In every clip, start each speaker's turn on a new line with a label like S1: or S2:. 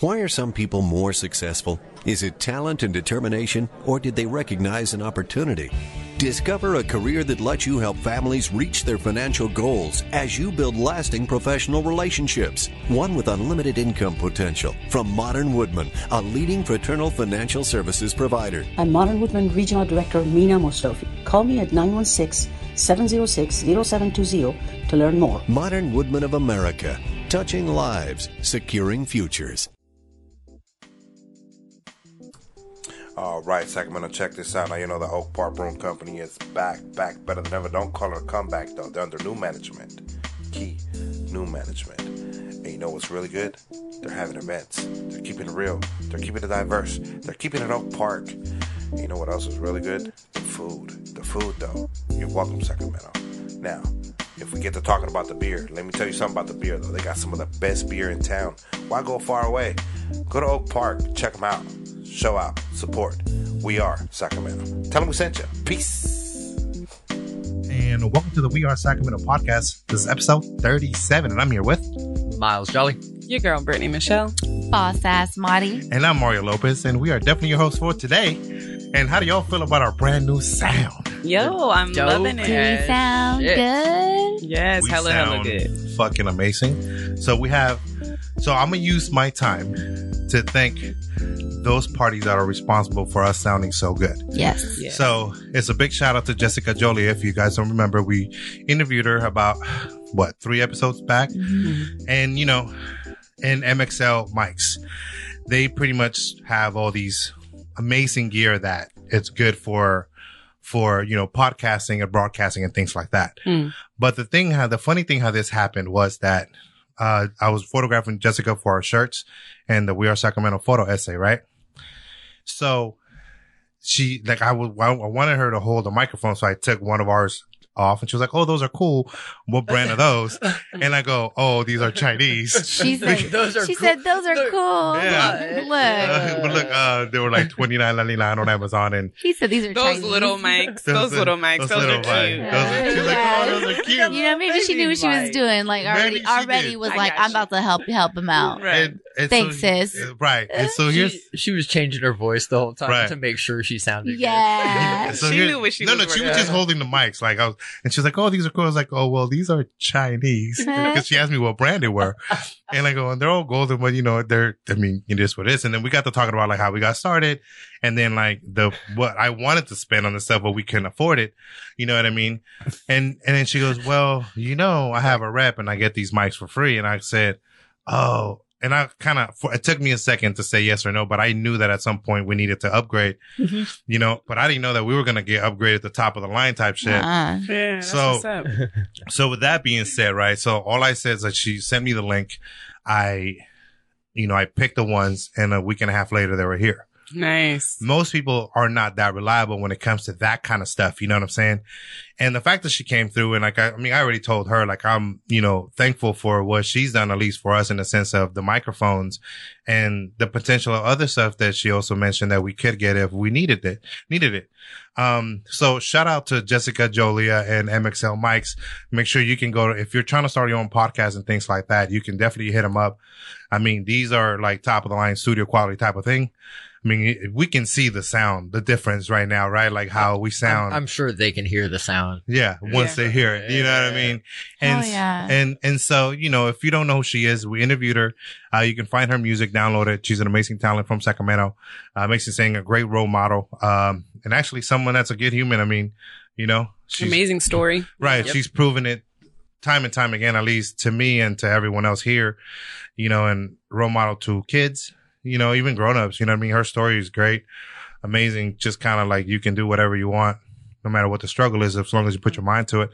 S1: Why are some people more successful? Is it talent and determination, or did they recognize an opportunity? Discover a career that lets you help families reach their financial goals as you build lasting professional relationships. One with unlimited income potential. From Modern Woodmen, a leading fraternal financial services provider.
S2: I'm Modern Woodmen Regional Director Mina Mostofi. Call me at 916 706 0720 to learn more.
S1: Modern Woodmen of America, touching lives, securing futures.
S3: All right, Sacramento, check this out. Now, you know the Oak Park Broom Company is back, back better than ever. Don't call it a comeback, though. They're under new management. Key, new management. And you know what's really good? They're having events. They're keeping it real. They're keeping it diverse. They're keeping it Oak Park. And you know what else is really good? The food. The food, though. You're welcome, Sacramento. Now, if we get to talking about the beer, let me tell you something about the beer, though. They got some of the best beer in town. Why go far away? Go to Oak Park. Check them out show out, support. We are Sacramento. Tell them we sent you. Peace.
S4: And welcome to the We Are Sacramento podcast. This is episode 37, and I'm here with
S5: Miles Jolly.
S6: Your girl, Brittany Michelle.
S7: Boss ass Marty.
S4: And I'm Mario Lopez, and we are definitely your hosts for today. And how do y'all feel about our brand new sound?
S6: Yo, I'm
S5: Dope.
S6: loving
S7: Do
S6: it.
S7: we sound
S5: Shit.
S7: good?
S6: Yes,
S4: We
S6: hella, hella
S4: sound
S6: good.
S4: Fucking amazing. So we have, so I'm gonna use my time to thank those parties that are responsible for us sounding so good.
S7: Yes.
S6: Yeah.
S4: So it's a big shout out to Jessica Jolie. If you guys don't remember, we interviewed her about what three episodes back,
S7: Mm-hmm.
S4: and you know, in MXL mics, they pretty much have all these amazing gear that it's good for for you know podcasting and broadcasting and things like that.
S6: Hmm.
S4: But the thing how the funny thing how this happened was that uh, I was photographing Jessica for our shirts and the We Are Sacramento photo essay, right? So she like I was I wanted her to hold the microphone, so I took one of ours off, and she was like, "Oh, those are cool. What brand are those?" and I go, "Oh, these are Chinese."
S7: She said,
S5: Those are
S7: she
S5: cool.
S7: said those are
S5: Look.
S7: cool.
S4: Yeah.
S7: Look.
S4: Uh, but look, uh, they were like twenty nine ninety nine on Amazon, and
S7: He said these are
S6: Those
S7: Chinese.
S6: little mics. Those, little mics. Those,
S4: little
S6: are
S4: mics.
S6: cute.
S4: Those are, she's like, oh, those are cute.
S7: You know, maybe she knew what she was doing. Like already, already
S4: did.
S7: was
S6: I
S7: like,
S6: got
S7: I'm
S6: you.
S7: about to help help him out.
S6: Right.
S4: And, and
S7: Thanks,
S4: so,
S7: sis.
S4: uh, Right, and so here's
S5: she, she was changing her voice the whole time
S4: Right.
S5: to make sure she sounded
S7: Yeah.
S4: So
S6: She knew what she
S4: no,
S6: was
S4: no, no, she was just holding the mics. Like I was, and she was like, "Oh, these are cool." I was like, "Oh, well, these are Chinese." Because she asked me what brand they were, and I go, "And they're all golden, but you know, they're. I mean, it is what it is." And then we got to talking about like how we got started, and then like the what I wanted to spend on the stuff, but we couldn't afford it. You know what I mean? And and then she goes, "Well, you know, I have a rep, and I get these mics for free." And I said, "Oh." And I kind of, it took me a second to say yes or no, but I knew that at some point we needed to upgrade, mm-hmm. you know, but I didn't know that we were going to get upgraded to top of the line type shit.
S7: Uh-uh.
S6: Yeah, that's
S4: So-
S6: what's up.
S4: So with that being said, right? So all I said is that she sent me the link. I, you know, I picked the ones and a week and a half later they were here.
S6: Nice.
S4: Most people are not that reliable when it comes to that kind of stuff. You know what I'm saying? And the fact that she came through and like, I, I mean, I already told her, like, I'm, you know, thankful for what she's done, at least for us in the sense of the microphones and the potential of other stuff that she also mentioned that we could get if we needed it, needed it. Um, so shout out to Jessica Jolia and MXL Mics. Make sure you can go if you're trying to start your own podcast and things like that, you can definitely hit them up. I mean, these are like top of the line studio quality type of thing. I mean, we can see the sound, the difference right now, right? Like how we sound.
S5: I'm, I'm sure they can hear the sound.
S4: yeah, once
S6: Yeah.
S4: they hear it, you know what I mean? And,
S7: Hell yeah.
S4: and, and so, you know, if you don't know who she is, we interviewed her. Uh, you can find her music, download it. She's an amazing talent from Sacramento. Uh, makes you saying a great role model. Um, and actually someone that's a good human. I mean, you know, she's,
S6: Amazing story.
S4: Right.
S5: Yep.
S4: She's proven it time and time again, at least to me and to everyone else here, you know, and role model to kids, you know, even grown-ups, you know what I mean? Her story is great, amazing. Just kind of like you can do whatever you want, no matter what the struggle is, as long as you put your mind to it.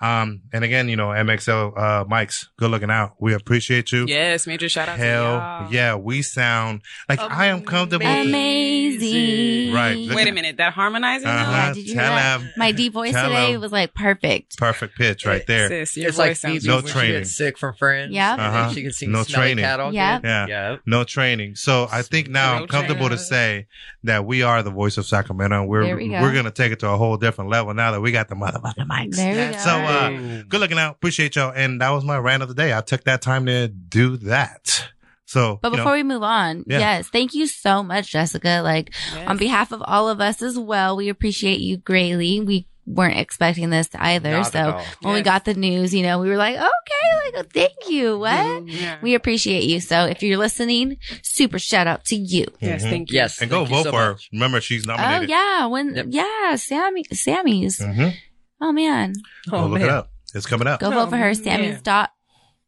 S4: Um, and again, you know, MXL, uh, mics, good looking out. We appreciate you.
S6: Yes, major shout out to
S4: Hell yeah. We sound like I am comfortable.
S7: Amazing.
S4: Right. Look
S6: Wait a minute, that harmonizing
S4: Uh-huh.
S7: Yeah, did you hear
S4: Tell
S7: that? My deep voice
S4: Tell
S7: today
S4: him.
S7: was like perfect.
S4: Perfect pitch right there.
S6: Sis, your
S5: it's
S6: voice
S5: like
S6: sounds
S4: No training.
S5: gets sick from Friends.
S7: Yep.
S5: And then
S4: Uh-huh.
S5: she can sing
S4: No training.
S5: Cat all
S7: Yep.
S4: Yeah.
S5: Yeah.
S4: No training. So I think now
S6: No
S4: I'm comfortable to say that we are the voice of Sacramento. We're
S7: we go.
S4: we're gonna take it to a whole different level now that we got the motherfucking mics.
S7: There we go.
S4: So uh good looking out. Appreciate y'all. And that was my rant of the day. I took that time to do that. So,
S7: But
S4: you know,
S7: before we move on,
S4: Yeah.
S7: yes, thank you so much, Jessica. Like
S6: Yes.
S7: on behalf of all of us as well, we appreciate you greatly. We weren't expecting this either.
S5: Not
S7: so
S5: all.
S7: when we got the news, you know, we were like, okay, like, thank you. What?
S6: Yeah.
S7: We appreciate you. So if you're listening, super shout out to you.
S6: yes,
S4: Mhm.
S6: thank you.
S5: Yes.
S4: and go vote
S5: so
S4: for her. Remember, she's nominated.
S7: Oh yeah. When,
S5: Yep.
S7: yeah, Sammy, Sammy's.
S4: Mm-hmm.
S7: Oh man.
S4: Go
S5: Oh,
S4: look
S5: man.
S4: it up. It's coming up.
S7: Go vote for her.
S6: Oh,
S7: Sammy's dot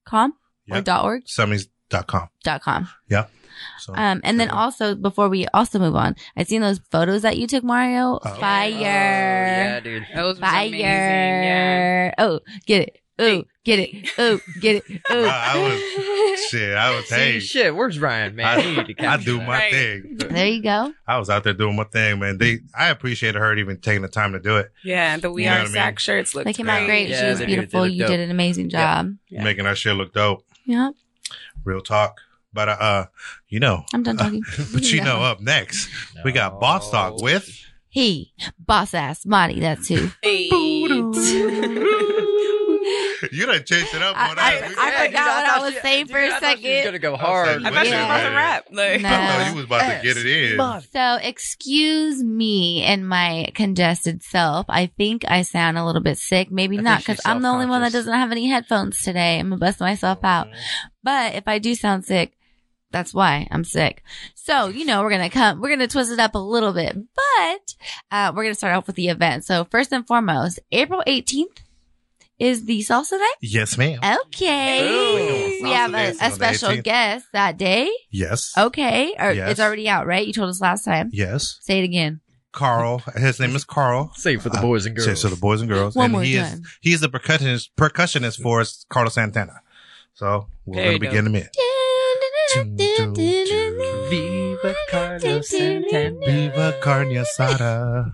S7: com or
S4: Yep.
S7: dot org
S4: Sammys.com.
S7: dot com.
S4: Yep. So,
S7: Um, and then
S4: Yeah.
S7: also before we also move on, I seen those photos that you took, Mario.
S4: Oh.
S7: Fire.
S5: Oh, yeah, dude.
S6: Those was amazing. Yeah.
S7: Fire. Oh, get it. Oh, get it. Oh, get it. Oh.
S4: I was, shit, I was,
S5: See,
S4: hey,
S5: shit, where's Ryan, man?
S4: I,
S5: to
S4: I do
S5: that.
S4: my
S6: Right.
S4: thing.
S7: there you go.
S4: I was out there doing my thing, man. They, I appreciated her even taking the time to do it,
S6: Yeah, the We
S4: You
S6: Are
S4: what I mean?
S6: Shirts look
S7: They came out great.
S5: Yeah,
S7: she was
S5: they did.
S7: Beautiful. You
S5: dope.
S7: did an amazing job.
S6: Yeah.
S4: making our shit look dope.
S7: Yeah.
S4: Real talk. But, uh, uh, you know,
S7: I'm done talking.
S4: but you know, up next, we got Boss Talk with,
S7: He, boss ass, Marty, that's who.
S4: you done changed it up
S7: I-
S4: on
S7: I- I forgot what I was
S5: she-
S7: saying for a
S5: thought she was
S7: second.
S5: gonna go hard.
S4: was
S6: I thought you were about to rap. Like,
S7: No.
S4: I thought you was about to get it in.
S7: So excuse me and my congested self. I think I sound a little bit sick. Maybe
S5: I
S7: not because I'm the only one that doesn't have any headphones today. I'm gonna bust myself out. But if I do sound sick, that's why I'm sick. So, you know, we're going to come, we're going to twist it up a little bit, but, uh, we're going to start off with the event. So first and foremost, April 18th is the salsa day.
S4: Yes, ma'am.
S7: Okay.
S4: Ooh.
S7: we have a, a special guest that day.
S4: Yes.
S7: Okay. Or
S4: Yes.
S7: it's already out, right? You told us last time.
S4: Yes.
S7: Say it again.
S4: Carl. His name is Carl.
S5: Say for the boys and
S4: girls.
S5: girls.
S4: for the boys and girls.
S7: One
S4: and
S7: more
S4: he
S7: time.
S4: is he's the percussionist percussionist for us, Carlos Santana. So we're
S6: Very
S4: gonna be
S6: dope.
S4: getting him in.
S5: Viva Carlos Santana.
S4: Viva carne asada.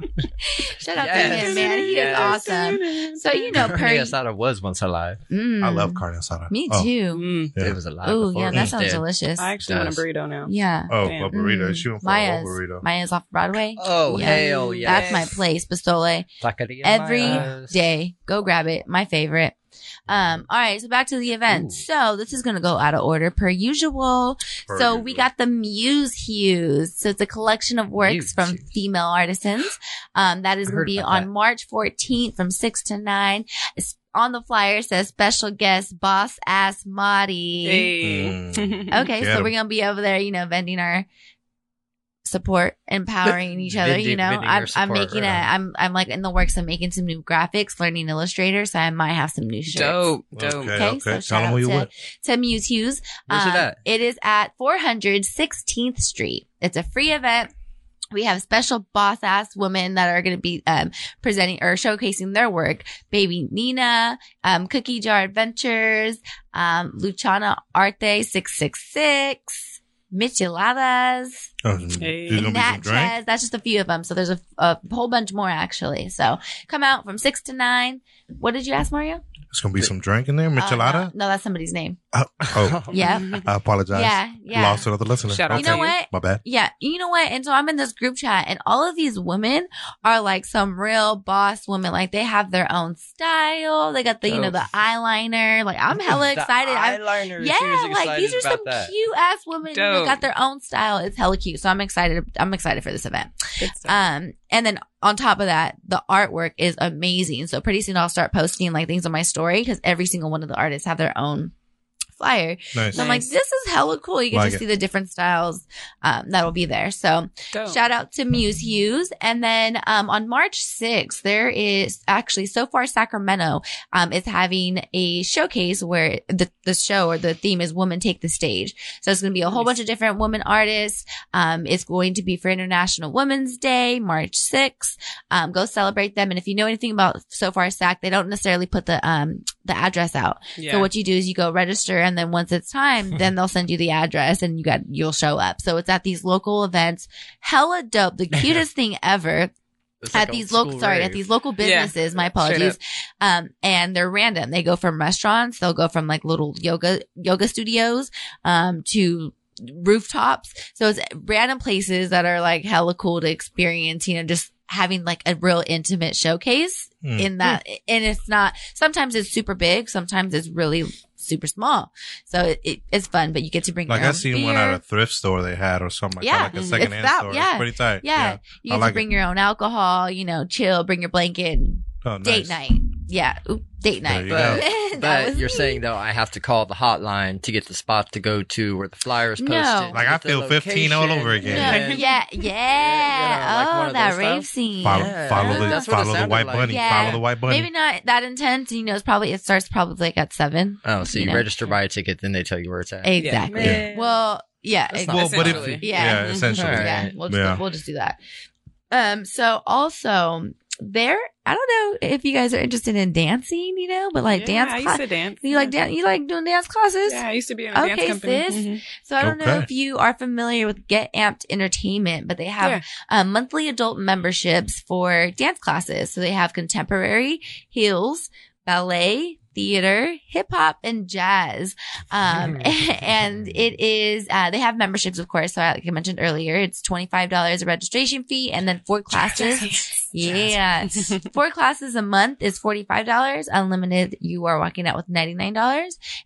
S7: Shout out to him, man. He
S5: Yes.
S7: is awesome. So, you know, per,
S5: Carne asada was once alive.
S7: Mm.
S4: I love carne asada.
S7: Me
S4: Oh,
S7: too.
S6: Mm,
S4: Yeah.
S5: It was alive.
S7: Oh, yeah, that sounds
S5: dead.
S7: delicious.
S6: I actually want a burrito now.
S7: Yeah.
S4: Oh,
S6: Damn.
S4: a burrito.
S7: Mm.
S4: Shooting for
S7: Maya's,
S4: a burrito.
S7: Maya's off Broadway.
S5: Oh,
S7: Yeah.
S5: hell yeah.
S7: That's my place, Pistole.
S5: Taqueria
S7: Every
S5: Maya's.
S7: day. Go grab it. My favorite. Um, all right, so back to the event.
S5: Ooh.
S7: So this is gonna go out of order per usual.
S4: Per
S7: so
S4: usual.
S7: we got the Muse Hues. So it's a collection of works
S5: Muse
S7: from
S5: Hues.
S7: female artisans. Um, that is gonna be on
S5: that.
S7: March 14th from 6 to 9. It's on the flyer says special guest boss ass Madi.
S6: Hey.
S4: Mm.
S7: Okay,
S4: Get
S7: so
S4: 'em.
S7: we're gonna be over there, you know, vending our support, empowering each other.
S5: Vending-
S7: you know, I'm,
S5: your
S7: I'm making
S5: right
S7: a,
S5: on.
S7: I'm, I'm like in the works of making some new graphics, learning Illustrator, so I might have some new shirts.
S6: Dope, dope.
S4: Okay,
S7: Okay,
S4: okay.
S7: so
S4: Tell
S7: shout
S4: them
S7: out
S4: who you
S7: to,
S4: with.
S7: to Muse Hues.
S5: Where's it
S7: Um,
S5: at?
S7: It is at 416th Street. It's a free event. We have special boss ass women that are going to be um, presenting or showcasing their work. Baby Nina, um, Cookie Jar Adventures, um, Luciana Arte 666, Micheladas,
S4: Oh,
S6: Hey.
S4: there's gonna be some drink.
S7: Natchez. That's just a few of them. So there's a, a whole bunch more actually. So come out from six to nine. What did you ask, Mario?
S4: It's gonna be some drink in there.
S7: Uh, no,
S4: Michelada.
S7: no, that's somebody's name.
S4: Oh, oh,
S7: Yeah.
S4: I apologize.
S7: Yeah. Yeah.
S4: Lost another listener.
S6: Shout out
S7: You know what?
S4: My bad.
S7: Yeah, you know what? And so I'm in this group chat and all of these women are like some real boss women. Like they have their own style. They got the, you know, the eyeliner. Like I'm hella
S5: The
S7: excited. I'm,
S5: eyeliner. She
S7: yeah,
S5: was
S7: like these are some
S5: that.
S7: cute ass women that
S6: Dope.
S7: got their own style. It's hella cute. So I'm excited. I'm excited for this event. Um, and then on top of that, the artwork is amazing. So pretty soon I'll start posting like things on my story because every single one of the artists have their own flyer.
S4: Nice.
S7: So I'm like, this is hella cool. You get
S4: Like
S7: to
S4: it.
S7: see the different styles um, that'll be there. So
S6: Dope.
S7: shout out to Muse Hues. And then um, on March 6th, there is actually so far Sacramento um, is having a showcase where the, the show or the theme is Women Take the Stage. So it's going to be a whole
S6: Nice.
S7: bunch of different women artists. Um, it's going to be for International Women's Day, March 6th. Um, go celebrate them. And if you know anything about so far Sac, they don't necessarily put the um, the address out.
S6: yeah.
S7: So what you do is you go register and then once it's time, then they'll send you the address and you got, you'll show up. So it's at these local events. Hella dope. The cutest thing ever
S5: It's
S7: at
S5: like
S7: these local,
S5: school
S7: sorry, at these local
S6: Yeah.
S7: businesses. My apologies. Um, and they're random. They go from restaurants. They'll go from like little yoga, yoga studios, um, to rooftops. So it's random places that are like hella cool to experience, you know, just having like a real intimate showcase
S4: Hmm.
S7: in that. And it's not, sometimes it's super big. Sometimes it's really super small. So it, it, it's fun, but you get to bring
S4: Like
S7: your
S4: I
S7: own
S4: seen one at a thrift store they had or something like
S7: Yeah.
S4: that, like a
S7: Mhm.
S4: second
S7: It's
S4: hand
S7: that-
S4: store.
S7: yeah.
S4: It's pretty tight.
S7: Yeah. You
S4: I
S7: get
S4: like
S7: to bring
S4: it.
S7: your own alcohol, you know, chill, bring your blanket,
S4: Oh,
S7: date
S4: nice.
S7: night. Yeah. Oop, date night.
S4: You
S5: but but you're
S7: me.
S5: saying though I have to call the hotline to get the spot to go to where the flyers
S7: No.
S5: posted.
S4: Like, I
S5: get the
S4: feel 15 all over again.
S7: No,
S5: and then-
S7: yeah, yeah.
S5: Yeah, like one
S7: oh,
S5: of
S7: that
S5: those
S7: rave
S5: styles.
S7: scene.
S4: Follow,
S5: Yeah.
S4: follow the
S5: That's
S4: follow the white
S5: like.
S4: bunny.
S7: Yeah.
S4: Follow the white bunny.
S7: Maybe not that intense. You know, it's probably it starts probably like at seven.
S5: Oh, so you,
S7: know?
S5: register, buy a ticket, then they tell you where it's at.
S7: Exactly.
S5: Yeah.
S7: Well, yeah.
S5: That's
S7: ex-
S4: well, but if
S7: Yeah.
S4: yeah, essentially.
S5: Alright.
S7: yeah, we'll just
S4: Yeah.
S7: we'll just do that. Um. So also there, I don't know if you guys are interested in dancing, you know, but like
S8: Yeah,
S7: dance.
S8: I used
S7: cla-
S8: to dance.
S7: you like dan- You like doing dance classes?
S8: Yeah, I used to be in a dance
S7: Okay,
S8: company.
S7: sis.
S8: Mhm.
S7: So I don't know if you are familiar with Get Amped Entertainment, but they have
S8: Yeah.
S7: um, monthly adult memberships for dance classes. So they have contemporary, heels, ballet, theater, hip hop, and jazz. Um, and it is, uh, they have memberships, of course. So like I mentioned earlier, it's $25 a registration fee and then four classes. Yeah. Four classes a month is $45. Unlimited, you are walking out with $99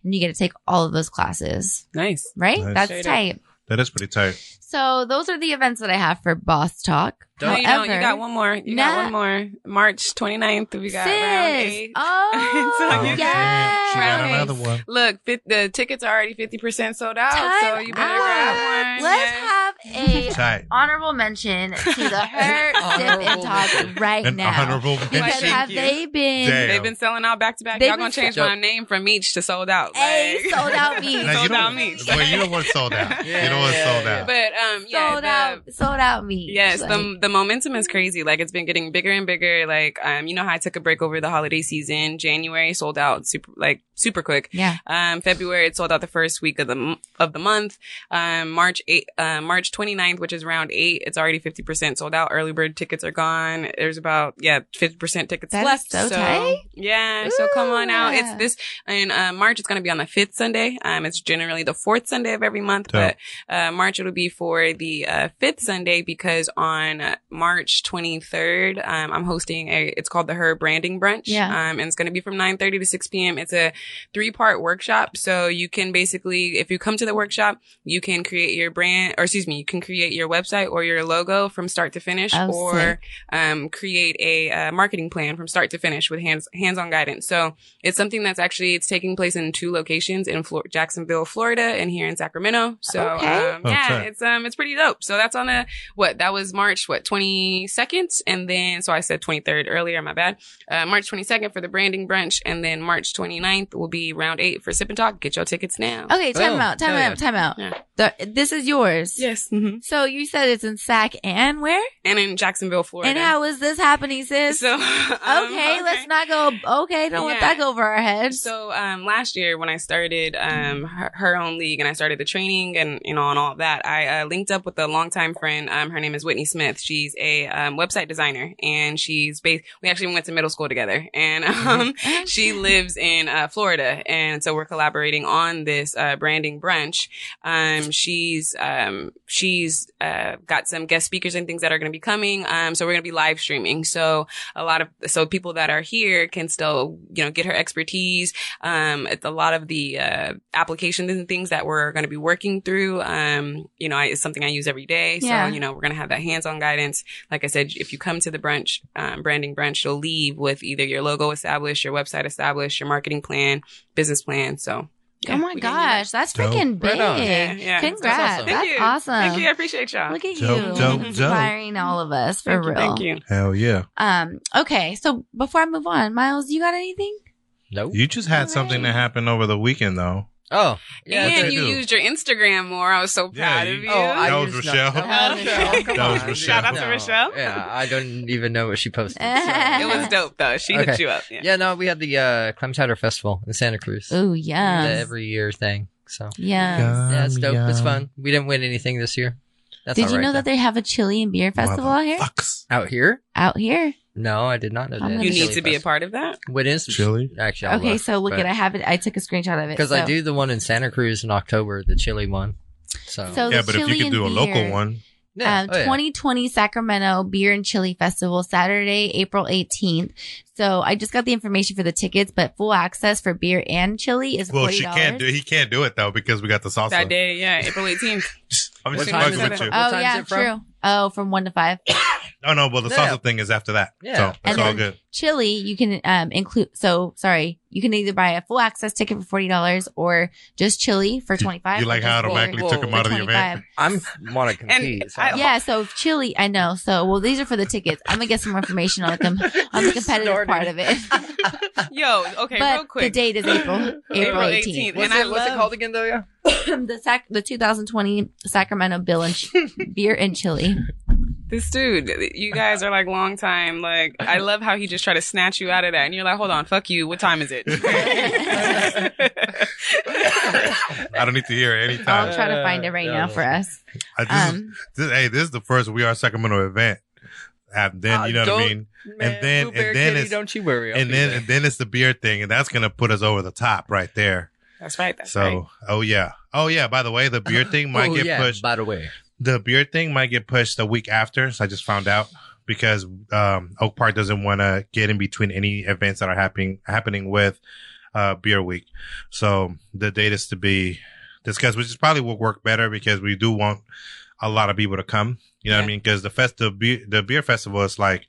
S7: and you get to take all of those classes,
S8: Nice.
S7: right?
S4: Nice.
S7: That's
S8: Straight up.
S7: tight.
S4: That is pretty tight.
S7: So those are the events that I have for Boss Talk.
S8: No, you don't. You got one more. You
S7: Nah.
S8: got one more. March 29th, we got round eight.
S7: Oh,
S8: So you
S7: yes.
S4: She got another one.
S8: Look, fit, the tickets are already 50% sold out,
S7: Time
S8: so you better
S7: out.
S8: grab one.
S7: Let's
S8: Yeah.
S7: have a
S4: Tight.
S7: honorable mention to the Hurt Sip and
S5: Honorable
S7: Talk right
S4: An
S7: now.
S4: honorable
S7: Because
S8: Thank
S7: have
S8: you.
S7: they been?
S4: Damn.
S8: They've been selling out back to back.
S7: They've
S8: Y'all gonna change
S5: sell-
S8: my name from Meech to sold out.
S7: Hey,
S8: like-
S7: sold out meat.
S4: Now, you
S8: sold
S4: don't,
S8: out Meech.
S4: well, you don't want sold out.
S5: Yeah,
S4: you don't want
S5: yeah,
S4: sold out.
S8: But um, yeah,
S7: sold
S8: the-
S7: out, sold out meat.
S8: Yes,
S7: Like,
S8: the the momentum is crazy. Like it's been getting bigger and bigger. Like um, you know how I took a break over the holiday season. January sold out super like super quick.
S7: yeah.
S8: Um, February it sold out the first week of the of the month. Um, March eight, uh, March 29th, which is round eight, it's already fifty percent sold out. Early bird tickets are gone. There's about yeah fifty percent tickets
S7: That is
S8: left.
S7: so tight.
S8: Yeah, so come on out.
S7: Ooh.
S8: It's this in uh, March. It's going to be on the fifth Sunday. Um, it's generally the fourth Sunday of every month,
S4: Dope.
S8: but uh, March it'll be for the uh, fifth Sunday because on uh, March 23rd, um, I'm hosting a. It's called the Her Branding Brunch.
S7: Yeah.
S8: Um, and it's going to be from 9:30 to 6 p.m. It's a three part workshop, so you can basically, if you come to the workshop, you can create your brand, or excuse me, you can create your website or your logo from start to finish,
S7: Oh,
S8: or um, create a uh, marketing plan from start to finish with hands hands on guidance. So it's something that's actually it's taking place in two locations in Flor- Jacksonville, Florida, and here in Sacramento. So
S7: Okay.
S8: um, yeah,
S4: Okay.
S8: it's um it's pretty dope. So that's on a what that was March what twenty second, and then so I said twenty third earlier. My bad. Uh, March twenty second for the branding brunch, and then March 29th will be round eight for Sip and Talk. Get your tickets now.
S7: Okay, time
S5: Oh,
S7: out, time
S5: hell
S7: out, time out.
S8: Yeah.
S7: The, this is yours.
S8: Yes, hmm
S7: So you said it's in Sac and where?
S8: and in Jacksonville, Florida.
S7: And how is this happening, sis?
S8: So um,
S7: okay, let's not go. Okay, don't let that go over our heads.
S8: So um, last year when I started um, her, her own league and I started the training and you know and all that, I uh, linked up with a longtime friend. Um, her name is Whitney Smith. She's a um, website designer and she's based. We actually went to middle school together, and um, she lives in uh, Florida, and so we're collaborating on this uh, branding brunch. Um, she's um, she's uh, got some guest speakers and things that are going to be coming. Um, so we're going to be live streaming. So a lot of so people that are here can still you know get her expertise. Um, it's a lot of the uh, applications and things that we're going to be working through. Um, you know, I, it's something I use every day. So
S7: Yeah.
S8: you know, we're going to have that hands-on guidance. Like I said, if you come to the brunch, um, branding brunch, you'll leave with either your logo established, your website established, your marketing plan, business plan. So.
S7: oh my
S8: we can do that.
S7: gosh, that's
S4: Dope.
S7: freaking big.
S5: Right.
S8: Yeah, yeah.
S7: Congrats.
S5: That's awesome.
S7: That's
S8: Thank you.
S7: awesome.
S8: Thank you. I appreciate y'all.
S7: Look at
S4: Dope,
S7: you.
S4: dope, dope.
S7: Inspiring all of us for
S8: Thank you,
S7: real.
S8: Thank you.
S4: Hell yeah.
S7: Um, okay, so before I move on, Miles, you got anything?
S5: Nope.
S4: You just had
S7: All
S4: something
S7: right.
S4: that happened over the weekend, though.
S5: Oh, yeah.
S8: and you
S4: do.
S8: used your Instagram more. I was so
S4: Yeah,
S8: proud
S4: you-
S8: of you.
S5: Oh, I
S4: That was
S5: used
S4: Rochelle.
S7: That was
S5: Rochelle.
S7: Rochelle.
S5: Come
S4: That was
S5: on.
S4: Rochelle.
S8: Shout out to
S5: No.
S8: Rochelle.
S5: Yeah, I don't even know what she posted. so-
S7: It
S8: it was dope though. She
S5: Okay.
S8: hooked you up. Yeah.
S5: Yeah, no, we had the uh, Clam Chowder Festival in Santa Cruz.
S7: Oh, yeah.
S5: every year thing. So
S7: Yeah.
S5: yeah, it's dope. It's fun. We didn't win anything this year. That's
S7: Did you
S5: all right,
S7: know that they have a chili and beer festival out here?
S4: Fucks.
S5: out here?
S7: Out here.
S5: No, I did not know
S7: I'm
S5: that.
S7: gonna
S8: You need to be a part of that.
S5: What is
S4: Chili?
S5: Actually, I'll
S7: okay,
S5: look,
S7: so look at I have it. I took a screenshot of it.
S5: because
S7: so,
S5: I do the one in Santa Cruz in October, the chili one. So,
S7: So
S4: Yeah,
S7: the
S4: but if you
S7: chili
S4: could do a
S7: and
S4: local
S7: beer-
S4: one,
S5: Yeah.
S7: Um,
S5: Oh, yeah.
S7: 2020 Sacramento Beer and Chili Festival, Saturday, April 18th. So I just got the information for the tickets, but full access for beer and chili is $40.
S4: Well, she can't do. He can't do it though because we got the salsa.
S8: That day, yeah, April 18th.
S4: I'm
S5: What
S4: just
S5: time
S4: fucking
S5: is
S4: with
S5: it?
S4: you.
S5: What
S7: Oh,
S5: time's
S7: yeah,
S5: it from?
S7: true. Oh, from 1 to 5.
S4: Oh no, well the
S5: Yeah.
S4: salsa thing is after that.
S5: Yeah.
S4: So it's
S7: And
S4: all
S7: then-
S4: good.
S7: chili, you can um include. So sorry, you can either buy a full access ticket for forty dollars or just chili for twenty five.
S4: You like how I automatically
S5: Whoa,
S4: took him
S5: whoa,
S4: out of the event?
S5: I'm want to compete. So-
S7: Yeah, so chili, I know. So well, these are for the tickets. I'm gonna get some more information on them on the competitive
S5: Snorted.
S7: part of it.
S8: Yo, okay,
S7: but
S8: real quick.
S7: the date is April April
S8: April
S7: 18th.
S8: 18th.
S5: what's,
S8: and I
S5: it, what's it called again, though? Yeah.
S7: the sac- the 2020 Sacramento Bill and Ch- beer and chili.
S8: This dude, you guys are like long time. Like, I love how he just tried to snatch you out of that, and you're like, "Hold on, fuck you. What time is it?"
S4: I don't need to hear it anytime.
S7: I'll try to find it right now for us.
S4: I, this, is,
S7: Um,
S4: this, hey, this is the first We Are Sacramento event. And then
S5: Ah,
S4: you know what I mean.
S5: Man,
S4: then- and then
S5: Kitty,
S4: it's-
S5: don't you worry. I'll
S4: and then
S5: there.
S4: and then it's the beer thing, and that's gonna put us over the top right there.
S8: That's right. That's
S4: so,
S8: right.
S4: oh yeah, oh yeah. By the way, the beer thing might
S5: oh,
S4: get
S5: yeah,
S4: pushed.
S5: By the way,
S4: The beer thing might get pushed a week after. So I just found out because um, Oak Park doesn't want to get in between any events that are happening happening with uh, Beer Week. So the date is to be discussed, which is probably will work better because we do want a lot of people to come. You know what I mean? Because the fest, the beer, the beer festival is like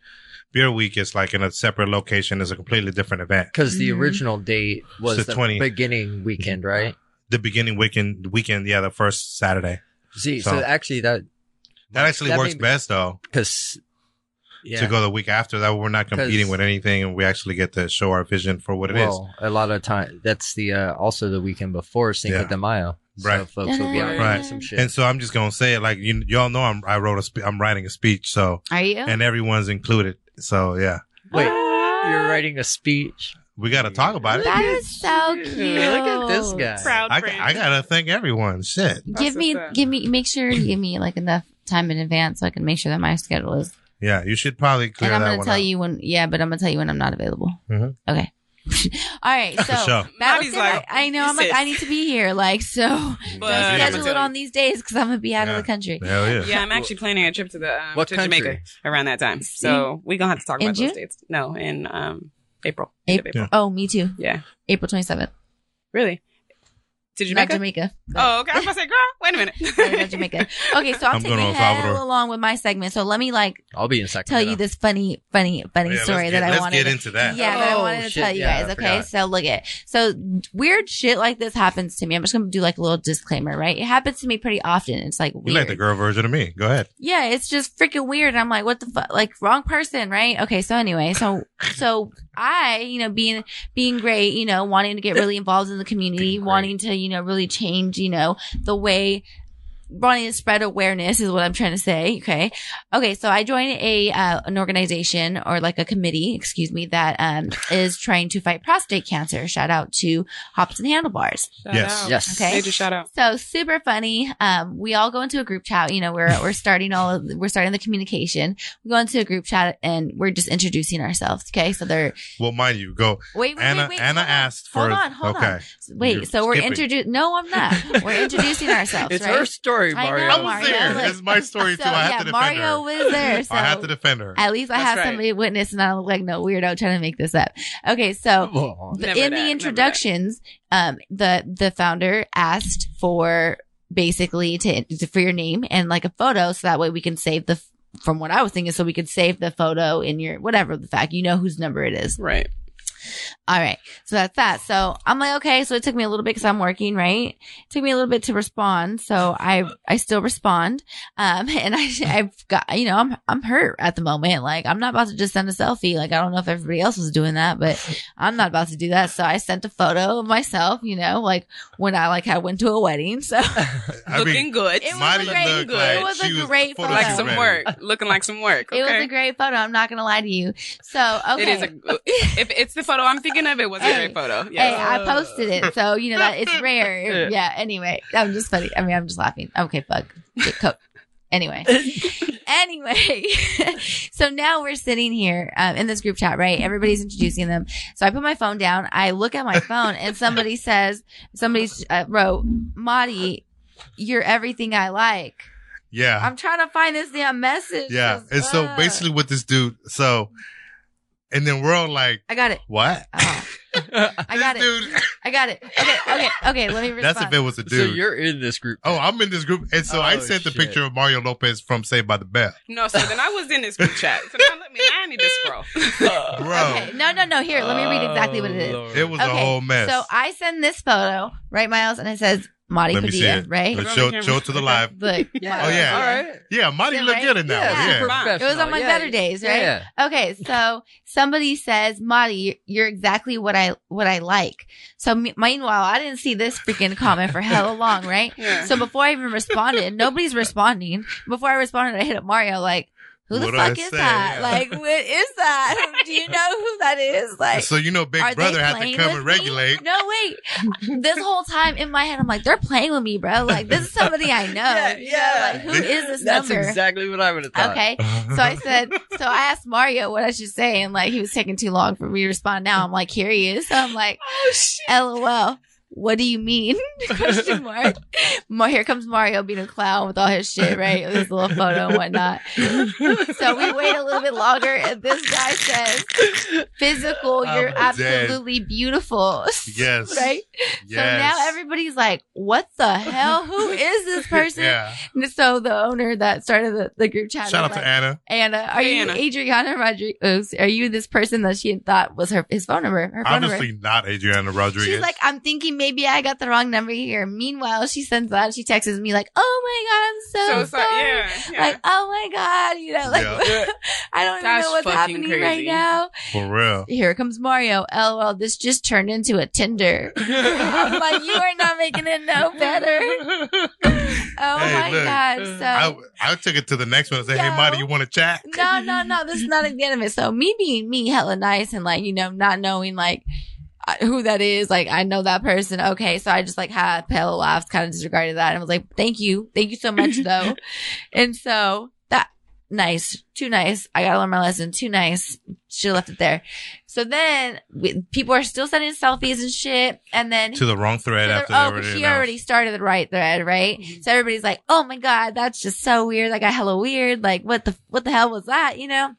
S4: Beer Week is like in a separate location. It's a completely different event.
S5: because the
S7: Mhm.
S5: original date was
S4: It's the
S5: the
S4: 20.
S5: beginning weekend, right?
S4: The beginning weekend, weekend, yeah, the first Saturday.
S5: See, so,
S4: So-
S5: actually that
S4: That actually
S5: That
S4: works
S5: be-
S4: best though.
S5: because yeah,
S4: to go the week after that we're not competing with anything and we actually get to show our vision for what it is.
S5: well, a lot of time that's the uh, also the weekend before Cinco
S4: Yeah.
S5: de Mayo, so
S4: Right.
S5: folks will be out
S4: Right.
S5: some shit.
S4: and so i'm just gonna say it like you y'all know i'm i wrote a spe- i'm writing a speech so
S7: Are you?
S4: and everyone's included so yeah
S5: Wait, you're writing a speech?
S4: We gotta talk about it
S7: that is so cute.
S5: Look at this guy.
S8: Proud
S4: I. I gotta thank everyone shit
S7: Give me,
S8: what's
S7: give me, make sure you give me like enough time in advance so I can make sure that my schedule is.
S4: yeah you should probably clear
S7: and I'm
S4: that
S7: gonna
S4: one
S7: tell
S4: out.
S7: you when. Yeah, but I'm gonna tell you when I'm not available.
S4: Mhm.
S7: Okay. All right. So
S4: For sure.
S7: that was
S8: Maddie's
S7: it.
S8: like,
S7: I know. I'm like,
S8: sis."
S7: I need to be here. Like, so
S8: But-
S7: don't
S4: Yeah,
S7: schedule
S8: but-
S7: it on these days because I'm gonna be out
S4: Yeah.
S7: of the country.
S4: hell yeah,
S8: Yeah, I'm actually planning a trip to the um,
S5: What
S8: to
S5: country?
S8: Jamaica around that time. So we gonna have to talk
S7: In
S8: about
S7: June?
S8: those dates. No, in um April. End
S7: April.
S8: April.
S7: Oh, me too.
S8: Yeah.
S7: April 27th.
S8: Really? To
S7: Not
S8: Jamaica?
S7: Jamaica.
S8: Oh, okay. I was going to say, girl, wait a minute.
S7: Sorry, not Jamaica. Okay, so I'm,
S4: I'm
S7: taking
S4: going to El
S7: hell along with my segment. So let me like
S5: I'll be in second.
S7: tell
S5: Sacramento.
S7: you this funny, funny, funny
S4: oh, Yeah,
S7: story
S4: get-
S7: that I
S4: let's
S7: wanted.
S4: get into that.
S7: Yeah, that I
S5: Oh,
S7: wanted to tell you
S5: yeah,
S7: guys. Okay, so look at so weird shit like this happens to me. I'm just gonna do like a little disclaimer, right? It happens to me pretty often. It's like
S4: you like the girl version of me go ahead
S7: Yeah, it's just freaking weird. I'm like, what the fuck? Like, wrong person, right? Okay, so anyway, so so I, you know, being being great, you know, wanting to get really involved in the community, wanting to, you know, really change, you know, the way wanting to spread awareness is what I'm trying to say. Okay. Okay. So I joined a, uh, an organization or like a committee, excuse me, that, um, is trying to fight prostate cancer. Shout out to Hops and Handlebars.
S8: Shout
S4: Yes.
S8: out.
S5: Yes.
S7: Okay.
S8: Major shout out.
S7: So super funny. Um, we all go into a group chat. You know, we're we're starting all of we're starting the communication. We go into a group chat and we're just introducing ourselves. Okay, so they're
S4: well mind you go
S7: wait, wait,
S4: anna
S7: wait, wait.
S4: anna
S7: hold on.
S4: asked for
S7: Hold on, hold
S4: okay
S7: on. Wait,
S4: You're
S7: so we're
S4: skipping.
S7: introducing. No, I'm not. We're introducing ourselves.
S5: It's
S7: right?
S5: her story,
S7: I know,
S5: Mario.
S4: i was
S7: Mario,
S4: there
S7: look.
S4: it's my story
S7: So
S4: too i have
S7: yeah,
S4: to defend
S7: Mario
S4: her Mario
S7: was there. So
S4: i have to defend her
S7: at least I
S8: That's
S7: have
S8: right.
S7: somebody witness, and I don't look like no weirdo trying to make this up. Okay, so
S5: Well,
S7: the- in
S8: that,
S7: the introductions, um, the the founder asked for basically to, to for your name and like a photo, so that way we can save the. From what I was thinking, so we could save the photo in your whatever the fact you know whose number it is.
S8: Right.
S7: All right, so that's that. So I'm like, okay. So it took me a little bit because I'm working, right? It took me a little bit to respond. So I I still respond, um, and I I've got you know I'm I'm hurt at the moment. Like I'm not about to just send a selfie. Like I don't know if everybody else was doing that, but I'm not about to do that. So I sent a photo of myself. You know, like when I like I went to a wedding. So
S4: I
S8: Looking
S4: mean,
S8: good.
S7: It was a great-
S4: looked
S8: good.
S4: like
S7: It was a great
S4: photo
S7: photo.
S8: like some work. Looking like some work.
S7: it was a great photo. I'm not gonna lie to you. So okay.
S8: It is a. If it's the photo I'm thinking of, it was a
S7: Hey.
S8: great photo.
S7: Hey, I posted it, so you know that it's rare. Yeah. Anyway, I'm just funny. I mean, I'm just laughing. Okay, fuck. Get coke. Anyway, anyway, so now we're sitting here um, in this group chat, right? Everybody's introducing them. So I put my phone down. I look at my phone, and somebody says, somebody uh, wrote, "Madi, you're everything I like."
S4: Yeah.
S7: I'm trying to find this damn message.
S4: yeah. And so basically with this dude, so, and then we're all like,
S7: I got it.
S4: what?
S7: Oh, I got it.
S4: Dude,
S7: I got it. Okay, okay, okay. Let me respond.
S4: that's if it was a dude.
S5: So
S4: dude.
S5: you're in this group.
S4: oh, I'm in this group. And so I
S5: Oh,
S4: sent the picture of Mario Lopez from Saved by the Bell.
S8: No, so then I was in this group chat. So now let me. I need to scroll.
S4: Bro,
S7: Okay, no, no, no. Here, let me read exactly what it is.
S5: Oh,
S4: it was a
S7: Okay,
S4: whole mess.
S7: So I send this photo, right, Miles, and it says Marty
S4: Let me see
S7: Padilla,
S4: it.
S7: right?
S4: Let's show, show it to the live.
S7: Look.
S5: Yeah.
S4: Oh, yeah.
S5: All right.
S4: Yeah, Monty
S7: Is it
S4: look
S7: right?
S4: good in that
S5: Yeah,
S4: one. Yeah.
S7: It was on my
S5: Yeah,
S7: better days, right?
S5: Yeah.
S7: Okay, so somebody says, "Marty, you're exactly what I what I like." So me- meanwhile, I didn't see this freaking comment for hella long, right?
S8: Yeah.
S7: So before I even responded, nobody's responding. Before I responded, I hit up Mario like, "Who the
S4: What I
S7: fuck is
S4: say?
S7: that? Like, what is that? Do you know who that is? Like."
S4: so you know Big Brother had to come
S7: with
S4: and
S7: me?
S4: regulate.
S7: No, wait. This whole time in my head, I'm like, they're playing with me, bro. Like, this is somebody I know.
S5: Yeah, yeah.
S7: Like, who is this
S5: That's
S7: number?
S5: exactly what I would have thought.
S7: Okay. So I said, so I asked Mario what I should say, and like he was taking too long for me to respond. Now I'm like, here he is. So I'm like,
S8: oh shit.
S7: LOL. What do you mean? Question mark. Ma- Here comes Mario being a clown with all his shit, right? His little photo and whatnot. So we wait a little bit longer, and this guy says, "Physical, you're
S4: I'm dead.
S7: absolutely beautiful."
S4: Yes.
S7: right.
S4: Yes.
S7: So now everybody's like, "What the hell? Who is this person?"
S4: Yeah.
S7: And so the owner that started the, the group chat,
S4: Shout out
S7: is
S4: to
S7: like,
S4: Anna.
S7: Anna, are
S8: Hey,
S7: you
S8: Anna.
S7: Adriana Rodriguez? Are you this person that she thought was her his phone number? Her phone
S4: Obviously
S7: number.
S4: not Adriana Rodriguez.
S7: She's like, I'm thinking maybe I got the wrong number here. Meanwhile, she sends that. She texts me like, "Oh my god, I'm so,
S8: So
S7: sorry."
S8: sorry. Yeah. yeah.
S7: Like, oh my god, you know, like
S4: Yeah.
S7: I don't even know what's
S8: fucking
S7: happening right now.
S4: For real.
S7: Here comes Mario. LOL, this just turned into a Tinder. I'm like, you are not making it no better. Oh
S4: Hey,
S7: my
S4: look.
S7: god. So
S4: I, I took it to the next one and said, hey,
S7: Yo.
S4: Marty, you want to chat?
S7: no, no, no. This is not the end of it. So me being me, hella nice, and like you know, not knowing like who that is. Like I know that person. Okay, so I just like had pale laughs, kind of disregarded that, and was like, "Thank you, thank you so much, though." and so that nice, too nice. I gotta learn my lesson. Too nice. Should have left it there. So then we, people are still sending selfies and shit, and then
S4: To the wrong thread after
S7: oh,
S4: already
S7: she
S4: announced.
S7: already started the right thread, right?
S8: Mhm.
S7: So everybody's like, "Oh my god, that's just so weird. Like, I hella weird. Like, what the what the hell was that?" You know,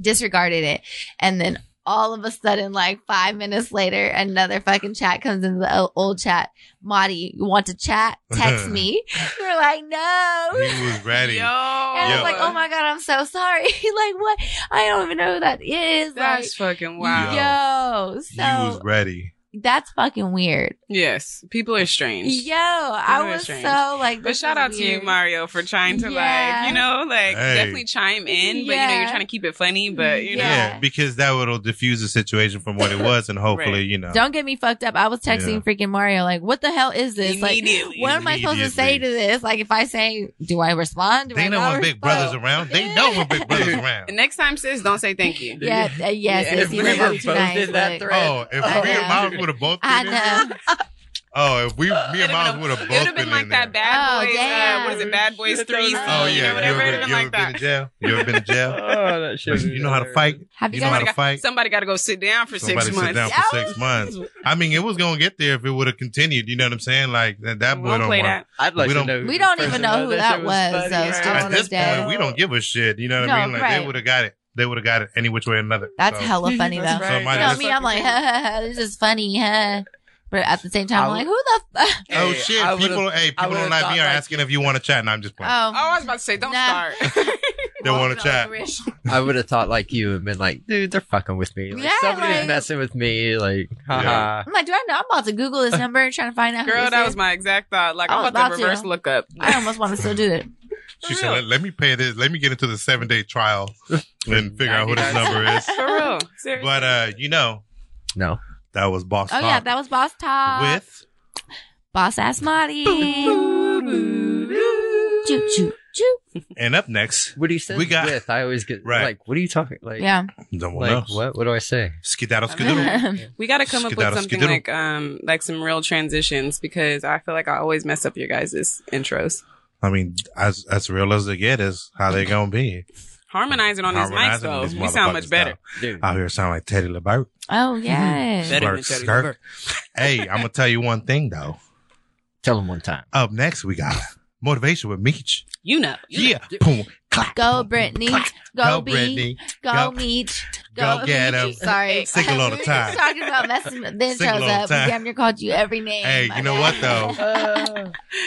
S7: disregarded it, and then all of a sudden, like five minutes later, another fucking chat comes into the old chat. Marty, you want to chat? Text me. We're like, no.
S4: He was ready.
S8: Yo.
S7: And I was like, oh my god, I'm so sorry. like, what? I don't even know who that is.
S8: That's fucking wild.
S7: like, yo.
S4: he was ready.
S7: That's fucking weird.
S8: Yes. People are strange.
S7: Yo, I was
S8: strange.
S7: so like.
S8: But shout
S7: is
S8: out to you. Mario, for trying to
S7: Yeah.
S8: like, you know, like
S4: Hey.
S8: definitely chime in. But you know, you're trying to keep it funny. But you know,
S7: Yeah.
S4: Yeah. because that will diffuse the situation from what it was, and hopefully,
S8: Right.
S4: you know.
S7: Don't get me fucked up. I was texting
S4: Yeah.
S7: freaking Mario like, "What the hell is this? Like, what am I supposed to say to this? Like, if I say, do I respond? Do I
S4: They know
S7: not
S4: when Big? Brother's around. They know when Big Brother's around.
S8: And next time, sis, don't say thank you.
S7: Yeah, uh, yes,
S5: Yeah,
S7: yes,
S5: if
S7: you
S5: we
S7: were
S5: were
S7: too
S5: both
S7: nice.
S5: in that thread.
S4: Oh, if
S7: I
S4: me and
S7: know.
S4: Miles would have both been
S7: I
S4: in
S7: know.
S4: Oh, if we, me and Miles would have
S8: It
S4: both
S8: would have
S4: been
S8: been like
S4: in
S8: that
S4: there.
S8: bad
S7: Oh,
S8: boys. Uh, what is it? Bad boys three.
S4: Oh
S8: you know, whatever.
S4: you ever,
S8: would
S4: you
S8: have
S4: ever
S8: been
S4: been
S8: like
S4: in
S8: that.
S4: jail? You ever been in jail?
S5: Oh, that shit.
S4: you know how to fight.
S7: Have you,
S4: You know how
S7: guys?
S4: to fight.
S8: Somebody got to go sit down for
S4: Somebody
S8: six
S4: sit
S8: months.
S4: down for six months. I mean, it was gonna get there if it would have continued. You know what I'm saying? Like that, that boy
S8: don't
S4: don't
S8: play
S4: want.
S8: that.
S5: I'd like
S4: We
S5: to
S4: don't-
S5: know.
S7: We don't even know
S5: Oh,
S7: who that was, so still
S4: At this point, we don't give a shit. You know what I mean? Like they would have got it. They would have got it any which way or another.
S7: That's
S4: So-
S7: hella funny though.
S8: That's right.
S4: Somebody
S7: You know
S4: just-
S7: me, I'm like, ha, ha, ha, this is funny, huh? But at the same time, I'm like, who the fuck?
S4: Oh shit!
S5: I
S4: People, hey, people
S5: would've
S4: on live
S5: thought
S4: me are
S5: like-
S4: asking if you want to chat, and I'm just playing.
S7: Oh,
S8: Oh, I was about to say, don't
S7: Nah.
S8: start.
S4: They want to chat.
S5: I would have thought like you and been like, dude, they're fucking with me. Like,
S7: Yeah,
S5: somebody's
S7: like-
S5: messing with me. Like, haha.
S7: I'm like, do I know? I'm about to Google this number and trying to find out. who
S8: Girl,
S7: this
S8: that
S7: is.
S8: was my exact thought. Like,
S7: I
S8: I'm about to
S7: about to.
S8: reverse look up.
S7: I almost want to still do it.
S4: She
S8: For
S4: said, let, "Let me pay this. Let me get into the seven day trial and figure out who this number is."
S8: For real. Seriously.
S4: But uh, you know,
S5: No.
S4: that was boss.
S7: Oh
S4: Talk
S7: yeah, that was Boss Talk
S4: with
S7: Boss Ass Marty. Choo choo choo.
S4: and up next,
S5: What do you say
S4: We got-
S5: with? I always get
S4: Right.
S5: like, what are you talking? Like,
S7: Yeah.
S4: no one
S5: like
S4: else.
S5: what? What do I say?
S4: Skedaddle, skedaddle.
S8: we got to come up with something
S4: skedaddle.
S8: like um like some real transitions because I feel like I always mess up your guys' intros.
S4: I mean, as as real as they get is how they gonna be.
S8: Harmonizing on these mics though,
S4: these
S8: we sound much better.
S5: Dude.
S4: Out here sound like Teddy LeBert.
S7: oh hmm.
S8: yeah,
S4: Better
S8: than Teddy
S4: skirk. hey, I'm gonna tell you one thing though.
S5: Tell him one time.
S4: Up next, we got motivation with Meech.
S8: You know. You
S4: Yeah. Boom. Clap.
S7: Go Brittany. Go,
S4: Go, Brittany.
S7: Go,
S4: Go-
S7: Meech.
S4: Go
S7: Go,
S4: get. 'em.
S7: Sorry.
S4: The
S7: We
S4: time.
S7: talking about messing with shows up.
S4: Time.
S7: damn near called you every name.
S4: Hey, you know what, though?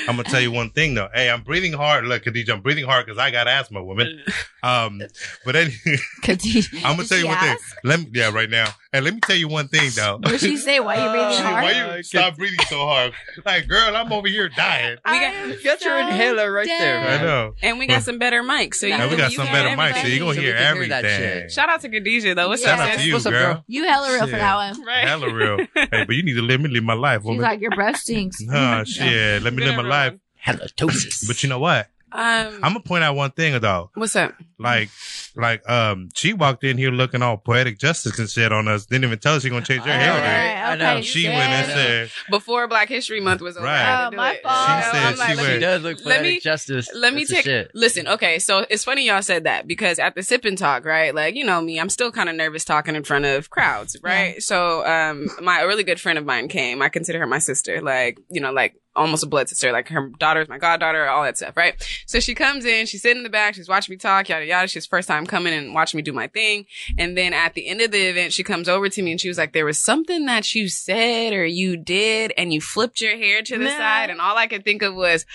S4: I'm gonna tell you one thing though. Hey, I'm breathing hard. Look, Khadija, I'm breathing hard because I got asthma, woman. Um, but anyway,
S7: Khadijah.
S4: I'm gonna tell you one thing. Let me, yeah, right now. And let me tell you one thing though.
S7: What she say? Why you breathing hard?
S4: Why you stop breathing so hard? Like, girl, I'm over here dying.
S8: We got-
S7: I'm
S5: Got your inhaler right there,
S7: dead.
S4: I know.
S8: And we got some better mics. So you,
S4: And we got
S8: you
S4: some better mics, so you're gonna
S5: So
S4: hear
S5: can hear
S4: everything.
S8: Shout out to Khadijah though. What's
S7: Yeah.
S8: up,
S4: Shout out to
S8: sis?
S4: you,
S5: What's up,
S4: girl.
S5: girl?
S7: You hella real for
S4: Shit.
S7: that one.
S8: Right.
S4: Hella real. hey, but you need to let me live my life,
S7: She's like, your breath stinks.
S4: Nah, shit. Let me live my
S8: Good
S4: life.
S5: Halitosis.
S4: But you know what?
S8: Um,
S4: I'm gonna point out one thing though.
S8: what's up?
S4: Like, like, um, she walked in here looking all poetic justice and shit on us. Didn't even tell us she gonna change her hair.
S5: know,
S4: today.
S5: right? I know.
S4: She
S7: sis.
S4: went and said,
S8: Before Black History Month was over,
S4: Right.
S8: I had to
S7: Oh, my fault.
S4: She
S8: You know,
S4: said
S8: I'm like,
S4: she
S8: let
S4: went-
S8: me-
S5: She does look
S8: Let
S5: poetic
S8: me-
S5: justice.
S8: Let me
S5: That's
S8: take
S5: shit.
S8: listen. Okay, so it's funny y'all said that because at the sip and talk, right? Like you know me, I'm still kind of nervous talking in front of crowds, right? So, um, my a really good friend of mine came. I consider her my sister, like you know, like almost a blood sister. Like her daughter's my goddaughter, all that stuff, right? So she comes in, she's sitting in the back, she's watching me talk, yada yada. She's first time coming and watching me do my thing, and then at the end of the event, she comes over to me and she was like, "There was something that you said or you did, and you flipped your hair to the
S7: Nah.
S8: side," and all I could think of was,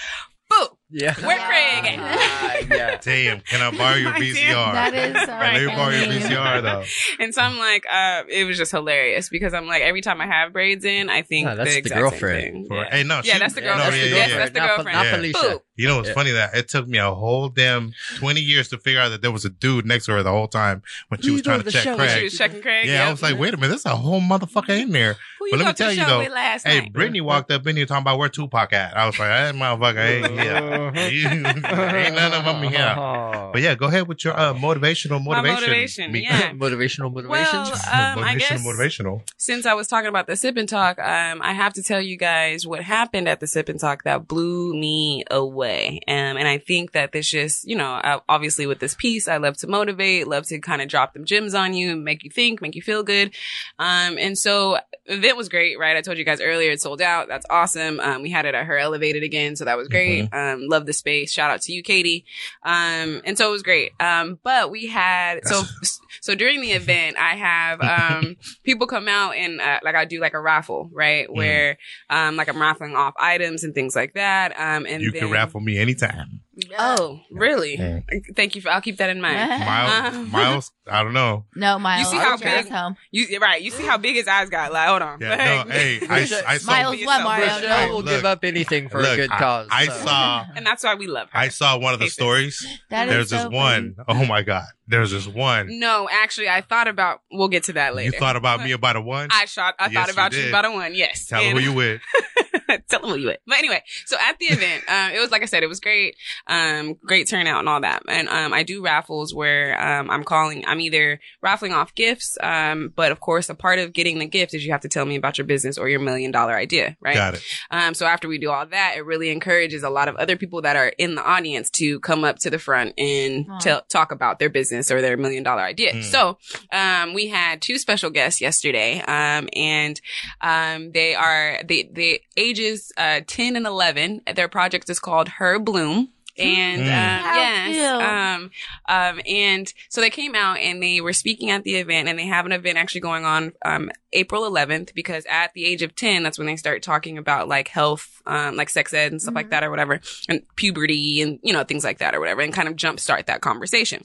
S8: "Boo."
S5: Yeah.
S8: Where Craig at?
S5: Ah, yeah.
S4: "Damn, can I borrow your
S8: I did.
S4: VCR?
S7: That is so
S4: Let me borrow your
S7: funny.
S4: VCR though."
S8: And so I'm like, uh, it was just hilarious because I'm like, every time I have braids in, I think
S5: No, that's
S8: the,
S5: the girlfriend.
S8: Same thing.
S4: For-
S8: Yeah.
S4: Hey, no,
S8: yeah,
S4: she-
S8: that's the girlfriend.
S4: no, yeah,
S8: yes,
S4: yeah.
S8: that's the
S5: Not,
S8: girlfriend.
S5: not
S4: Yeah.
S5: Felicia.
S8: Boop.
S4: You know what's
S5: Yeah.
S4: funny that it took me a whole damn 20 years to figure out that there was a dude next to her the whole time when she
S5: Who
S4: was trying to check
S5: show
S8: When she was checking Craig.
S4: Yeah, I was like, wait a minute, there's a whole motherfucker in there.
S8: Who you
S4: but let me
S8: to
S4: tell
S8: the
S4: you though, Hey. Brittany walked up in here talking about where Tupac at. I was like, that motherfucker ain't here. ain't none of them here. But yeah, go ahead with your uh, motivational
S8: My
S4: motivation.
S8: motivation,
S4: Me-
S8: yeah.
S5: motivational motivations.
S8: Well, um, I
S4: motivational,
S8: guess
S4: motivational.
S8: since I was talking about the sip and talk, um, I have to tell you guys what happened at the sip and talk that blew me away. Um, and I think that this just, you know, uh, obviously with this piece, I love to motivate, love to kind of drop them gems on you, make you think, make you feel good. Um, and so event was great, right? I told you guys earlier it sold out. That's awesome. Um, we had it at her elevated again. So that was great. Um, love the space. Shout out to you, Katie. Um, and so it was great. Um, but we had, so, so during the event, I have, um, people come out and, uh, like I do like a raffle, right? Where, um, like I'm raffling off items and things like that. Um, and
S4: You
S8: then,
S4: can raffle me anytime.
S8: Oh, really?
S5: Yeah.
S8: Thank you. For, I'll keep that in mind.
S4: Miles,
S8: Um,
S4: Miles, I don't know.
S7: No, Miles.
S8: You see how
S7: get your ass
S8: big-
S7: home.
S8: You right? You see how big his eyes got? Like, hold on.
S4: Yeah, no, hey, I, I saw,
S7: Miles, what, Mario?
S5: Michelle will
S4: Look,
S5: give up anything for
S4: look,
S5: a good
S4: I-
S5: cause.
S4: I,
S5: so.
S4: saw,
S8: and that's why we love her.
S4: I saw one of the
S8: Hey, sis.
S4: stories.
S7: That is
S4: There's
S7: so
S4: this one. Oh my God. There's this one.
S8: No, actually, I thought about. We'll get to that later.
S4: You thought about me about a one?
S8: I shot. I
S4: Yes,
S8: thought about you,
S4: did.
S8: about a one. Yes.
S4: Tell them
S8: And-
S4: who you with.
S8: Tell them who you with. But anyway, so at the event, uh, it was like I said, it was great, um, great turnout and all that. And um, I do raffles where um, I'm calling, I'm either raffling off gifts, um, but of course, a part of getting the gift is you have to tell me about your business or your million dollar idea, right?
S4: Got it.
S8: Um, so after we do all that, it really encourages a lot of other people that are in the audience to come up to the front and
S7: Aw.
S8: tell, talk about their business or their million dollar idea.
S4: Mm.
S8: So, um, we had two special guests yesterday, um, and, um, they are, the, the ages, uh, 10 and 11. Their project is called Her Bloom. And,
S4: Mm.
S8: um, yes, um, um, and so they came out and they were speaking at the event and they have an event actually going on, um, April 11th because at the age of 10, that's when they start talking about like health, um, like sex ed and stuff like that or whatever and puberty and, you know, things like that or whatever and kind of jumpstart that conversation.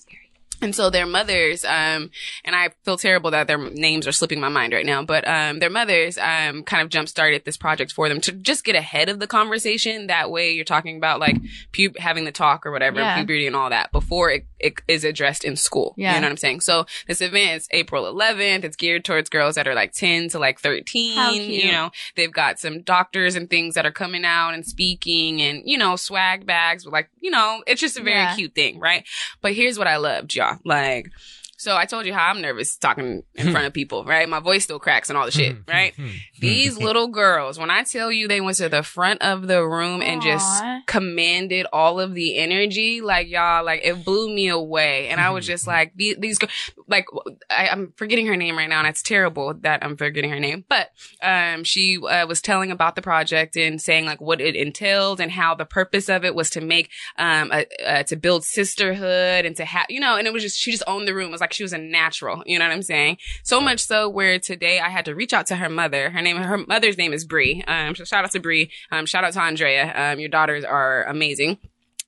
S8: And so their mothers, um, and I feel terrible that their names are slipping my mind right now, but, um, their mothers, um, kind of jump started this project for them to just get ahead of the conversation. That way you're talking about like pu- having the talk or whatever,
S7: Yeah.
S8: puberty and all that before it, it is addressed in school.
S7: Yeah.
S8: You know what I'm saying? So this event is April 11th. It's geared towards girls that are like 10 to like 13.
S7: How cute.
S8: You know, they've got some doctors and things that are coming out and speaking and, you know, swag bags with like, you know, it's just a very
S7: Yeah.
S8: cute thing, right? But here's what I loved, y'all. Like, So I told you how I'm nervous talking in front of people, right? My voice still cracks and all the shit, right? These little girls, when I tell you they went to the front of the room and just commanded all of the energy, like y'all, like it blew me away. And I was just like, these, these like, I, I'm forgetting her name right now and it's terrible that I'm forgetting her name, but, um, she uh, was telling about the project and saying like what it entailed and how the purpose of it was to make, um, a, uh, to build sisterhood and to have, you know, and it was just, she just owned the room. It was like she was a natural, you know what I'm saying? So much so where today I had to reach out to her mother. Her name, her mother's name is Bree. Um, so shout out to Bree. Um, shout out to Andrea. Um, your daughters are amazing.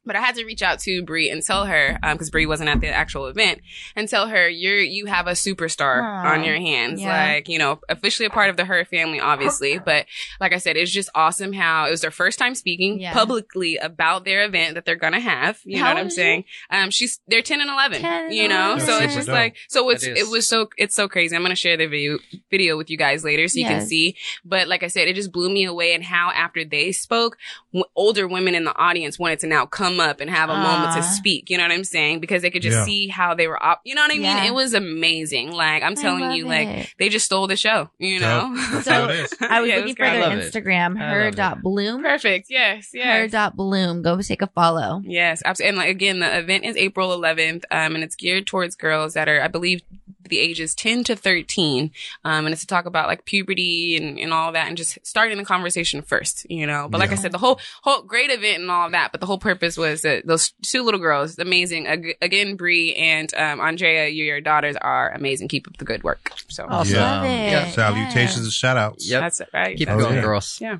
S8: But I had to reach out to Brie and tell her, um, cause Bree wasn't at the actual event and tell her you're, you have a superstar
S7: Aw.
S8: on your hands.
S7: Yeah.
S8: Like, you know, officially a part of the Her family, obviously. But like I said, it's just awesome how it was their first time speaking
S7: Yeah.
S8: publicly about their event that they're gonna have. You
S7: How
S8: know what I'm
S7: is
S8: saying? Um, she's, they're 10 and 11,
S7: 10
S8: you know?
S7: and
S8: So it's just
S4: Super
S8: like, so it's,
S5: That
S8: it
S5: is.
S8: was so, it's so crazy. I'm gonna share the video, video with you guys later so you can see. But like I said, it just blew me away and how after they spoke, w- older women in the audience wanted to now come up and have a moment to speak. You know what I'm saying? Because they could just
S4: Yeah.
S8: see how they were op- you know what I mean?
S7: Yeah.
S8: It was amazing. Like I'm telling
S7: love
S8: you, like they just stole the show, you know?
S4: That's
S7: So,
S4: how it is.
S7: I was
S8: Yeah, it
S7: looking for their
S5: I love it.
S7: Instagram, her dot bloom.
S8: Perfect. Yes. Yes.
S7: Her dot bloom. Go take a follow.
S8: Yes, absolutely. And like, again, the event is April 11th, um, and it's geared towards girls that are, I believe, the ages 10 to 13. Um, and it's to talk about like puberty and, and all that and just starting the conversation first, you know. But like I said, the whole, whole great event and all of that, but the whole purpose was that those two little girls, amazing. Ag- Again, Bree and, um, Andrea, you, your daughters are amazing. Keep up the good work. So
S5: Awesome.
S4: Yeah.
S7: Love it.
S5: Yeah.
S4: Salutations and shout outs.
S5: Yep.
S8: that's it, right?
S5: Keep it going,
S4: yeah.
S5: girls.
S8: Yeah.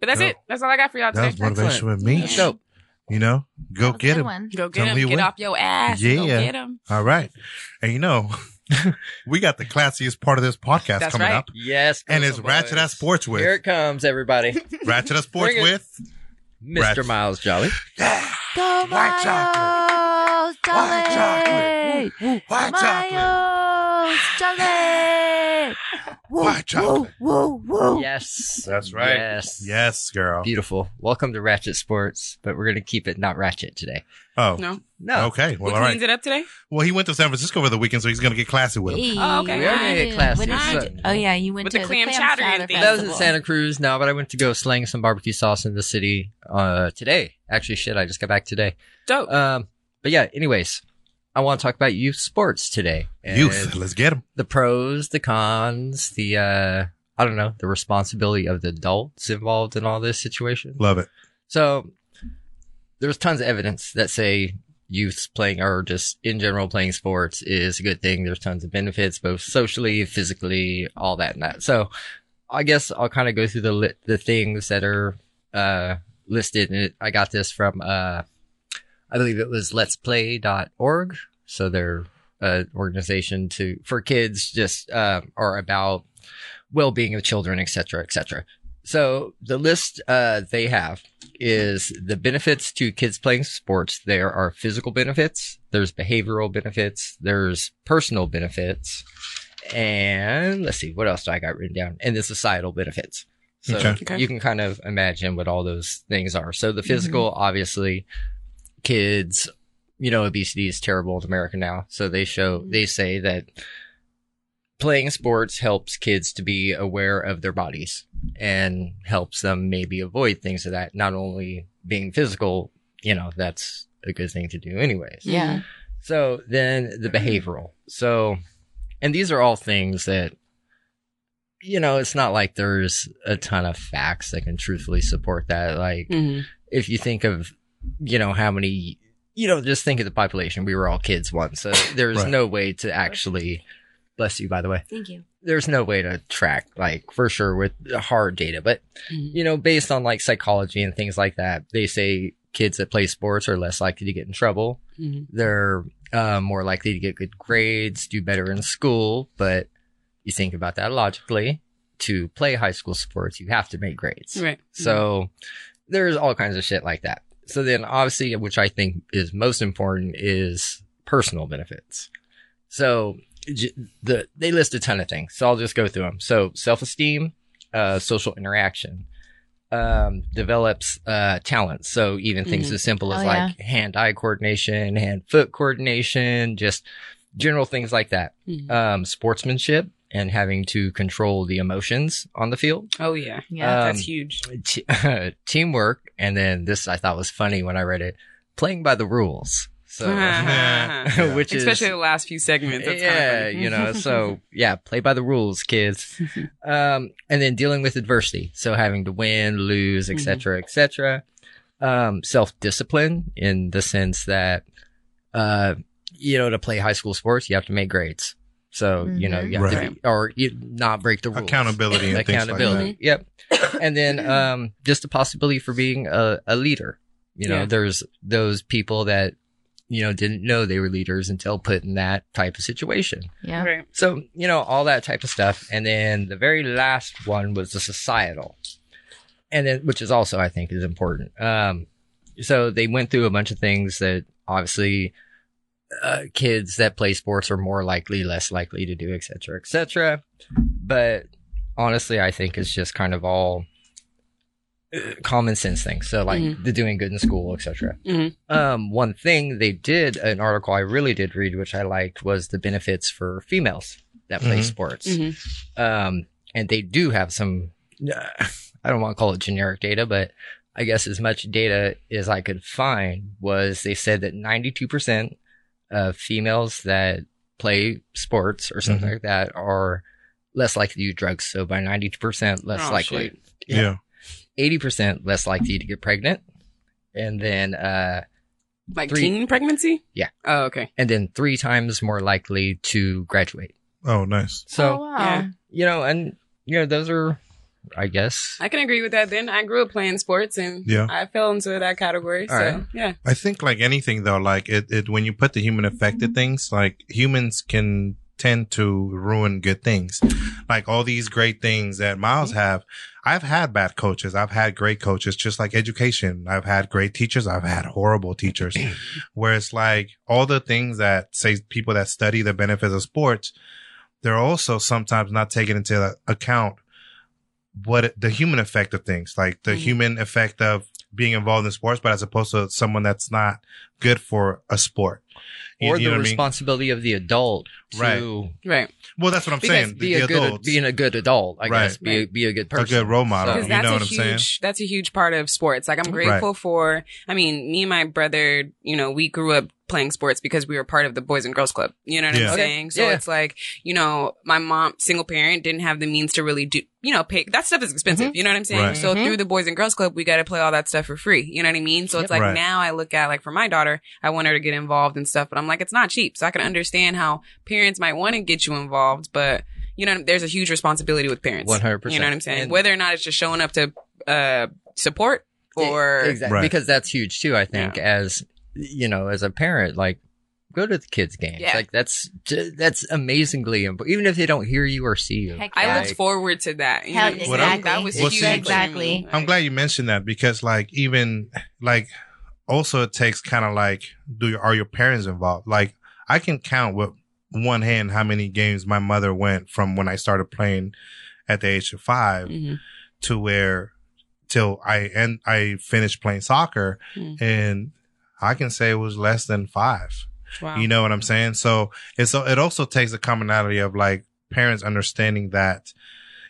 S8: But that's
S4: Yeah.
S8: it. That's all I got for y'all
S4: That
S8: today.
S4: was motivation with me.
S5: That's dope.
S4: You know, go
S7: That was a
S4: get
S7: good
S4: him.
S7: one.
S8: Go get
S4: me
S8: him. Get
S4: win.
S8: off your ass. Go
S4: Yeah.
S8: get him.
S4: All right. And you know, we got the classiest part of this podcast
S8: That's
S4: coming
S8: right.
S4: up.
S5: Yes.
S4: And
S5: Crystal
S4: it's Ratchet
S5: Boys.
S4: Ass Sports with
S5: Here it comes, everybody.
S4: Ratchet Ass Sports with
S5: Mr.
S4: Ratchet.
S5: Miles Jolly.
S7: Go
S3: White
S7: Miles!
S3: White
S7: Jolly!
S3: chocolate. White chocolate.
S7: Miles! Jolly! Woo,
S3: White chocolate.
S7: Woo, woo, woo.
S5: Yes.
S4: That's right.
S5: Yes.
S4: Yes, girl.
S5: Beautiful. Welcome to Ratchet Sports, but we're going to keep it not ratchet today.
S4: Oh,
S8: No.
S5: No.
S4: okay. Well,
S8: we
S4: all right.
S8: cleaned it up today?
S4: Well, he went to San Francisco for the weekend, so he's going to get classy with him.
S8: Oh, okay.
S5: We are gonna get classy.
S7: What did you
S5: So-
S7: Oh yeah, you went
S8: With
S7: to
S8: the clam chowder and things.
S5: That was in Santa Cruz now, but I went to go slang some barbecue sauce in the city uh, today. Actually, shit, I just got back today.
S8: Dope.
S5: Um, but yeah, anyways, I want to talk about youth sports today. And
S4: Youth. Let's get them.
S5: the pros, the cons, the uh, I don't know, the responsibility of the adults involved in all this situation.
S4: Love it.
S5: So there's tons of evidence that say youth playing or just in general playing sports is a good thing. There's tons of benefits, both socially, physically, all that and that. So I guess I'll kind of go through the li- the things that are uh, listed. And it, I got this from uh, I believe it was Let's Play.org. So they're an organization to for kids just uh, or about well-being of children, et cetera, et cetera. So the list uh, they have is the benefits to kids playing sports. There are physical benefits, there's behavioral benefits, there's personal benefits, and let's see what else do I got written down, and the societal benefits. So
S4: Okay.
S8: Okay.
S5: you can kind of imagine what all those things are. So the physical, obviously, kids, you know, obesity is terrible in America now. So they show, mm-hmm. they say that playing sports helps kids to be aware of their bodies and helps them maybe avoid things of that. Not only being physical, you know, that's a good thing to do anyways.
S7: Yeah. Mm-hmm.
S5: So then the mm-hmm. behavioral. So, and these are all things that, you know, it's not like there's a ton of facts that can truthfully support that. Like,
S8: Mm-hmm.
S5: if you think of, you know, how many, you know, just think of the population. We were all kids once. So there's
S4: Right.
S5: no way to actually, bless you, by the way
S7: Thank you.
S5: there's no way to track like for sure with hard data but
S8: Mhm.
S5: you know based on like psychology and things like that they say kids that play sports are less likely to get in trouble
S8: Mhm.
S5: they're uh, more likely to get good grades do better in school but you think about that logically to play high school sports you have to make grades
S8: Right.
S5: so there's all kinds of shit like that. So then obviously, which I think is most important is personal benefits. So the, they list a ton of things. So I'll just go through them. So self-esteem, uh, social interaction, um, develops, uh, talents. So even things
S8: Mhm.
S5: as simple as
S7: Oh,
S5: like hand-eye coordination, hand-foot coordination, just general things like that.
S8: Mhm.
S5: Um, sportsmanship and having to control the emotions on the field.
S8: Oh yeah,
S7: Yeah.
S8: that's
S5: Um,
S8: huge.
S5: Te- teamwork. And then this I thought was funny when I read it, playing by the rules. So, which is,
S8: Especially the last few segments. That's
S5: yeah, you know, so yeah, play by the rules, kids. Um, and then dealing with adversity. So having to win, lose,
S8: Mm-hmm.
S5: et cetera, et cetera. Um, self-discipline in the sense that, uh, you know, to play high school sports, you have to make grades. So, you know, you have to, be, or you not break the rules.
S4: Accountability and things like
S5: Accountability. Yep. And then, um, just a possibility for being a, a leader. You know,
S8: Yeah.
S5: there's those people that, you know, didn't know they were leaders until put in that type of situation.
S7: Yeah.
S8: Right.
S5: So, you know, all that type of stuff. And then the very last one was the societal. And then, which is also, I think, is important. Um, so they went through a bunch of things that obviously, uh, kids that play sports are more likely, less likely to do, et cetera, et cetera. But honestly, I think it's just kind of all uh, common sense things. So like
S8: Mhm.
S5: the doing good in school, et cetera.
S8: Mhm.
S5: Um, one thing they did, an article I really did read, which I liked, was the benefits for females that play
S4: Mhm.
S5: sports.
S8: Mhm.
S5: Um, and they do have some, I don't want to call it generic data, but I guess as much data as I could find was they said that 92% of females that play sports or something
S4: Mhm.
S5: like that are less likely to use drugs. So by 90% less
S8: Oh,
S5: likely.
S8: shit.
S4: Yeah.
S5: 80% less likely to get pregnant. And then, uh,
S8: Like
S5: Three-
S8: teen pregnancy?
S5: Yeah.
S8: Oh, okay.
S5: and then three times more likely to graduate.
S4: Oh, nice.
S5: So,
S7: oh, wow.
S8: yeah.
S5: you know, and, you know, those are, I guess,
S8: I can agree with that. Then I grew up playing sports, and
S4: Yeah.
S8: I fell into that category.
S5: All
S8: so
S5: right.
S8: yeah,
S4: I think like anything though, like it, it when you put the human effect to mm-hmm. things, like humans can tend to ruin good things. Like all these great things that Miles mm-hmm. have. I've had bad coaches. I've had great coaches, just like education. I've had great teachers. I've had horrible teachers where it's like all the things that say people that study the benefits of sports, they're also sometimes not taken into account what the human effect of things, like the
S8: Mhm.
S4: human effect of being involved in sports, but as opposed to someone that's not good for a sport. You-
S5: or
S4: you
S5: the
S4: know what I mean?
S5: responsibility of the adult to
S4: Right.
S8: right.
S4: Well, that's what I'm
S5: because
S4: saying.
S5: be
S4: the
S5: a good, being a good adult, I
S4: Right.
S5: guess, be, a, be a good person
S4: a
S5: person.
S4: good role model.
S5: So-
S4: you
S8: that's
S4: know
S8: a
S4: what I'm saying?
S8: huge that's a huge part of sports. Like I'm
S4: Right.
S8: grateful for. I mean, me and my brother, you know, we grew up playing sports because we were part of the Boys and Girls Club. You know what
S4: Yeah.
S8: I'm saying? So
S5: Yeah.
S8: it's like, you know, my mom, single parent, didn't have the means to really do, you know, pay. That stuff is expensive.
S5: Mm-hmm.
S8: You know what I'm saying?
S4: Right.
S8: So
S7: Mhm.
S8: through the Boys and Girls Club, we got to play all that stuff for free. You know what I mean? So
S5: Yep.
S8: it's like
S4: Right.
S8: now I look at like for my daughter, I want her to get involved and stuff, but I'm like, it's not cheap. So I can understand how parents might want to get you involved, but you know, there's a huge responsibility with parents.
S5: 100%.
S8: You know what I'm saying?
S5: And-
S8: Whether or not it's just showing up to uh support or
S5: exactly
S4: Right.
S5: because that's huge too. I think as you know, as a parent, like go to the kids' games.
S8: Yeah.
S5: Like that's that's amazingly important. Even if they don't hear you or see you.
S7: Heck
S8: I
S7: yeah.
S8: looked forward to that. You
S7: Hell,
S8: know,
S4: What I'm-
S7: exactly.
S8: that was
S4: Well,
S8: huge.
S4: see-
S7: exactly.
S4: I'm glad you mentioned that because like even like also it takes kind of like do your, are your parents involved? Like I can count with one hand how many games my mother went from when I started playing at the age of 5
S8: Mhm.
S4: to where till I and I finished playing soccer
S8: Mm.
S4: and I can say it was less than five.
S8: Wow.
S4: You know what I'm saying? So it's it also takes a commonality of like parents understanding that,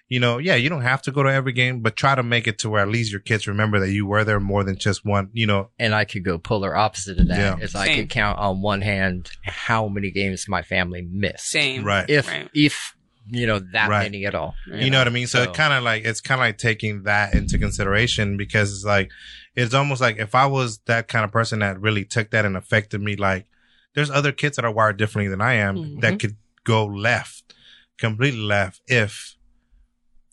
S4: you know, yeah, you don't have to go to every game, but try to make it to where at least your kids remember that you were there more than just one, you know.
S5: and I could go polar opposite of that.
S4: Yeah.
S5: Is I
S8: Same.
S5: could count on one hand how many games my family missed.
S8: Same.
S4: Right.
S5: If
S8: Right.
S5: if you know that
S4: Right.
S5: many at all.
S4: You know what I mean? So, it kind of like, it's kind of like taking that into consideration because it's like, it's almost like if I was that kind of person that really took that and affected me, like there's other kids that are wired differently than I am
S8: Mhm.
S4: that could go left, completely left if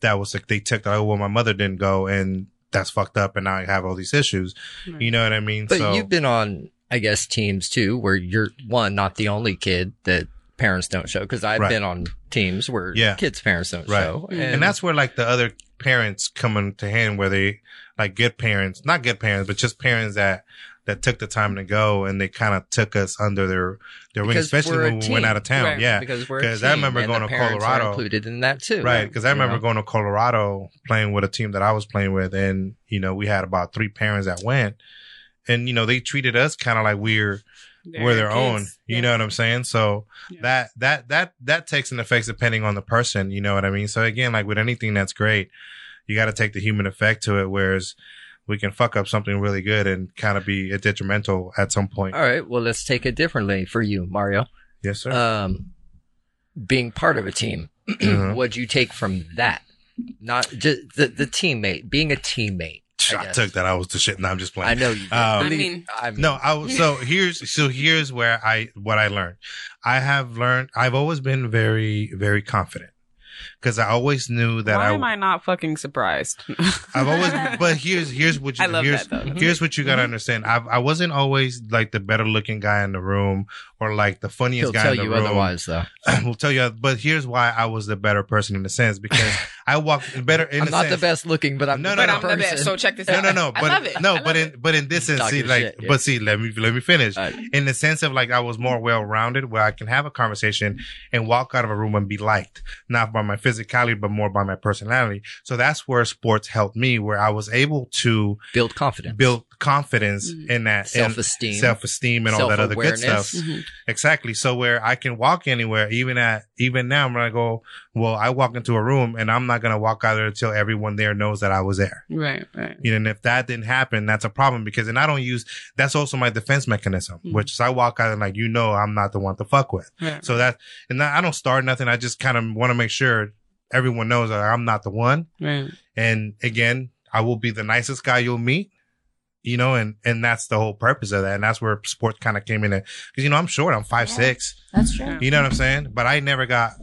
S4: that was like they took that, oh, well, my mother didn't go and that's fucked up and now I have all these issues.
S8: Right.
S4: You know what I mean?
S5: But
S4: so,
S5: you've been on, I guess, teams too, where you're one, not the only kid that parents don't show. Cause I've
S4: Right.
S5: been on teams where
S4: Yeah.
S5: kids' parents don't
S4: Right.
S5: show.
S8: Mhm.
S4: and that's where like the other parents come into hand where they like good parents, not good parents, but just parents that that took the time to go and they kind of took us under their their wing, especially when we went out of town.
S8: Right.
S4: Yeah,
S5: because we're a
S4: 'Cause I
S5: team,
S4: remember going to Colorado.
S5: included in that too.
S4: right. Because I
S5: You
S4: remember
S5: know?
S4: going to Colorado playing with a team that I was playing with, and you know we had about three parents that went, and you know they treated us kind of like we're were their own. You
S8: Yeah.
S4: know what I'm saying? So
S8: Yeah.
S4: that that that that takes an effect depending on the person. You know what I mean? So again, like with anything that's great, you got to take the human effect to it. Whereas we can fuck up something really good and kind of be detrimental at some point.
S5: All right. Well, let's take it differently for you, Mario.
S4: Yes, sir.
S5: Um, being part of a team,
S4: Mhm.
S5: what'd you take from that? Not just the, the teammate, being a teammate. I
S4: I, took that. I was the shit. No, I'm just playing.
S5: I know you.
S4: Um,
S8: I mean-
S5: I mean,
S4: No, I was- so here's so here's where I what I learned. I have learned. I've always been very very confident because I always knew that
S8: Why
S4: I
S8: am I not fucking surprised?
S4: I've always, but here's here's what you
S8: I love
S4: here's,
S8: that, though.
S4: here's what you gotta understand. I I wasn't always like the better looking guy in the room or like the funniest
S5: he'll
S4: guy
S5: tell
S4: in the
S5: you
S4: room.
S5: otherwise, though.
S4: we'll tell you, but here's why I was the better person in a sense because I walked better in
S5: I'm
S4: a
S5: not
S4: sense.
S5: the best looking, but I'm
S4: No,
S5: the
S4: no,
S8: but
S5: better
S8: I'm the
S5: person.
S8: best. So check this
S4: No,
S8: out.
S4: no, no,
S8: I
S4: but
S8: love it.
S4: no,
S8: I
S4: but in but in this sense, see, like,
S5: shit, yeah.
S4: but see, let me let me finish.
S5: Uh,
S4: in the sense of like I was more well rounded, where I can have a conversation and walk out of a room and be liked, not by my physicality, but more by my personality. So that's where sports helped me, where I was able to
S5: build confidence,
S4: build confidence
S8: Mhm.
S4: in that
S5: self-esteem,
S4: self esteem, and all that other good
S5: self-awareness.
S4: stuff.
S8: Mhm.
S4: Exactly. So where I can walk anywhere, even at even now, when I'm gonna go. Well, I walk into a room and I'm not gonna walk out there until everyone there knows that I was there.
S8: Right, right.
S4: You know, and if that didn't happen, that's a problem because, and I don't use, that's also my defense mechanism,
S8: Mhm.
S4: which is I walk out and like, you know, I'm not the one to fuck with.
S8: right.
S4: So that, and I don't start nothing. I just kind of want to make sure everyone knows that I'm not the one.
S8: right.
S4: And again, I will be the nicest guy you'll meet, you know, and, and that's the whole purpose of that. And that's where sports kind of came in. Cause, you know, I'm short. I'm five,
S7: Yeah.
S4: six.
S7: That's true.
S4: You know what I'm saying? But I never got,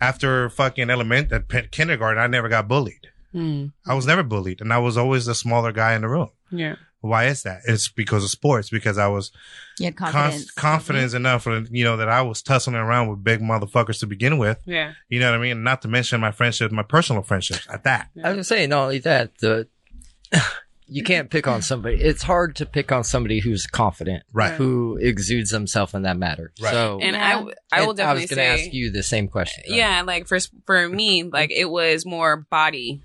S4: after fucking element at kindergarten, I never got bullied.
S8: Mm.
S4: I was never bullied and I was always the smaller guy in the room.
S8: Yeah.
S4: Why is that? It's because of sports, because I was
S7: You had
S4: con-
S7: confidence. Mm-hmm.
S4: confidence enough, for, you know, that I was tussling around with big motherfuckers to begin with.
S8: Yeah.
S4: You know what I mean? Not to mention my friendships, my personal friendships at that.
S5: I was saying, not only that, the you can't pick on somebody. It's hard to pick on somebody who's confident,
S4: Right.
S5: Who exudes themselves in that matter.
S4: Right.
S5: So,
S8: And I, I will definitely
S5: I was going to ask you the same question.
S8: yeah, like for for me, like it was more body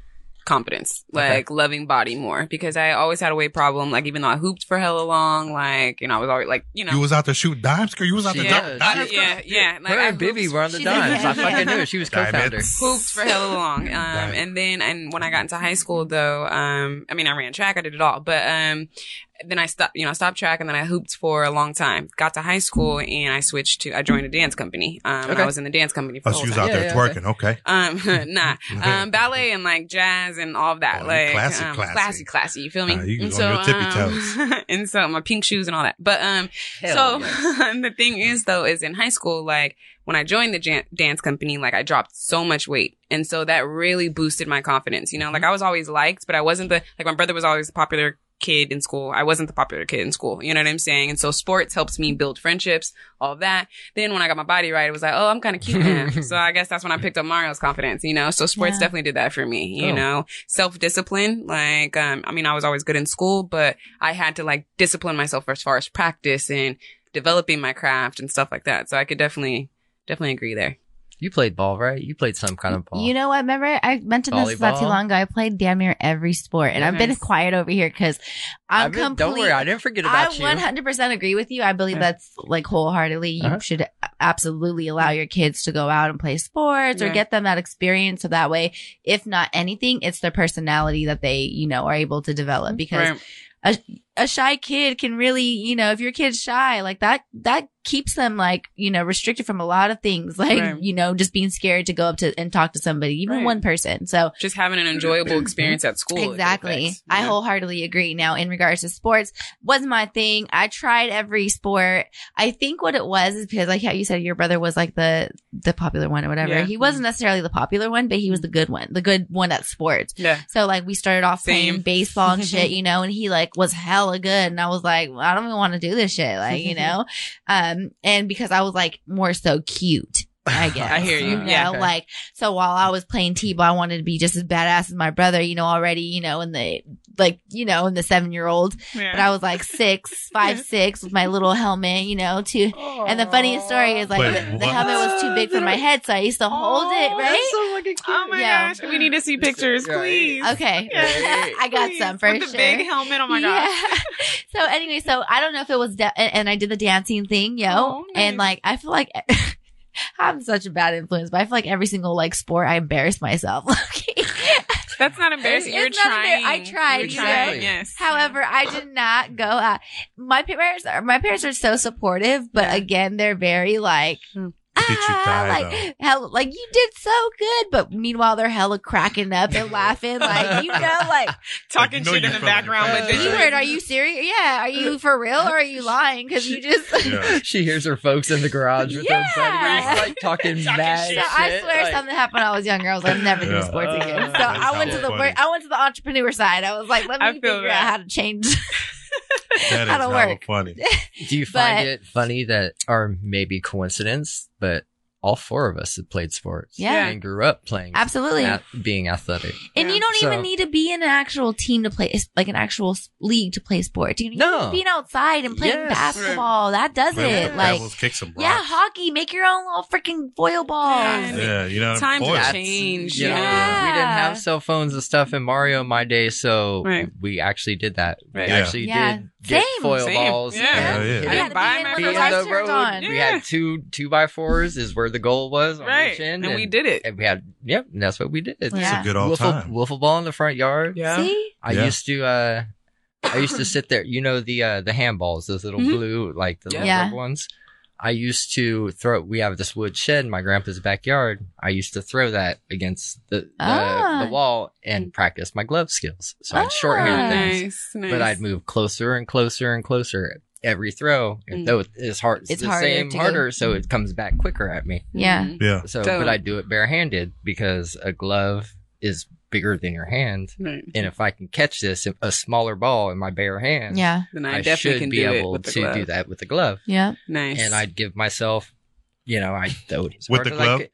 S8: confidence,
S5: Okay.
S8: like loving body more because I always had a weight problem. Like even though I hooped for hella long, like you know I was always like you know.
S4: You was out there shoot dimes, girl. You was out there
S5: Yeah,
S4: shooting
S8: I-
S4: dimes.
S8: yeah, yeah. Like
S5: Her
S8: I
S5: and Bibby were on the
S7: She's
S5: dimes. I fucking knew it. She was
S4: Diamonds.
S5: co-founder.
S8: hooped for hella long. Um, and then, and when I got into high school though, um, I mean, I ran track, I did it all, but, um, then I stopped, you know, I stopped track and then I hooped for a long time. Got to high school and I switched to, I joined a dance company. Um,
S5: Okay.
S8: I was in the dance company for
S4: Oh,
S8: the
S4: she was
S8: time.
S4: out
S5: Yeah,
S4: there
S5: yeah,
S4: twerking. Okay.
S8: Um, nah, um, ballet and like jazz and all of that,
S4: Oh,
S8: like
S4: classy,
S8: um,
S4: classy.
S8: classy, classy. You feel me?
S4: Uh, you
S8: and
S4: was on your tippy
S8: um, and so my pink shoes and all that. But um,
S5: Hell
S8: so
S5: yes.
S8: the thing is though, is in high school, like when I joined the jan- dance company, like I dropped so much weight. And so that really boosted my confidence. You know, like I was always liked, but I wasn't the, like my brother was always the popular kid in school. I wasn't the popular kid in school. You know what I'm saying? And so sports helps me build friendships, all that. Then when I got my body right, it was like, oh, I'm kind of cute now. so I guess that's when I picked up Mario's confidence, you know? So sports
S7: Yeah.
S8: definitely did that for me, you
S5: Oh.
S8: know? Self-discipline. Like, um, I mean, I was always good in school, but I had to like discipline myself as far as practice and developing my craft and stuff like that. So I could definitely, definitely agree there.
S5: You played ball, right? You played some kind of ball.
S7: You know what? Remember, I mentioned this not too long ago. I played damn near every sport, and I've been quiet over here because I'm
S5: I've been-
S7: completely.
S5: don't worry, I didn't forget
S7: I
S5: about you.
S7: 100% agree with you. I believe
S8: Yeah.
S7: that's like wholeheartedly. You
S5: Uh-huh.
S7: should absolutely allow your kids to go out and play sports or get them that experience. So that way, if not anything, it's their personality that they, you know, are able to develop because
S8: Right.
S7: a shy kid can really, you know, if your kid's shy, like that, that keeps them like, you know, restricted from a lot of things, like,
S8: Right.
S7: you know, just being scared to go up to and talk to somebody, even
S8: Right.
S7: one person. So
S8: Just having an enjoyable mm-hmm. experience at school.
S7: exactly.
S8: affects.
S7: I wholeheartedly agree. Now, in regards to sports, was my thing. I tried every sport. I think what it was is because like how you said your brother was like the, the popular one or whatever.
S8: Yeah.
S7: He wasn't necessarily the popular one, but he was the good one, the good one at sports.
S8: Yeah.
S7: So like we started off
S8: Same.
S7: playing baseball and shit, you know, and he like was hella good. And I was like, well, I don't even want to do this shit. Like, you know, um, and because I was like more so cute. I guess.
S8: I hear you.
S7: You
S8: Yeah.
S7: know, like, so while I was playing T-ball, I wanted to be just as badass as my brother, you know, already, you know, in the, like, you know, in the seven year old.
S8: Yeah.
S7: But I was like six, five, six with my little helmet, you know, too. And the funniest story is like
S4: Wait,
S7: the, the helmet was too big for my head, so I used to hold it, oh, right?
S8: oh my
S7: Yeah.
S8: gosh, we need to see pictures,
S5: Right.
S8: please.
S7: Okay.
S8: Yeah.
S7: I got
S8: Please.
S7: some for
S8: With
S7: sure.
S8: the big helmet. Oh my gosh.
S7: So anyway, so I don't know if it was, da- and and I did the dancing thing, yo,
S8: Oh,
S7: and like I feel like I'm such a bad influence, but I feel like every single like sport I embarrass myself. Okay.
S8: That's not embarrassing. You're
S7: not embar-
S8: trying.
S7: I tried,
S8: You're
S7: you
S8: trying.
S5: know?
S8: Yes.
S7: However, I did not go out. My parents are my parents are so supportive, but
S8: Yeah.
S7: again, they're very like. Hmm.
S4: Did you
S7: ah,
S4: die,
S7: like hell, like you did so good, but meanwhile they're hella cracking up and laughing, like you know, like
S8: talking
S4: know
S8: shit in the
S4: feel like
S8: background,
S5: that.
S8: but
S7: you heard, are you serious? Yeah, are you for real or are you lying? Because you just
S4: Yeah.
S5: She hears her folks in the garage with
S7: Yeah.
S5: their buddies, like talking
S8: Talking
S5: mad
S8: shit.
S7: So I swear
S5: like-
S7: something happened when I was younger. I was like, never doing
S4: Yeah.
S7: sports again. So
S5: Uh,
S7: I went to the
S4: so
S7: work, I went to the entrepreneur side. I was like, let me figure
S8: that.
S7: out how to change.
S4: That is
S7: How to
S4: hella
S7: work.
S4: funny.
S5: Do you find
S7: But-
S5: it funny that, or maybe coincidence, but all four of us have played sports
S7: Yeah.
S5: and grew up playing,
S7: Absolutely.
S5: ath- being athletic.
S7: And
S8: Yeah.
S7: you don't
S5: So-
S7: even need to be in an actual team to play, it's like an actual league to play sport. You know,
S5: No.
S7: just being outside and playing
S5: Yes.
S7: basketball, that does
S4: Play
S7: it.
S4: with
S7: Like,
S4: Devils, kick some
S7: yeah, hockey, make your own little freaking foil balls.
S8: Yeah.
S4: Yeah, you know,
S8: Times
S4: foil.
S8: have changed.
S5: You know,
S7: Yeah.
S5: we didn't have cell phones and stuff in Mario in my day, so
S8: Right.
S5: we actually did that.
S8: Right.
S5: We
S4: Yeah.
S5: actually
S7: Yeah.
S5: did get
S7: Same.
S5: foil
S8: Same.
S5: balls.
S8: Yeah.
S5: and
S4: Hell yeah.
S5: hit
S8: I didn't buy my
S7: when
S5: Be
S7: the
S5: in
S7: lights
S5: the
S7: turned
S5: road.
S7: on.
S5: We had two two by fours is where the goal was on
S8: Right.
S5: each end,
S8: And we did it.
S5: And we had yep, and that's what we did.
S7: Yeah.
S4: It's a good old
S5: Wiffle,
S4: time.
S5: wiffle ball in the front yard.
S8: Yeah.
S7: See?
S5: I
S4: Yeah.
S5: used to uh I used to sit there. You know the uh the handballs, those little
S8: Mhm.
S5: blue like the little
S7: Yeah.
S5: ones. I used to throw. We have this wood shed in my grandpa's backyard. I used to throw that against the the,
S7: Ah.
S5: the wall and practice my glove skills. So I'd shorthand
S7: Ah.
S5: things,
S8: Nice, nice.
S5: but I'd move closer and closer and closer every throw. And
S8: Mm.
S5: though it's hard, it's,
S7: It's
S5: the
S7: harder
S5: same
S7: to go-
S5: harder, so it comes back quicker at me.
S7: Yeah.
S4: Yeah.
S5: So,
S8: So-
S5: but I do it barehanded because a glove is bigger than your hand.
S8: Right.
S5: And if I can catch this, a smaller ball in my bare hand,
S7: Yeah.
S8: Then I,
S5: I,
S8: definitely
S5: should
S8: can
S5: be
S8: do
S5: able to
S8: glove.
S5: do that with the glove.
S7: Yeah.
S8: Nice.
S5: And I'd give myself, you know, I throw it as
S4: With
S5: hard
S4: the
S5: as I
S4: glove?
S5: could.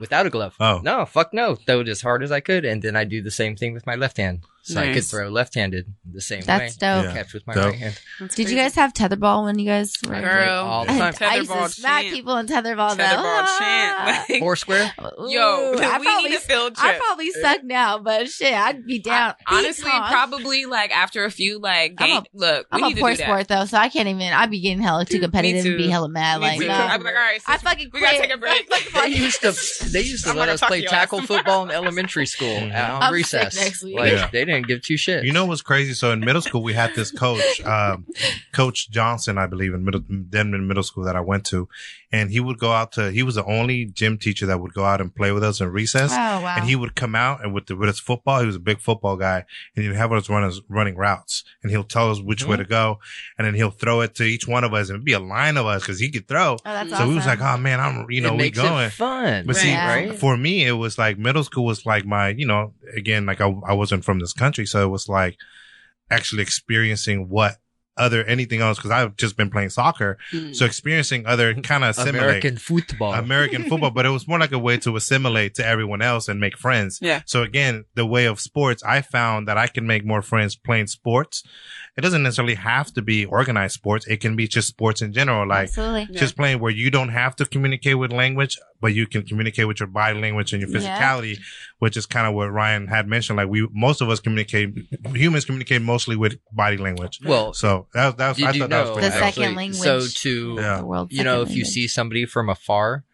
S5: Without a glove.
S4: Oh.
S5: No, fuck no. Throw it as hard as I could. And then I do the same thing with my left hand. So I could throw left handed the same
S7: That's
S5: way.
S7: dope.
S4: Yeah.
S5: Catch with my
S4: Dope.
S5: right hand.
S8: That's
S7: Did you guys have tetherball when you guys were
S8: Girl.
S5: All the
S7: I,
S5: time.
S7: I used to
S8: Tetherball
S7: smack
S8: chant.
S7: people in tetherball though.
S8: Tetherball chant. Ah. Like,
S5: Foursquare?
S8: yo,
S7: Ooh,
S8: we
S7: I
S8: need
S7: probably,
S8: a field
S7: I probably suck now, but shit, I'd be down.
S8: I- honestly,
S7: Peacock.
S8: probably like after a few like
S7: I'm
S8: game. look,
S7: I'm a
S8: need to
S7: poor
S8: do that.
S7: sport though, so I can't even. I'd be getting hella too competitive and be
S8: too.
S7: hella mad.
S8: Me
S7: like,
S8: too.
S7: no.
S8: I'd be like, all right,
S7: I
S8: sis,
S7: fucking
S8: we gotta take a break.
S5: They used to they used to let us play tackle football in elementary school on recess.
S7: next week.
S5: Like they didn't give two shits.
S4: You know what's crazy? So in middle school, we had this coach, um, Coach Johnson, I believe, in middle Denman Middle School that I went to, and he would go out to. He was the only gym teacher that would go out and play with us in recess.
S7: Oh wow.
S4: And he would come out and with the, with his football, he was a big football guy, and he'd have us run us running routes, and he'll tell us which way to go, and then he'll throw it to each one of us, and it'd be a line of us because he could throw.
S7: oh, that's
S4: so
S7: awesome.
S4: we was like, oh man, I'm you know we going.
S5: it fun.
S4: But see,
S7: Right.
S5: right?
S4: for me, it was like middle school was like my, you know, again, like I, I wasn't from this country. So it was like actually experiencing what other, anything else. Cause I've just been playing soccer.
S8: Mm.
S4: So experiencing other kind of assimilate
S5: American football.
S4: American football, but it was more like a way to assimilate to everyone else and make friends.
S8: Yeah.
S4: So again, the way of sports, I found that I can make more friends playing sports. It doesn't necessarily have to be organized sports. It can be just sports in general. Like,
S7: Absolutely.
S8: Yeah.
S4: just playing where you don't have to communicate with language, but you can communicate with your body language and your
S7: Yeah.
S4: physicality, which is kind of what Ryan had mentioned. Like we, most of us communicate, humans communicate mostly with body language.
S5: well,
S4: So that, that was, I
S5: did you
S4: thought that
S5: know
S4: was
S7: The
S4: pretty dope.
S7: second
S5: actually,
S7: language.
S5: So to
S4: Yeah.
S7: The world's
S5: you know,
S7: second
S5: if you see somebody from afar,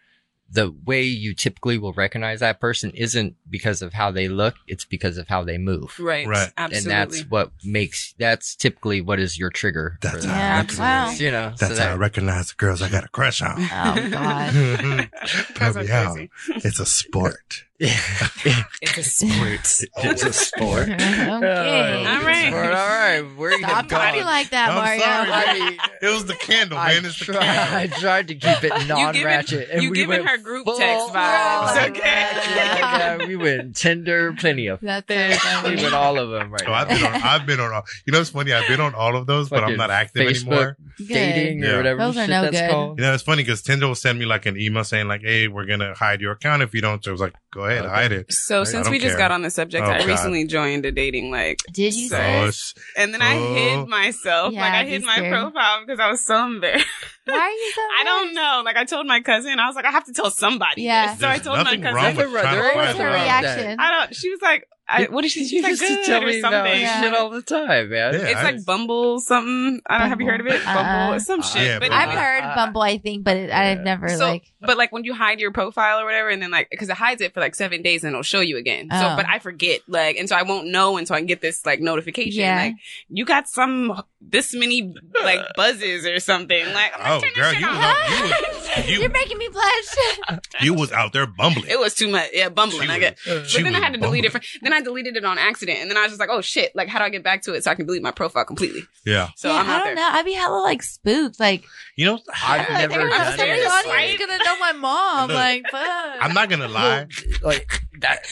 S5: the way you typically will recognize that person isn't because of how they look; it's because of how they move.
S8: right,
S4: Right.
S8: absolutely.
S5: And that's what makes that's typically what is your trigger.
S4: That's how
S7: Yeah,
S5: that.
S7: wow.
S5: You know, so
S4: That's how I recognize the girls I got a crush on.
S7: Oh god.
S8: That's
S4: Put
S8: so
S4: me out.
S8: crazy.
S4: It's a sport.
S8: It's a sport.
S5: it's a sport.
S7: okay.
S8: Oh, all right.
S5: All right. Where you
S7: Stop
S5: have gone?
S7: talking like that,
S4: I'm
S7: Mario.
S4: sorry,
S5: I
S4: It was the candle,
S5: I
S4: man. It's the
S5: tried,
S4: candle.
S5: I tried to keep it non-ratchet. and
S8: you
S5: we
S8: giving her group
S5: full
S8: text vibes, okay?
S5: Yeah, we went Tinder, plenty of
S7: That's so
S5: fish.
S7: funny.
S5: We went all of them right
S4: Oh, I've been on. I've been on. All, you know, it's funny. I've been on all of those, but I'm not active
S5: Facebook.
S4: anymore.
S7: Good.
S5: dating
S4: Yeah.
S5: or whatever
S7: Those are no
S5: that's
S7: good.
S5: called.
S4: You know, it's funny because Tinder will send me like an email saying like, "Hey, we're gonna hide your account if you don't." So I was like, "Go ahead,
S5: Okay.
S4: hide it."
S8: So
S4: I
S8: since
S4: don't
S8: we just
S4: care.
S8: got on the subject,
S4: Oh,
S8: I
S4: God.
S8: recently joined a dating like,
S7: Did you
S8: So-
S7: say?
S8: And then I
S4: Oh.
S8: hid myself.
S7: Yeah,
S8: like I hid my
S7: scared.
S8: profile because I was so embarrassed.
S7: Why are you so?
S8: I don't know. Like I told my cousin, I was like, I have to tell somebody.
S7: Yeah.
S8: this. So I told my cousin.
S4: wrong with
S5: There
S4: trying to
S7: What was
S4: find
S7: her
S4: a
S5: wrong
S4: love.
S5: with that.
S7: reaction?
S8: I don't. She was like, I, what did she?
S5: You
S8: She's like,
S5: used to
S8: good
S5: tell
S8: or
S5: me about
S8: something.
S7: Yeah.
S5: shit all the time, man.
S4: Yeah.
S8: It's
S4: I-
S8: like Bumble something. I don't have you heard of it?
S7: Uh-uh.
S8: Bumble, it's some
S5: Uh,
S8: shit.
S4: yeah,
S8: but
S4: but-
S7: I've
S8: anyway.
S7: heard
S5: Uh,
S7: Bumble, I think, but it, I've never
S8: So,
S7: like.
S8: but like when you hide your profile or whatever, and then like because it hides it for like seven days and it'll show you again. So,
S7: Oh.
S8: but I forget like, and so I won't know until I get this like notification.
S7: Yeah.
S8: Like you got some this many like buzzes or something. Like I'm
S4: Oh, girl, you was, you was, you,
S7: you're making me blush.
S4: You was out there bumbling.
S8: It was too much. Yeah, bumbling.
S4: She
S8: I
S4: was-
S8: get.
S4: Uh,
S8: but then I had to delete it.
S4: bumbling.
S8: For, then I deleted it on accident, and then I was just like, "Oh shit! Like, how do I get back to it so I can delete my profile completely?"
S4: Yeah,
S8: So
S7: yeah,
S8: I'm
S7: I
S8: out
S7: don't
S8: there.
S7: know. I'd be hella like spooked. Like,
S4: you know,
S5: I've
S7: like,
S5: never
S7: I'm
S5: done it.
S7: the audience
S8: Right?
S7: gonna know my mom.
S4: Look,
S7: like, fuck.
S4: I'm not gonna lie.
S5: Like that.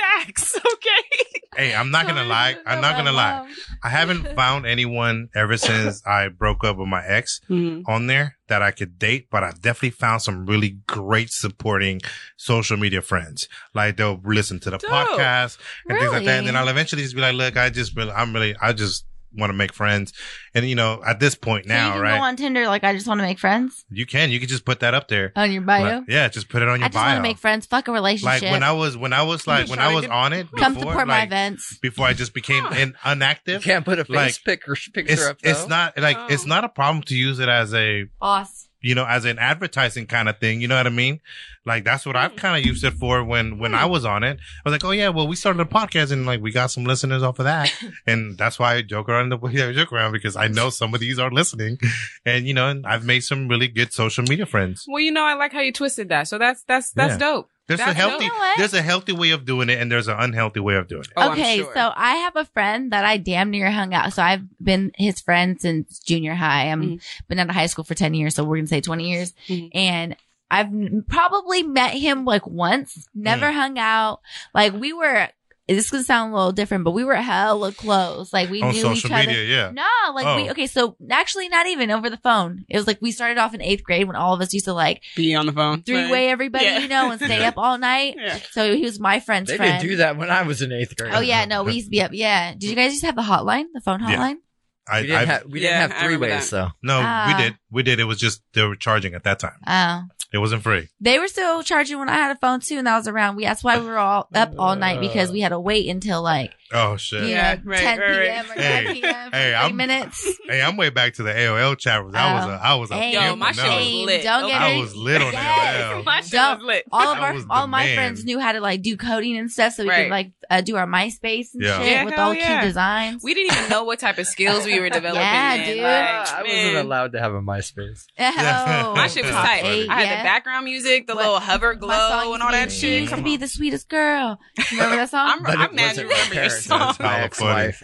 S8: Facts. Okay.
S4: Hey, I'm not gonna lie. I'm not gonna lie. I haven't found anyone ever since I broke up with my ex mm-hmm. on there that I could date, but I definitely found some really great supporting social media friends. Like they'll listen to the
S8: Dope.
S4: podcast and things like that. And then
S7: Really?
S4: I'll eventually just be like, look, I just really, I'm really, I just want to make friends. And you know, at this point
S7: So you
S4: now,
S7: can
S4: right?
S7: go on Tinder. Like, I just want to make friends
S4: you can, you can just put that up there.
S7: on your bio.
S4: Like, yeah, just put it on your
S7: I just want
S4: bio.
S7: to make friends. Fuck a relationship.
S4: like when I was, when I was like, when I
S8: trying to
S4: was on it,
S7: Come
S4: before,
S7: support my
S4: like,
S7: events.
S4: before I just became in,
S5: You
S4: inactive.
S5: can't put a face
S4: Like,
S5: pic or picture
S4: It's,
S5: up. Though.
S4: it's not like,
S8: Oh.
S4: it's not a problem to use it as a,
S7: Boss.
S4: You know, as an advertising kind of thing. You know what I mean? Like that's what I've hmm. kind of used it for when when I hmm. was on it. I was like, oh yeah, well we started a podcast and like we got some listeners off of that, and that's why I joke around the way I joke around because I know some of these are listening, and you know, and I've made some really good social media friends.
S8: Well, you know, I like how you twisted that. So that's that's that's
S4: Yeah.
S8: dope.
S4: There's a healthy
S7: You know
S4: there's a healthy way of doing it, and there's an unhealthy way of doing it.
S8: Oh,
S7: okay,
S8: sure.
S7: so I have a friend that I damn near hung out. So I've been his friend since junior high. I'm
S8: Mhm.
S7: been out of high school for 10 years. So we're going to say 20 years.
S8: Mhm.
S7: And I've probably met him like once, never
S4: Mm.
S7: hung out. Like we were, this is going to sound a little different, but we were hella close. Like we
S4: on
S7: knew
S4: social
S7: each other.
S4: Yeah,
S7: No, like we,
S4: Oh.
S7: okay, so actually not even over the phone. It was like we started off in eighth grade when all of us used to like
S8: Be on the phone.
S7: three way everybody,
S8: Yeah.
S7: you know, and stay up all night.
S8: Yeah.
S7: So he was my friend's
S5: They
S7: friend.
S5: didn't do that when I was in eighth grade.
S7: Oh yeah, no, we used to be up. Yeah. Did you guys just have the hotline, the phone
S4: Yeah.
S7: hotline?
S4: I,
S5: We didn't
S4: I
S5: have we
S8: Yeah,
S5: didn't
S8: I
S5: have three ways
S8: that.
S5: though.
S4: no,
S7: Ah.
S4: we did, we did. It was just they were charging at that time.
S7: Oh,
S4: It wasn't free.
S7: they were still charging when I had a phone too, and that was around. We that's why we were all up all night because we had to wait until like
S4: Oh shit.
S7: you
S8: Yeah,
S7: know
S8: right,
S7: 10
S8: right,
S7: p.m. or 9
S4: Hey,
S7: p.m. for
S4: hey, I'm-
S7: minutes.
S4: Hey, I'm way back to the AOL chat rooms. I was a, I was a
S7: Hey,
S8: Yo, my
S4: on
S8: shit
S4: those.
S8: was
S7: Hey,
S8: lit.
S7: don't get
S4: I was lit on
S7: Yes.
S4: AOL.
S8: My shit was lit.
S7: all of our
S4: was the
S7: all my
S4: man.
S7: friends knew how to like do coding and stuff, so we
S8: Right.
S7: could like uh, do our MySpace and
S4: Yeah.
S7: shit
S8: Yeah,
S7: with all
S8: yeah.
S7: cute designs.
S8: We didn't even know what type of skills we were developing.
S7: Yeah,
S8: then.
S7: dude.
S8: Like,
S5: I wasn't allowed to have a MySpace.
S7: Oh,
S8: My shit was tight.
S7: eight,
S8: I had
S7: yeah.
S8: the background music, the
S7: What-
S8: little hover glow, and all
S7: be,
S8: that
S7: She
S8: shit.
S7: used to be the sweetest girl. Remember that song?
S8: I'm,
S5: But
S8: I'm
S5: it
S8: mad
S5: wasn't
S8: you
S5: my
S8: remember your song.
S5: my ex-wife.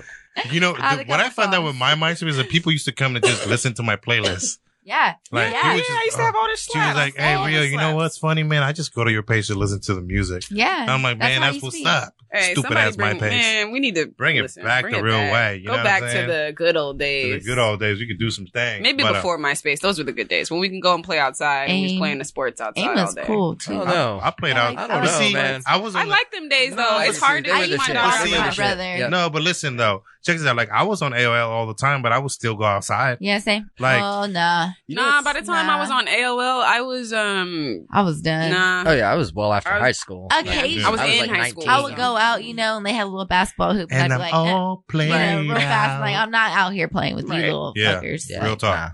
S4: You know, the, what I
S7: couple
S4: found out with my MySpace is that people used to come to just listen to my playlist.
S7: yeah.
S4: Like,
S7: yeah.
S8: Yeah,
S4: just,
S8: I used to have all this stuff.
S4: She was like, "Hey,
S8: all
S4: Rio,
S8: the
S4: you know what's funny, man? I just go to your page to listen to the music."
S7: Yeah.
S4: And I'm like,
S7: That's
S4: "Man,
S7: how
S4: that's what's up."
S8: Hey,
S4: Stupid
S8: somebody
S4: ass
S8: bring,
S4: MySpace.
S8: Man, we need to
S4: Bring it
S8: listen,
S4: back
S8: bring
S4: the
S8: it
S4: real
S8: back.
S4: way, you
S8: Go
S4: know what
S8: back
S4: I'm
S8: to the good old
S4: To
S8: days.
S4: the good old days, we could do some things.
S8: Maybe
S4: but, uh,
S8: before MySpace, those were the good days when we can go and play outside and we playing the sports outside
S7: AIM
S8: all day.
S7: cool too.
S5: Oh no.
S4: I played
S7: I
S4: out.
S7: like-
S5: I don't know,
S4: see,
S5: man.
S4: I was
S8: I
S4: on.
S8: like them days though.
S5: No,
S8: it's hard to
S5: were
S8: keep
S5: the
S8: my
S5: shit.
S8: daughter.
S4: They were the
S8: around.
S4: shit.
S7: brother.
S4: No, but listen though, check this out. Like I was on AOL all the time, but I would still go outside.
S7: Yeah, same.
S4: Like-
S7: oh nah,
S8: Nah, by the time
S7: Nah.
S8: I was on AOL, I was um
S7: I was done.
S8: nah.
S5: Oh yeah, I was well after
S8: was-
S5: high school.
S7: Okay.
S8: I was
S5: I was
S8: in
S5: like
S8: high
S5: 19.
S8: school.
S7: I would go out, you know, and they had a little basketball hoop, and,
S4: And
S7: I'd
S4: I'm
S7: be like, eh,
S4: playing
S7: you know, real fast. Like I'm not out here playing with
S8: Right.
S7: you little
S4: Yeah.
S7: fuckers.
S5: Yeah.
S4: Real talk.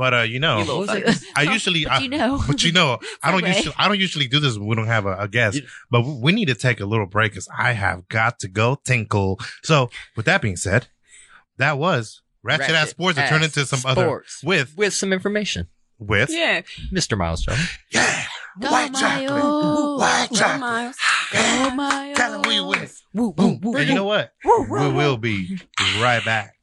S4: But uh, you know,
S8: You little fuckers.
S4: I usually,
S7: but
S4: I,
S7: you know,
S4: but you know, I don't
S7: Segue.
S4: usually, I don't usually do this when we don't have a, a guest. But we we need to take a little break because I have got to go tinkle. So, with that being said, that was Ratchet, Ass Sports to turn
S5: Ass
S4: into some other
S5: Sports.
S4: with
S5: with some information.
S4: with
S8: Yeah.
S5: Mr. Miles Jones.
S4: yeah.
S7: Go
S3: White chocolate.
S7: Miles.
S3: White
S8: Go
S3: chocolate.
S8: Miles.
S7: Go Miles.
S3: Tell him who you with.
S7: Woo, woo, woo,
S4: And you know what?
S7: woo,
S4: we will be right back.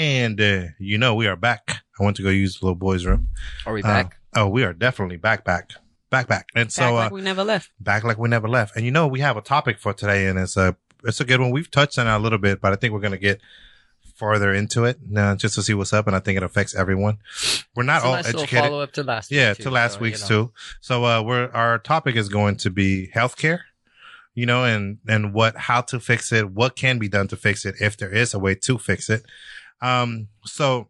S4: And uh, you know we are back. I went to go use the little boy's room.
S5: Are we
S4: Uh,
S5: back?
S4: oh, we are definitely back, back, back, back. And so
S8: Back
S4: uh,
S8: like we never left.
S4: back like we never left. And you know we have a topic for today, and it's a it's a good one. We've touched on it a little bit, but I think we're gonna get farther into it now just to see what's up. And I think it affects everyone. We're not
S5: It's a
S4: all
S5: nice
S4: educated.
S5: follow up to last
S4: Yeah,
S5: week,
S4: to last
S5: so,
S4: week's
S5: you know.
S4: too. So uh we're our topic is going to be healthcare, you know, and and what how to fix it, what can be done to fix it if there is a way to fix it. Um so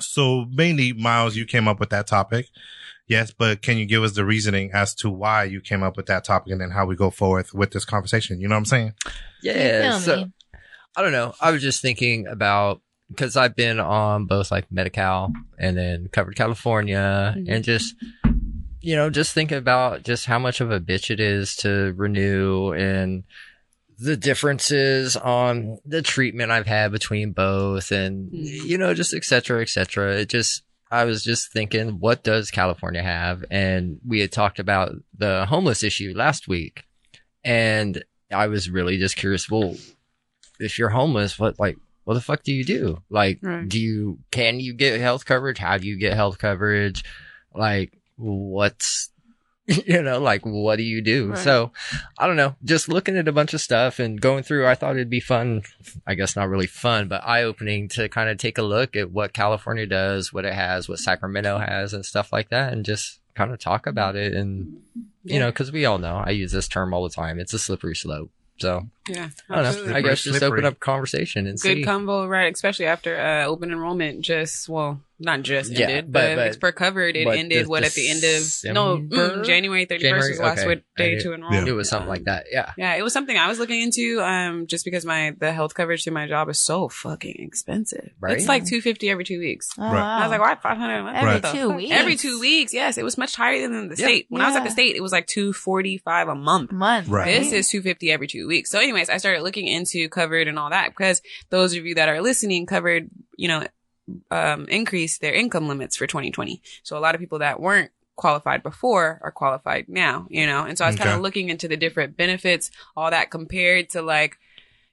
S4: so mainly Miles, you came up with that topic. Yes, but can you give us the reasoning as to why you came up with that topic and then how we go forth with this conversation? You know what I'm saying?
S5: Yeah. So
S7: me?
S5: I don't know. I was just thinking about because I've been on both like Medi-Cal and then covered California
S8: Mhm.
S5: and just you know just thinking about just how much of a bitch it is to renew and the differences on the treatment I've had between both and
S8: Mhm.
S5: you know just et cetera, et cetera. It just I was just thinking, what does California have? And we had talked about the homeless issue last week. And I was really just curious, well, if you're homeless, what like what the fuck do you do? Like
S8: Right.
S5: do you can you get health coverage? How do you get health coverage? Like what's you know, like what do you do?
S8: Right.
S5: So I don't know. Just looking at a bunch of stuff and going through, I thought it'd be fun. I guess not really fun, but eye opening to kind of take a look at what California does, what it has, what Sacramento has, and stuff like that, and just kind of talk about it. And you know, because we all know I use this term all the time. It's a slippery slope. So
S8: Yeah.
S5: I don't know.
S8: absolutely.
S5: I guess just
S4: Slippery.
S5: open up conversation and
S8: Good
S5: see.
S8: combo, right? Especially after uh, open enrollment just well, not just
S5: Yeah,
S8: ended,
S5: but-
S8: but,
S5: but-
S8: it's per covered. It ended
S5: the-
S8: what at the end of no mm, January thirty first was last
S5: Okay.
S8: day
S5: did-
S8: to enroll.
S4: Yeah.
S5: it was something like that. Yeah.
S8: Yeah, it was something I was looking into. Um, just because my the health coverage through my job is so fucking expensive.
S5: Right.
S8: It's like two fifty every two weeks.
S7: Oh,
S4: Right.
S8: I was like, why five hundred
S7: Every
S4: Right.
S7: two weeks.
S8: Every two weeks, yes, it was much higher than the
S5: Yeah.
S8: state. When I was at the state, it was like two forty five a month.
S7: month.
S4: Right.
S8: This is 250 every two weeks. So anyways, I started looking into covered and all that because those of you that are listening covered, you know, um, increased their income limits for 2020. So a lot of people that weren't qualified before are qualified now, you know? And so I was kind of looking into the different benefits, all that compared to like,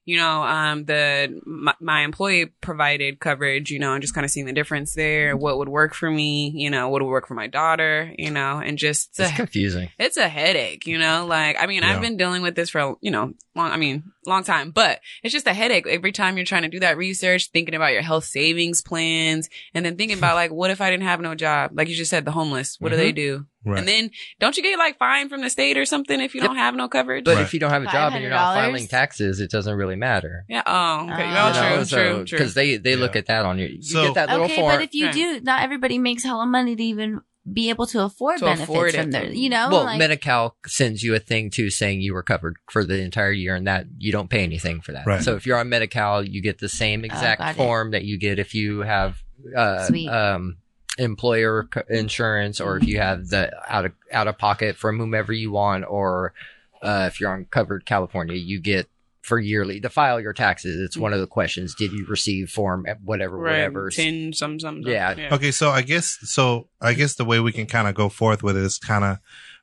S8: you know, um, the, my, my employee provided coverage, you know, and just kind of seeing the difference there, what would work for me, you know, what would work for my daughter, you know, and just
S5: It's confusing.
S8: it's a headache, you know, like, I mean,
S4: Yeah.
S8: I've been dealing with this for, you know, long, I mean, long time, but it's just a headache every time you're trying to do that research, thinking about your health savings plans and then thinking about like, what if I didn't have no job? Like you just said, the homeless, what do they do?
S4: Right.
S8: And then don't you get like fined from the state or something if you
S5: Yep.
S8: don't have no coverage?
S5: But
S4: Right.
S5: if you don't have a job and you're not filing taxes, it doesn't really matter.
S8: yeah. Oh, okay.
S7: Uh,
S8: Oh,
S7: You
S8: true, true, true.
S5: Because they, they look at that on you. You
S4: So-
S5: get that little
S7: Okay,
S5: form.
S7: but if you
S8: Right.
S7: do, not everybody makes hella money to even be able to afford
S8: To
S7: benefits
S8: afford
S7: from
S8: it.
S7: there. You know,
S5: well,
S7: like,
S5: Medi-Cal sends you a thing too saying you were covered for the entire year and that you don't pay anything for that.
S4: Right.
S5: So if you're on Medi-Cal, you get the same exact
S7: got it.
S5: form that you get if you have, uh,
S7: Sweet.
S5: um, employer insurance or if you have the out of, out of pocket from whomever you want or, uh, if you're on covered California, you get for yearly to file your taxes. It's one of the questions. Did you receive form whatever,
S8: right.
S5: whatever?
S8: 10, some, some. some.
S5: Yeah.
S4: Okay, so I guess so. I guess the way we can kind of go forth with it is kind of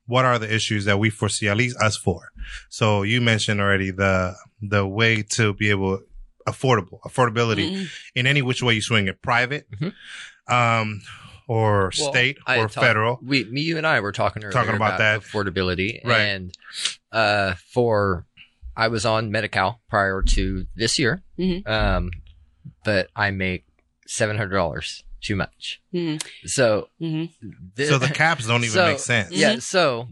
S4: what are the issues that we foresee, at least us for. So you mentioned already the the way to be able affordable affordability
S8: Mhm.
S4: in any which way you swing it, private,
S5: Mhm.
S4: um, or
S5: Well,
S4: state
S5: I
S4: or
S5: had talked-
S4: federal.
S5: We, me, you and I were talking earlier
S4: Talking about that.
S5: affordability,
S4: Right.
S5: And uh, for I was on Medi-Cal prior to this year,
S8: Mhm.
S5: um, but I make seven hundred dollars too much.
S8: Mhm.
S5: So,
S8: Mhm.
S5: thi-
S4: So the caps don't even
S5: So-
S4: make sense.
S5: yeah. So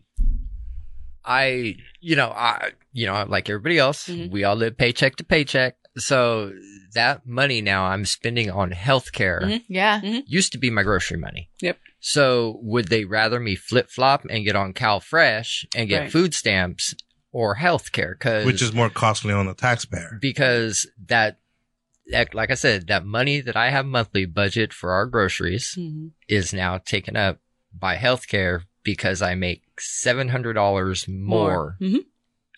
S5: I, you know, I, you know, like everybody else,
S8: Mhm.
S5: we all live paycheck to paycheck. So that money now I'm spending on healthcare
S8: Mhm.
S7: yeah.
S5: used to be my grocery money.
S8: Yep.
S5: So would they rather me flip flop and get on Cal Fresh and get
S8: Right.
S5: food stamps or healthcare? Cause
S4: Which is more costly on the taxpayer.
S5: because that, that, like I said, that money that I have monthly budget for our groceries
S8: Mhm.
S5: is now taken up by healthcare because I make seven hundred dollars more,
S8: Mhm.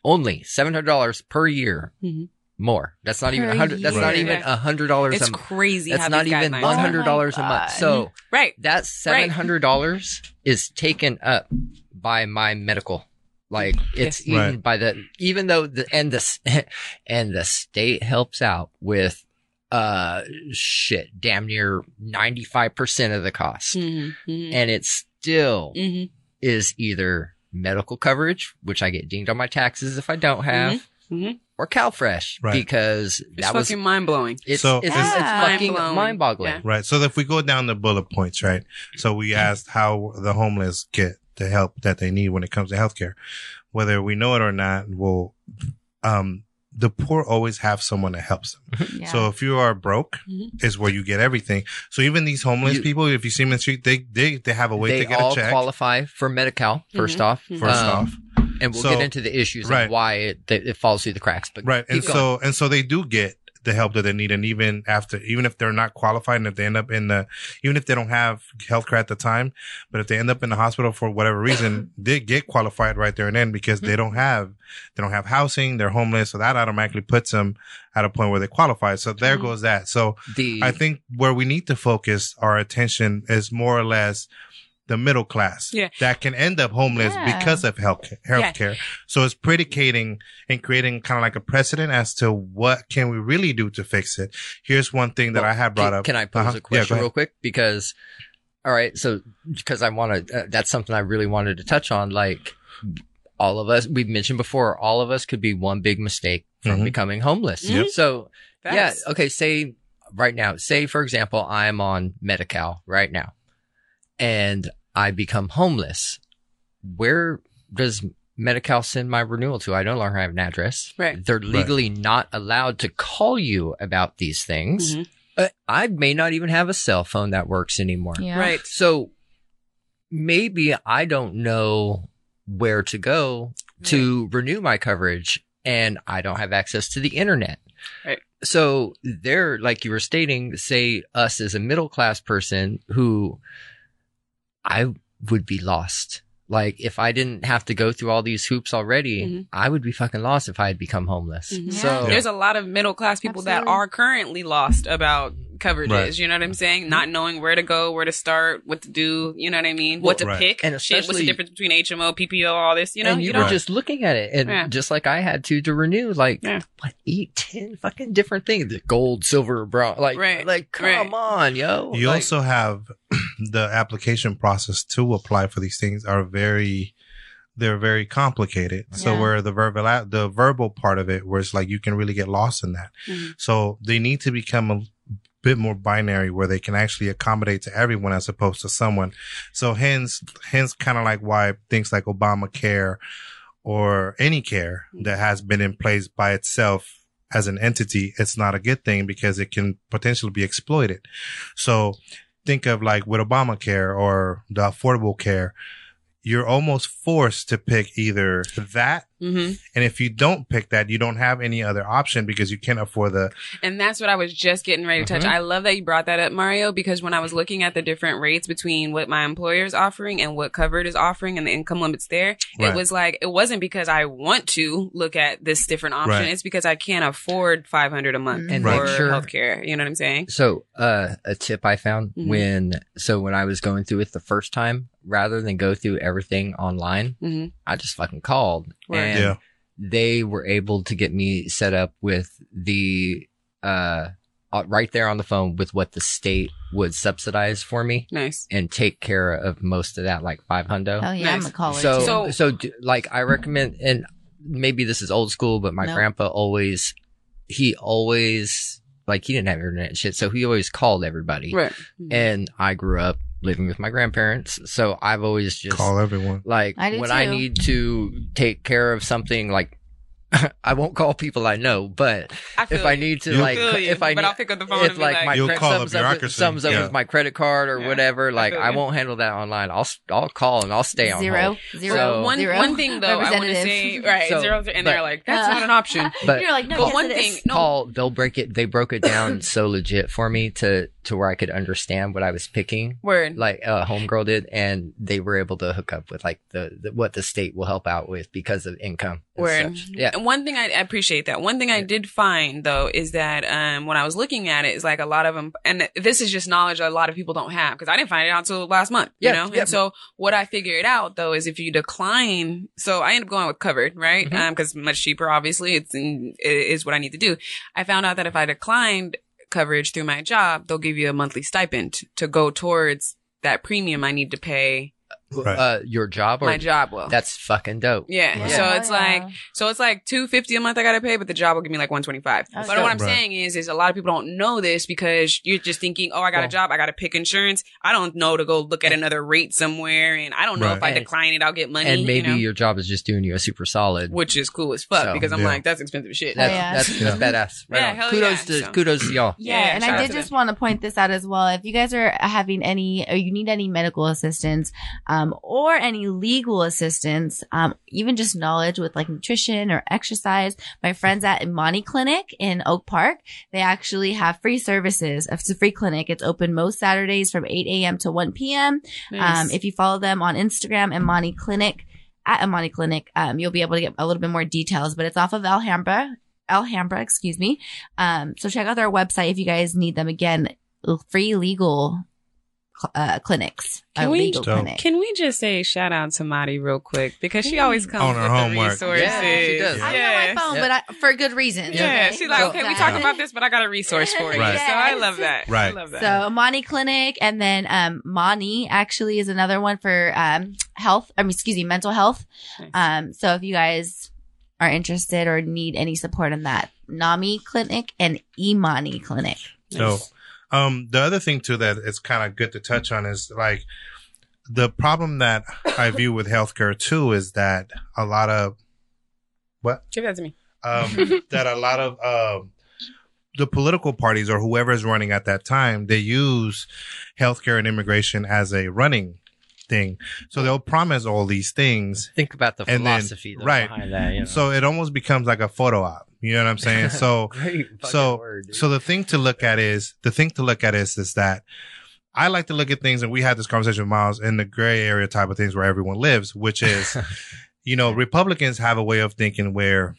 S5: only seven hundred dollars per year
S8: Mhm.
S5: More. That's not even a hundred. That's not even a hundred dollars.
S8: It's
S5: a
S8: crazy.
S5: That's not even
S8: guidelines
S5: hundred dollars
S7: Oh
S5: a month. So
S8: Right.
S5: that seven hundred dollars is taken up by my medical. Like it's
S8: Yes.
S5: eaten
S4: Right.
S5: by the even though the and the and the state helps out with uh shit damn near ninety five percent of the cost,
S8: Mhm, mhm,
S5: and it still
S8: mhm.
S5: is either medical coverage, which I get dinged on my taxes if I don't have,
S8: mhm.
S5: Or CalFresh
S4: Right.
S5: because
S8: It's
S5: that was
S8: fucking mind blowing.
S5: it's
S4: So-
S5: it's,
S7: Yeah.
S5: it's fucking
S8: Mind-blowing.
S5: mind boggling.
S8: Yeah.
S4: Right. So if we go down the bullet points, right? So we asked how the homeless get the help that they need when it comes to healthcare. Whether we know it or not, well, um, the poor always have someone that helps them.
S7: Yeah.
S4: So if you are broke,
S8: Mhm.
S4: is where you get everything. So even these homeless
S5: You-
S4: people, if you see them in the street, they they they have a way
S5: they
S4: to get
S5: all
S4: a check.
S5: qualify for Medi-Cal 1st
S8: Mhm.
S5: off.
S4: First
S5: Um,
S4: off,
S5: and we'll
S4: So-
S5: get into the issues
S4: right.
S5: of why it it falls through the cracks. But
S4: right? And
S5: going.
S4: so and so they do get the help that they need, and even after, even if they're not qualified, and if they end up in the, even if they don't have healthcare at the time, but if they end up in the hospital for whatever reason, they get qualified right there and then because they don't have, they don't have housing, they're homeless, so that automatically puts them at a point where they qualify. So there
S8: Mhm.
S4: goes that. So
S5: the
S4: I think where we need to focus our attention is more or less the middle class
S8: Yeah.
S4: that can end up homeless
S7: Yeah.
S4: because of health healthcare. So it's predicating and creating kind of like a precedent as to what can we really do to fix it. Here's one thing that
S5: Well,
S4: I have brought
S5: can,
S4: up.
S5: Can I pose
S4: Uh-huh.
S5: a question
S4: ahead.
S5: real quick? Because all right, so because I want to, uh, that's something I really wanted to touch on. Like all of us, we've mentioned before, all of us could be one big mistake from
S4: Mhm.
S5: becoming homeless.
S4: Yep.
S5: So yeah, okay. Say right now, say for example, I'm on Medi-Cal right now, and I become homeless. Where does Medi-Cal send my renewal to? I no longer have an address.
S8: Right.
S5: They're legally not allowed to call you about these things.
S8: Mhm.
S5: Uh, I may not even have a cell phone that works anymore.
S7: yeah.
S8: Right.
S5: So maybe I don't know where to go to renew my coverage and I don't have access to the internet.
S8: Right.
S5: So there, like you were stating, say us as a middle class person who I would be lost. Like if I didn't have to go through all these hoops already,
S8: Mhm.
S5: I would be fucking lost if I had become homeless.
S8: Mhm.
S5: So
S8: There's a lot of middle class people that are currently lost about coverages.
S4: Right.
S8: You know what I'm saying? Not knowing where to go, where to start, what to do. You know what I mean?
S5: Well,
S8: what to
S4: right.
S8: pick.
S5: And
S8: Shit, what's the difference between HMO, PPO, all this? You know,
S5: and you,
S8: you
S5: were
S8: don't.
S5: just looking at it, and
S8: Yeah.
S5: just like I had to to renew, like
S8: Yeah.
S5: what eight, ten fucking different things, the gold, silver, bronze, like,
S8: Right.
S5: like come
S8: Right.
S5: on, yo.
S4: You
S5: Like,
S4: also have the application process to apply for these things are very, they're very complicated. So where the verbal, the verbal part of it, where it's like you can really get lost in that.
S8: Mhm.
S4: So they need to become a bit more binary where they can actually accommodate to everyone as opposed to someone. So hence, hence kind of like why things like Obamacare or any care that has been in place by itself as an entity, it's not a good thing because it can potentially be exploited. So think of like with Obamacare or the affordable care, you're almost forced to pick either that.
S8: hmm
S4: And if you don't pick that, you don't have any other option because you can't afford the,
S8: And that's what I was just getting ready to touch.
S5: Mhm.
S8: I love that you brought that up, Mario, because when I was looking at the different rates between what my employer is offering and what covered is offering and the income limits there,
S4: Right.
S8: it was like, it wasn't because I want to look at this different option.
S4: Right.
S8: It's because I can't afford 500 a month
S5: And
S8: for
S5: make sure-
S8: healthcare. You know what I'm saying?
S5: So, uh, a tip I found
S8: Mhm.
S5: when, so when I was going through it the first time, rather than go through everything online,
S8: hmm
S5: I just fucking called
S8: Word.
S5: and
S4: Yeah.
S5: they were able to get me set up with the, uh, uh, right there on the phone with what the state would subsidize for me
S8: Nice.
S5: and take care of most of that, like five hundo.
S7: Oh yeah, I'm a caller
S5: So,
S7: too.
S8: So-
S5: so, d like I recommend, and maybe this is old school, but my
S7: No.
S5: grandpa always, he always, like he didn't have internet and shit, so he always called everybody.
S8: Right.
S5: And I grew up living with my grandparents, so I've always just
S4: call everyone.
S5: like
S7: I do
S5: when I need to take care of something like. I won't call people I know, but
S8: I
S5: if I need to,
S4: You'll-
S5: like,
S8: feel you,
S5: if I
S8: but
S5: need,
S8: I'll pick up the phone
S5: if
S8: and
S5: like,
S8: like,
S5: my
S4: You'll
S5: cre-
S4: call
S5: sums
S4: up
S5: up, sums up
S4: Yeah.
S5: with my credit card or
S8: Yeah.
S5: whatever, like
S8: feel
S5: I won't handle that online. I'll I'll call and I'll stay on
S7: zero,
S5: hold.
S7: zero,
S5: So-
S8: one,
S7: zero
S8: one thing though, I want to say, right,
S5: So,
S8: zero, and
S5: but-
S8: they're like, that's
S7: Uh,
S8: not an option.
S5: But
S7: You're like, no,
S8: But
S7: yes,
S8: one thing, no,
S5: call they'll break it they broke it down so legit for me to to where I could understand what I was picking.
S8: Word.
S5: Like a homegirl did, and they were able to hook up with like the, the what the state will help out with because of income. and
S8: Word.
S5: such. Yeah.
S8: And one thing I, I appreciate that. One thing I did find though is that um when I was looking at it is like a lot of them, and this is just knowledge a lot of people don't have because I didn't find it out until last month.
S5: Yeah,
S8: You know,
S5: yeah.
S8: and so what I figured out though is if you decline, so I ended up going with covered, right?
S5: Mhm.
S8: Um, because much cheaper, obviously, it's in, it is what I need to do. I found out that if I declined coverage through my job, they'll give you a monthly stipend to go towards that premium I need to pay
S4: Right.
S5: Uh, your job or
S8: my job will.
S5: That's fucking dope.
S8: yeah.
S7: Yeah.
S8: So it's
S7: Oh, yeah.
S8: like so it's like two fifty a month I gotta pay, but the job will give me like one twenty five. But
S7: dope.
S8: what I'm
S4: Right.
S8: saying is, is a lot of people don't know this because you're just thinking, oh, I got a job, I gotta pick insurance. I don't know to go look at another rate somewhere, and I don't know
S4: Right.
S8: if I
S5: And-
S8: decline it, I'll get money.
S5: and maybe
S8: you know?
S5: your job is just doing you a super solid.
S8: which is cool as fuck
S5: So,
S8: because I'm
S4: yeah.
S8: like, that's expensive shit.
S5: That's,
S7: yeah.
S5: that's, that's badass. Right
S8: Yeah, hell
S5: kudos
S8: yeah.
S5: to
S8: So-
S5: kudos to y'all.
S7: Yeah,
S8: Yeah,
S7: and I did just want to point this out as well. If you guys are having any, or you need any medical assistance, um, or any legal assistance, um, even just knowledge with like nutrition or exercise, my friends at Imani Clinic in Oak Park, they actually have free services. It's a free clinic. It's open most Saturdays from 8 a.m. to 1 p.m.
S8: Nice.
S7: Um, if you follow them on Instagram, Imani Clinic, at Imani Clinic, um, you'll be able to get a little bit more details, but it's off of Alhambra, Alhambra, excuse me. Um, so check out their website if you guys need them. Again, free legal, uh, clinics.
S8: Can
S7: a
S8: we-
S7: legal clinic.
S8: Can we just say shout out to Madi real quick because she always comes
S4: On her
S8: with
S4: homework.
S8: the resources.
S5: Yeah, she does.
S7: I know my phone,
S5: Yeah.
S7: but I, for good reason.
S8: Yeah,
S7: okay?
S8: she's like,
S5: So-
S8: okay, we talked about this, but I got a resource for you.
S4: Right.
S8: So I love that.
S4: Right.
S8: I love that.
S7: So Mani Clinic and then um Mani actually is another one for um health. I mean excuse me, mental health.
S8: Nice.
S7: Um so if you guys are interested or need any support in that, Nami Clinic and Imani Clinic.
S4: So, um, the other thing too that it's kind of good to touch on is like the problem that I view with healthcare too is that a lot of what
S8: Give that to me.
S4: um, that a lot of um, the political parties or whoever is running at that time they use healthcare and immigration as a running thing. So they'll promise all these things
S5: Think about the
S4: And then-
S5: philosophy though
S4: right.
S5: behind that. You know?
S4: So it almost becomes like a photo op. You know what I'm saying? So, so,
S5: word,
S4: so the thing to look at is the thing to look at is is that I like to look at things, and we had this conversation with Miles in the gray area type of things where everyone lives, which is, you know, Republicans have a way of thinking where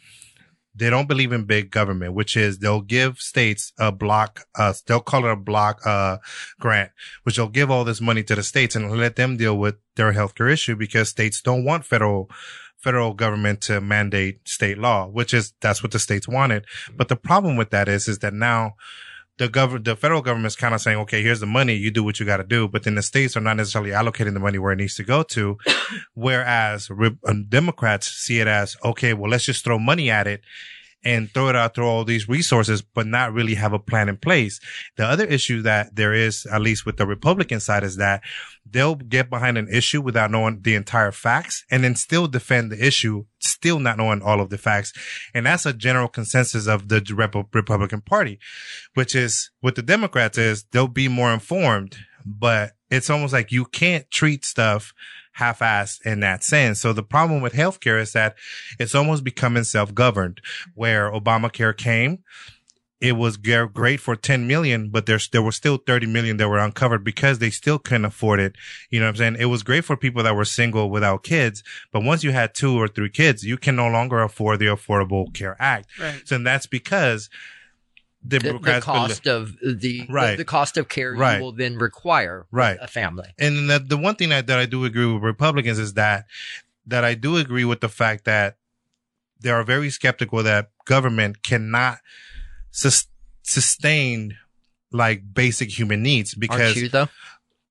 S4: they don't believe in big government, which is they'll give states a block, uh, they'll call it a block, uh, grant, which they'll give all this money to the states and let them deal with their healthcare issue because states don't want federal, federal government to mandate state law, which is, that's what the states wanted. But the problem with that is, is that now the government, the federal government's kind of saying, okay, here's the money. You do what you got to do. But then the states are not necessarily allocating the money where it needs to go to. Whereas Re- uh, Democrats see it as, okay, well, let's just throw money at it and throw it out through all these resources, but not really have a plan in place. The other issue that there is, at least with the Republican side, is that they'll get behind an issue without knowing the entire facts and then still defend the issue, still not knowing all of the facts. And that's a general consensus of the Rep- Republican party, which is what the Democrats is they'll be more informed, but it's almost like you can't treat stuff half-assed in that sense. So the problem with healthcare is that it's almost becoming self-governed where Obamacare came. It was great for 10 million, but there's, there were still 30 million that were uncovered because they still couldn't afford it. You know what I'm saying? It was great for people that were single without kids, but once you had two or three kids, you can no longer afford the Affordable Care Act.
S8: Right.
S4: So that's because the,
S5: the, cost of the,
S4: Right.
S5: the the cost of care
S4: Right.
S5: you will then require
S4: Right.
S5: a family.
S4: and the, the one thing that, that I do agree with Republicans is that that I do agree with the fact that they are very skeptical that government cannot sus- sustain like basic human needs
S5: Aren't
S4: because
S5: you though?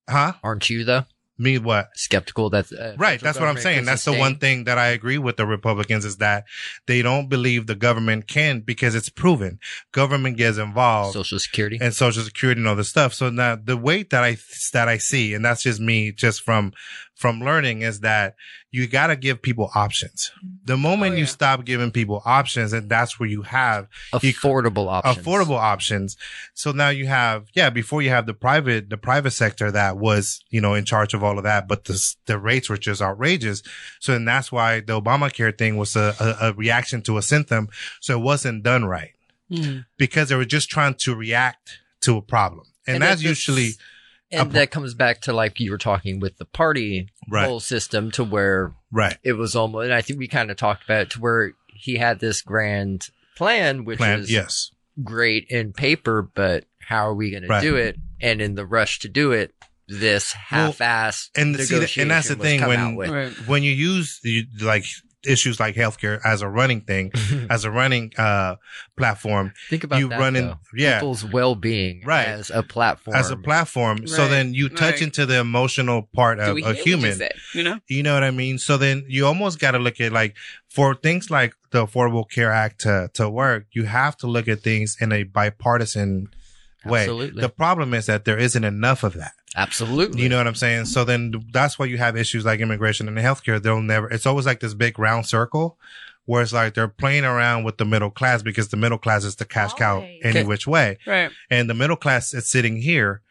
S4: huh
S5: Aren't you though
S4: me what
S5: skeptical that's uh,
S4: right that's what i'm saying that's the one thing that i agree with the republicans is that they don't believe the government can because it's proven government gets involved
S5: social security.
S4: and social security and all this stuff. So now the weight that I, that I see, and that's just me, just from, from learning is that you got to give people options. The moment
S8: Oh,
S4: you stop giving people options, and that's where you have you-
S5: affordable options.
S4: affordable options. So now you have, yeah, before you have the private, the private sector that was, you know, in charge of all of that, but the, the rates were just outrageous. So then that's why the Obamacare thing was a, a, a reaction to a symptom. So it wasn't done right
S8: Mm.
S4: because they were just trying to react to a problem. and,
S5: And
S4: that's
S5: that's-
S4: usually
S5: And that comes back to like you were talking with the party
S4: Right.
S5: whole system to where
S4: right.
S5: it was almost, and I think we kind of talked about it to where he had this grand plan, which
S4: Plan,
S5: was
S4: yes,
S5: great in paper, but how are we going
S4: Right.
S5: to do it? And in the rush to do it, this half-ass
S4: and see, that- and that's the thing when.
S8: Right.
S4: when you use you, like issues like healthcare as a running thing, as a running uh platform,
S5: Think about
S4: you
S5: that,
S4: run in-
S5: though.
S4: yeah.
S5: people's well-being
S4: Right.
S5: as a platform.
S4: as a platform. So then you touch
S8: right.
S4: into the emotional part of a
S8: hear what you
S4: human.
S8: said, you know?
S4: You know what I mean? So then you almost got to look at like for things like the Affordable Care Act to, to work, you have to look at things in a bipartisan way.
S5: Absolutely.
S4: The problem is that there isn't enough of that.
S5: Absolutely.
S4: You know what I'm saying? So then that's why you have issues like immigration and healthcare. They'll never, it's always like this big round circle where it's like they're playing around with the middle class because the middle class is the cash cow
S7: Always.
S4: any which way.
S8: Right.
S4: And the middle class is sitting here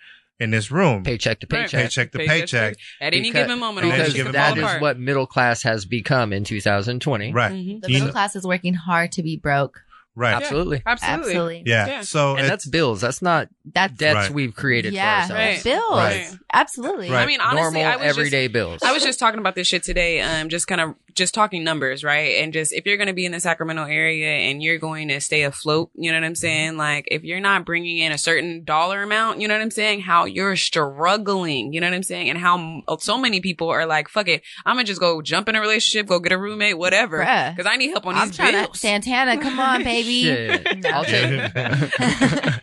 S4: in this room.
S5: paycheck to
S8: Right.
S5: paycheck.
S4: Paycheck to paycheck.
S8: At any
S5: Because-
S8: given moment,
S4: Because
S8: this
S5: Because
S8: shit
S4: given
S8: fall
S5: that is
S8: apart.
S5: what middle class has become in 2020.
S4: Right.
S8: Mhm.
S7: The
S4: You
S7: middle
S4: know-
S7: class is working hard to be broke.
S4: Right.
S5: Absolutely.
S8: Absolutely.
S7: Absolutely.
S4: Yeah.
S8: Yeah.
S4: So
S5: And
S4: it's-
S5: that's bills. That's not
S7: That's
S5: debts
S4: Right.
S5: we've created
S7: yeah,
S5: for ourselves.
S8: Right.
S7: bills.
S4: Right.
S7: Absolutely.
S4: Right.
S8: I mean, honestly,
S5: Normal
S8: I was
S5: everyday
S8: just,
S5: bills.
S8: I was just talking about this shit today. Um, just kind of just talking numbers, right? And just if you're going to be in the Sacramento area and you're going to stay afloat, you know what I'm mm-hmm. saying? Like if you're not bringing in a certain dollar amount, you know what I'm saying? How you're struggling, you know what I'm saying? And how oh, so many people are like, "Fuck it, I'm gonna just go jump in a relationship, go get a roommate, whatever, because I need help on
S7: I'm
S8: these
S7: trying
S8: bills."
S7: to Santana, come on, baby.
S5: Shit.
S7: No.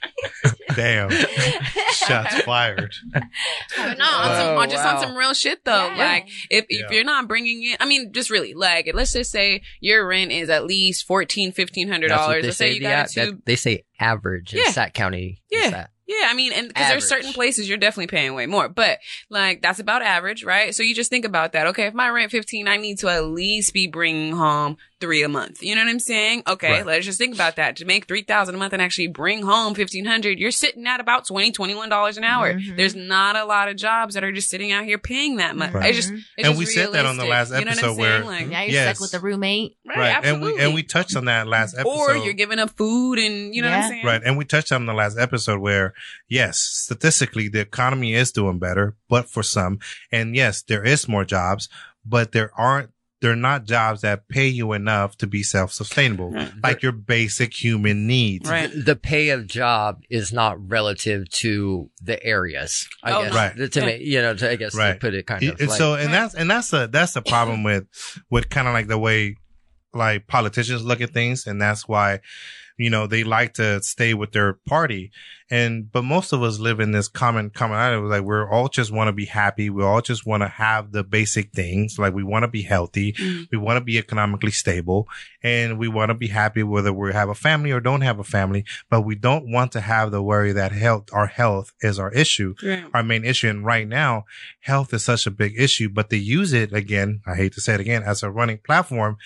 S5: I'll take
S4: Damn. Shots fired.
S8: But no, on some,
S5: Oh,
S8: on just on some real shit though.
S7: Yeah.
S8: Like if if you're not bringing in, I mean, just really like let's just say your rent is at least fourteen, fifteen hundred
S5: That's what
S8: dollars.
S5: they
S8: Let's say
S5: say.
S8: you got
S5: a-
S8: a two.
S5: they say average in
S8: Yeah.
S5: Sac County.
S8: Yeah.
S5: that.
S8: Yeah, I mean, and because there's certain places you're definitely paying way more, but like that's about average, right? So you just think about that. Okay, if my rent 15, I need to at least be bringing home three a month. You know what I'm saying? Okay,
S4: Right.
S8: let's just think about that. To make 3000 a month and actually bring home 1500, you're sitting at about 20, 21 dollars an hour.
S7: Mhm.
S8: There's not a lot of jobs that are just sitting out here paying that much.
S4: Right.
S8: It's just, it's
S4: And
S8: just
S4: we said that on the
S8: realistic.
S4: last
S8: You know what I'm
S4: episode where-
S8: saying? Like,
S7: Now you're
S4: Yes.
S7: stuck with a roommate.
S8: right,
S4: Right. And
S8: absolutely.
S4: we and we touched on that last episode.
S8: or you're giving up food and you know what I'm saying?
S4: Right. And we touched on the last episode where, yes, statistically, the economy is doing better, but for some. And yes, there is more jobs, but there aren't, they're not jobs that pay you enough to be self-sustainable,
S8: Right.
S4: like your basic human needs.
S8: Right.
S5: The pay of job is not relative to the areas. I
S8: Oh,
S5: guess.
S4: Right.
S5: To me, you know, to, I guess to
S4: Right.
S5: put it kind
S4: And
S5: of like,
S4: so, and that's, and that's a, that's the problem with, with kind of like the way like politicians look at things. And that's why, you know, they like to stay with their party. And, but most of us live in this common, common item. Like we're all just want to be happy. We all just want to have the basic things. Like we want to be healthy.
S8: Mhm.
S4: We want to be economically stable and we want to be happy whether we have a family or don't have a family, but we don't want to have the worry that health, our health is our issue
S8: Right.
S4: our main issue. And right now, health is such a big issue, but they use it again. I hate to say it again as a running platform.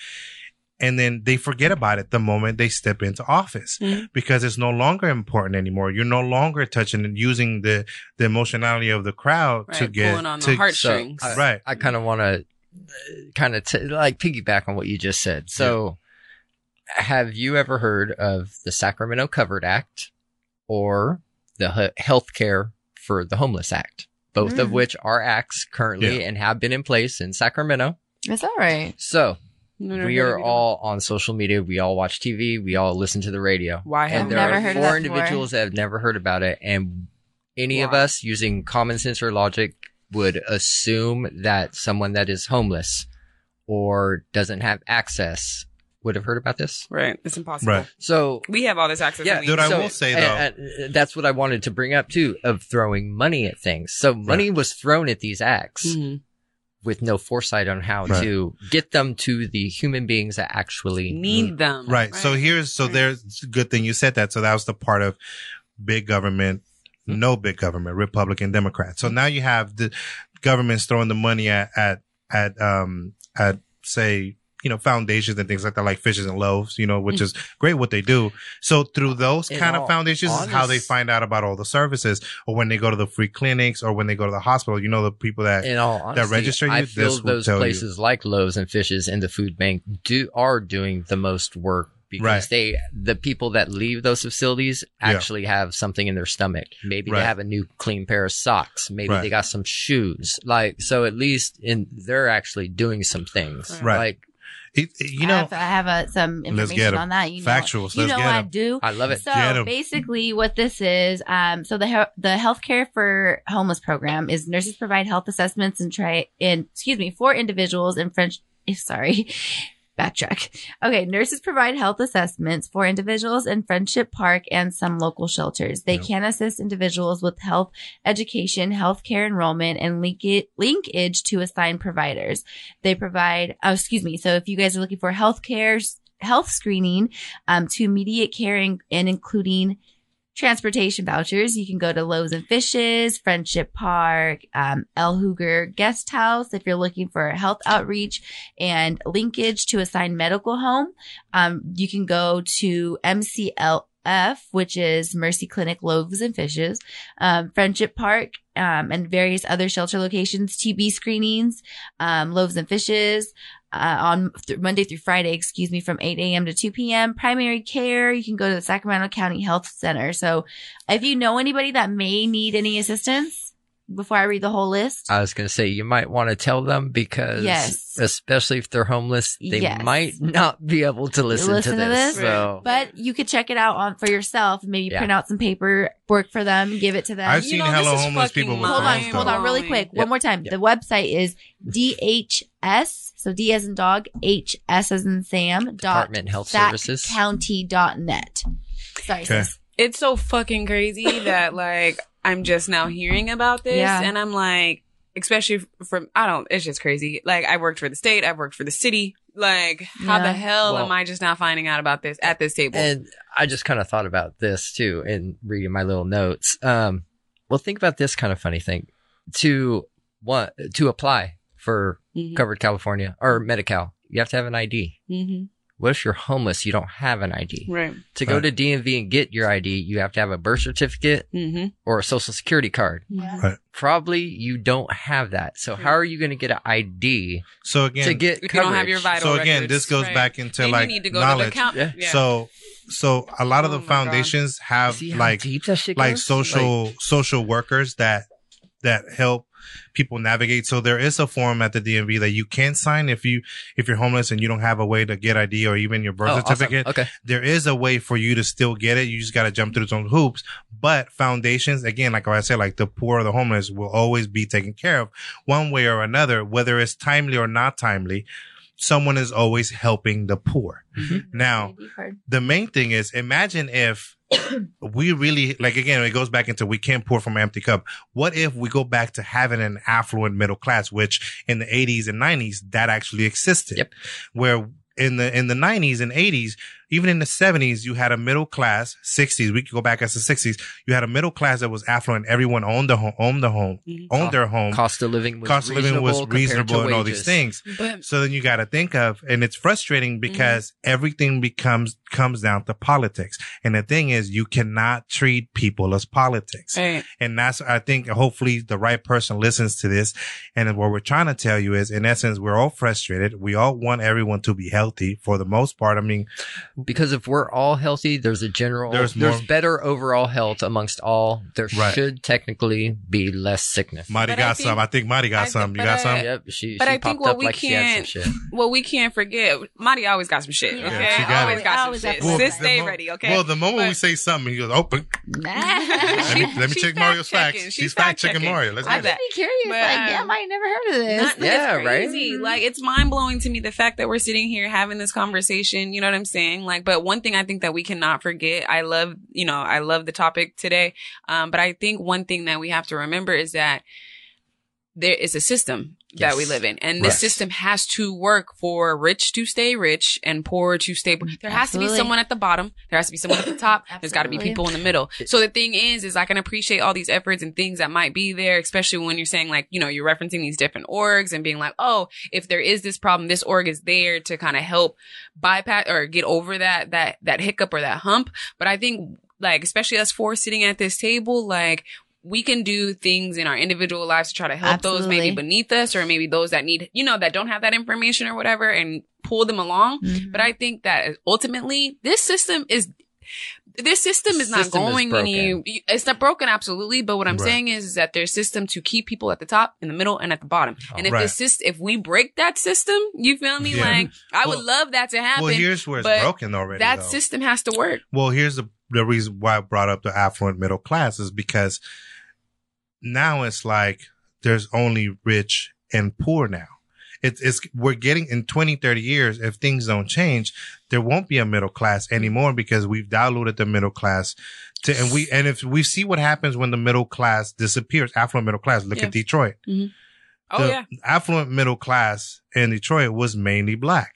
S4: And then they forget about it the moment they step into office
S8: Mhm.
S4: because it's no longer important anymore. You're no longer touching and using the, the emotionality of the crowd
S8: Right.
S4: to get
S8: Pulling on
S4: to,
S8: the
S5: so
S8: heartstrings.
S5: I,
S4: Right.
S5: I kind of want to kind of t- like piggyback on what you just said. So, have you ever heard of the Sacramento Covered Act or the H- Healthcare for the Homeless Act? Both of
S7: Mm.
S5: which are acts currently and have been in place in Sacramento.
S7: Is that right?
S5: So,
S8: Never
S5: we are all on social media. We all watch TV. We all listen to the radio.
S8: Why have
S5: And there
S7: never
S5: are
S7: heard of
S5: four
S7: that before.
S5: individuals that have never heard about it. And any of
S8: Why?
S5: us using common sense or logic would assume that someone that is homeless or doesn't have access would have heard about this.
S8: Right. It's impossible.
S4: Right.
S5: So
S8: We have all this access.
S5: yeah,
S8: and we-
S4: Dude, I
S5: so-
S4: will say,
S5: and- and that's what I wanted to bring up too of throwing money at things. So money was thrown at these acts
S8: Mhm.
S5: With no foresight on how
S4: Right.
S5: to get them to the human beings that actually
S8: need them.
S4: Right. So here's, so
S8: Right.
S4: there's a good thing you said that. So that was the part of big government, no big government, Republican, Democrat. So now you have the governments throwing the money at, at, at, um, at say, you know, foundations and things like that, like fishes and loaves, you know, which mm. is great what they do. So through those
S5: In
S4: kind
S5: all
S4: of foundations is how they find out about all the services or when they go to the free clinics or when they go to the hospital, you know, the people that,
S5: in all honesty,
S4: register you,
S5: I
S4: this
S5: feel
S4: will
S5: those
S4: tell you.
S5: places like Loaves and Fishes and the food bank do are doing the most work because
S4: Right.
S5: they, the people that leave those facilities
S4: Yeah.
S5: actually have something in their stomach. Maybe
S4: Right.
S5: they have a new clean pair of socks. Maybe
S4: Right.
S5: they got some shoes. Like, so at least in, they're actually doing some things.
S4: Right.
S5: Like,
S4: It, it- you
S7: I
S4: know,
S7: have, I have uh, some
S4: Let's get
S7: information
S4: 'em.
S7: on that. You know,
S4: Factuals.
S7: You know
S4: get
S7: I
S4: 'em.
S7: do.
S5: I love it.
S7: So basically, what this is, um, so the he- the healthcare for homeless program is nurses provide health assessments and try in excuse me for individuals in French. Sorry, backtrack. Okay, nurses provide health assessments for individuals in Friendship Park and some local shelters. They
S4: Yep.
S7: can assist individuals with health education, healthcare enrollment, and link it, linkage to assigned providers. They provide, oh, excuse me. So if you guys are looking for healthcare, health screening, um, to immediate care and, and including transportation vouchers, you can go to Loaves and Fishes, Friendship Park, um, El Hogar Guest House if you're looking for health outreach and linkage to assigned medical home. Um, you can go to MCLF, which is Mercy Clinic Loaves and Fishes, um, Friendship Park, um, and various other shelter locations, TB screenings, um, Loaves and Fishes, uh, on th- Monday through Friday, excuse me, from 8 a.m. to 2 p.m. Primary care, you can go to the Sacramento County Health Center. So if you know anybody that may need any assistance, before I read the whole list,
S5: I was going to say you might want to tell them because,
S7: Yes.
S5: especially if they're homeless, they
S7: Yes.
S5: might not be able to listen,
S7: Listen
S5: to
S7: to
S5: this.
S7: this?
S5: So,
S7: but you could check it out on for yourself maybe
S5: Yeah.
S7: print out some paperwork for them, give it to them.
S4: I've
S8: You
S4: seen
S8: know,
S4: hello
S8: this
S4: homeless people with
S7: hold on,
S4: phones,
S7: hold on, really quick.
S5: Yep.
S7: One more time.
S5: Yep.
S7: The website is DHS, so D as in dog, H S as in Sam, dot
S5: Department Health Services.
S7: County dot net. Sorry,
S4: Okay.
S8: it's so fucking crazy that like I'm just now hearing about this
S7: Yeah.
S8: and I'm like especially from I don't it's just crazy. Like I worked for the state, I've worked for the city. Like how
S7: Yeah.
S8: the hell
S5: Well-
S8: am I just now finding out about this at this table?
S5: and I just kind of thought about this too in reading my little notes. Um, well, think about this kind of funny thing to what to apply for
S8: Mhm.
S5: covered California or Medi-Cal. You have to have an ID.
S8: Mhm.
S5: What if you're homeless? You don't have an ID.
S8: Right.
S5: To go
S4: Right.
S5: to DMV and get your ID, you have to have a birth certificate
S8: Mm-hmm.
S5: or a social security card.
S7: Yeah.
S5: Probably you don't have that. So how are you going to get an ID
S4: So again,
S5: to get
S8: If you don't have your
S5: coverage?
S8: vital
S4: so again,
S8: records,
S4: this goes
S8: right.
S4: back into
S8: Then
S4: like
S8: you need to go
S4: knowledge.
S8: to the count.
S5: Yeah.
S8: Yeah.
S4: So, so a lot of
S8: Oh
S4: the
S8: my God.
S4: foundations have
S5: See how
S4: like
S5: deep that shit
S4: like social social workers that that help people navigate. So there is a form at the DMV that you can sign if you if you're homeless and you don't have a way to get ID or even your birth
S5: Oh, awesome.
S4: certificate.
S5: Okay.
S4: There is a way for you to still get it. You just got to jump through some hoops. But foundations, again, like I said, like the poor or the homeless will always be taken care of one way or another, whether it's timely or not timely. Someone is always helping the poor. Mm-hmm. Now,
S7: ID card.
S4: the main thing is imagine if we really like again it goes back into we can't pour from an empty cup what if we go back to having an affluent middle class which in the 80s and 90s that actually existed
S5: Yep.
S4: where in the in the 90s and 80s even in the 70s you had a middle class 60s we could go back as the 60s you had a middle class that was affluent everyone owned the home owned the home
S8: Mhm.
S4: owned their home
S5: Cost of living was
S4: cost of living was
S5: reasonable compared to
S4: reasonable and all these things
S8: But
S4: so then you got to think of, and it's frustrating because everything becomes, comes down to politics. And the thing is, you cannot treat people as politics.
S8: Right.
S4: And that's, I think, hopefully the right person listens to this. And what we're trying to tell you is, in essence, we're all frustrated. We all want everyone to be healthy for the most part. I mean,
S5: Because if we're all healthy, there's a general,
S4: There's
S5: there's,
S4: more-
S5: better overall health amongst all. There
S4: Right.
S5: should technically be less sickness.
S4: Marty
S8: But I
S4: got
S8: think-
S4: some. I think Marty got
S8: I
S4: some. You got
S8: I-
S4: some?
S5: Yep, she,
S8: But
S5: she
S8: I think what we
S5: like
S8: can't-
S5: some.
S8: Well, we can't forget. Marty always got some shit.
S7: Yeah.
S8: Okay,
S4: Yeah, she got
S8: always
S4: it.
S8: got some
S7: Always
S8: shit.
S7: got some
S8: Sis, stay
S4: mo-
S8: ready. Okay.
S4: Well, the moment we say something, he goes, open.
S7: Nah.
S4: Let me, let me
S8: She's
S4: check Mario's
S8: fact-checking.
S4: facts.
S8: She's
S4: She's fact checking. Mario. Let's
S8: I
S4: get
S7: I'd be curious. Like, damn, I ain't never heard of this.
S8: Not-
S5: Yeah, right?
S8: crazy. Like it's mind blowing to me the fact that we're sitting here having this conversation. You know what I'm saying? Like, but one thing I think that we cannot forget. I love, you know, I love the topic today. Um, but I think one thing that we have to remember is that there is a system that we live in, and this
S4: Right.
S8: system has to work for rich to stay rich and poor to stay. poor. There has to be someone at the bottom. There has to be someone at the top. There's got to be people in the middle. So the thing is, is I can appreciate all these efforts and things that might be there, especially when you're saying like, you know, you're referencing these different orgs and being like, oh, if there is this problem, this org is there to kind of help bypass or get over that, that, that hiccup or that hump. But I think like, especially us four sitting at this table, like, we can do things in our individual lives to try to help those maybe beneath us or maybe those that need, you know, that don't have that information or whatever and pull them along.
S7: Mhm.
S8: But I think that ultimately this system is this system is not
S5: System is
S8: going any it's not broken absolutely but what i'm
S4: Right.
S8: saying is, is that there's system to keep people at the top in the middle and at the bottom and if
S4: Right.
S8: the system if we break that system you feel me
S4: Yeah.
S8: like i would love that to happen
S4: Well, here's where it's broken already.
S8: that
S4: though.
S8: system has to work
S4: Well, here's the the reason why I brought up the affluent middle class is because now it's like there's only rich and poor now. It's, it's, we're getting in 20, 30 years, if things don't change, there won't be a middle class anymore because we've diluted the middle class to, and we, and if we see what happens when the middle class disappears, affluent middle class, look
S8: Yeah.
S4: at Detroit. Mm-hmm.
S8: oh
S4: the
S8: yeah
S4: affluent middle class in Detroit was mainly black.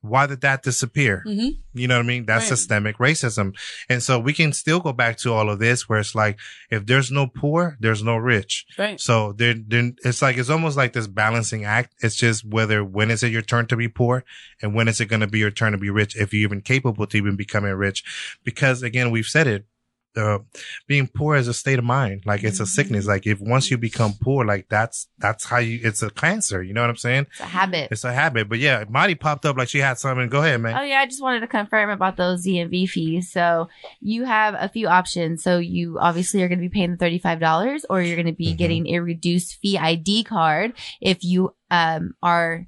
S4: Why did that disappear?
S8: hmm
S4: You know what I mean? That's
S8: Right.
S4: systemic racism. And so we can still go back to all of this where it's like, if there's no poor, there's no rich.
S8: right
S4: So there, then it's like, it's almost like this balancing act. It's just whether, when is it your turn to be poor and when is it going to be your turn to be rich if you're even capable to even becoming rich? Because again, we've said it. Uh, being poor is a state of mind. Like it's a sickness. Like if once you become poor, like that's, that's how you, it's a cancer. You know what I'm saying?
S7: It's a habit.
S4: It's a habit. But yeah, Marty popped up like she had something. Go ahead, man.
S7: Oh yeah, I just wanted to confirm about those DMV fees. So you have a few options. So you obviously are going to be paying the thirty-five dollars, or you're going to be
S4: Mhm.
S7: getting a reduced fee ID card if you um, are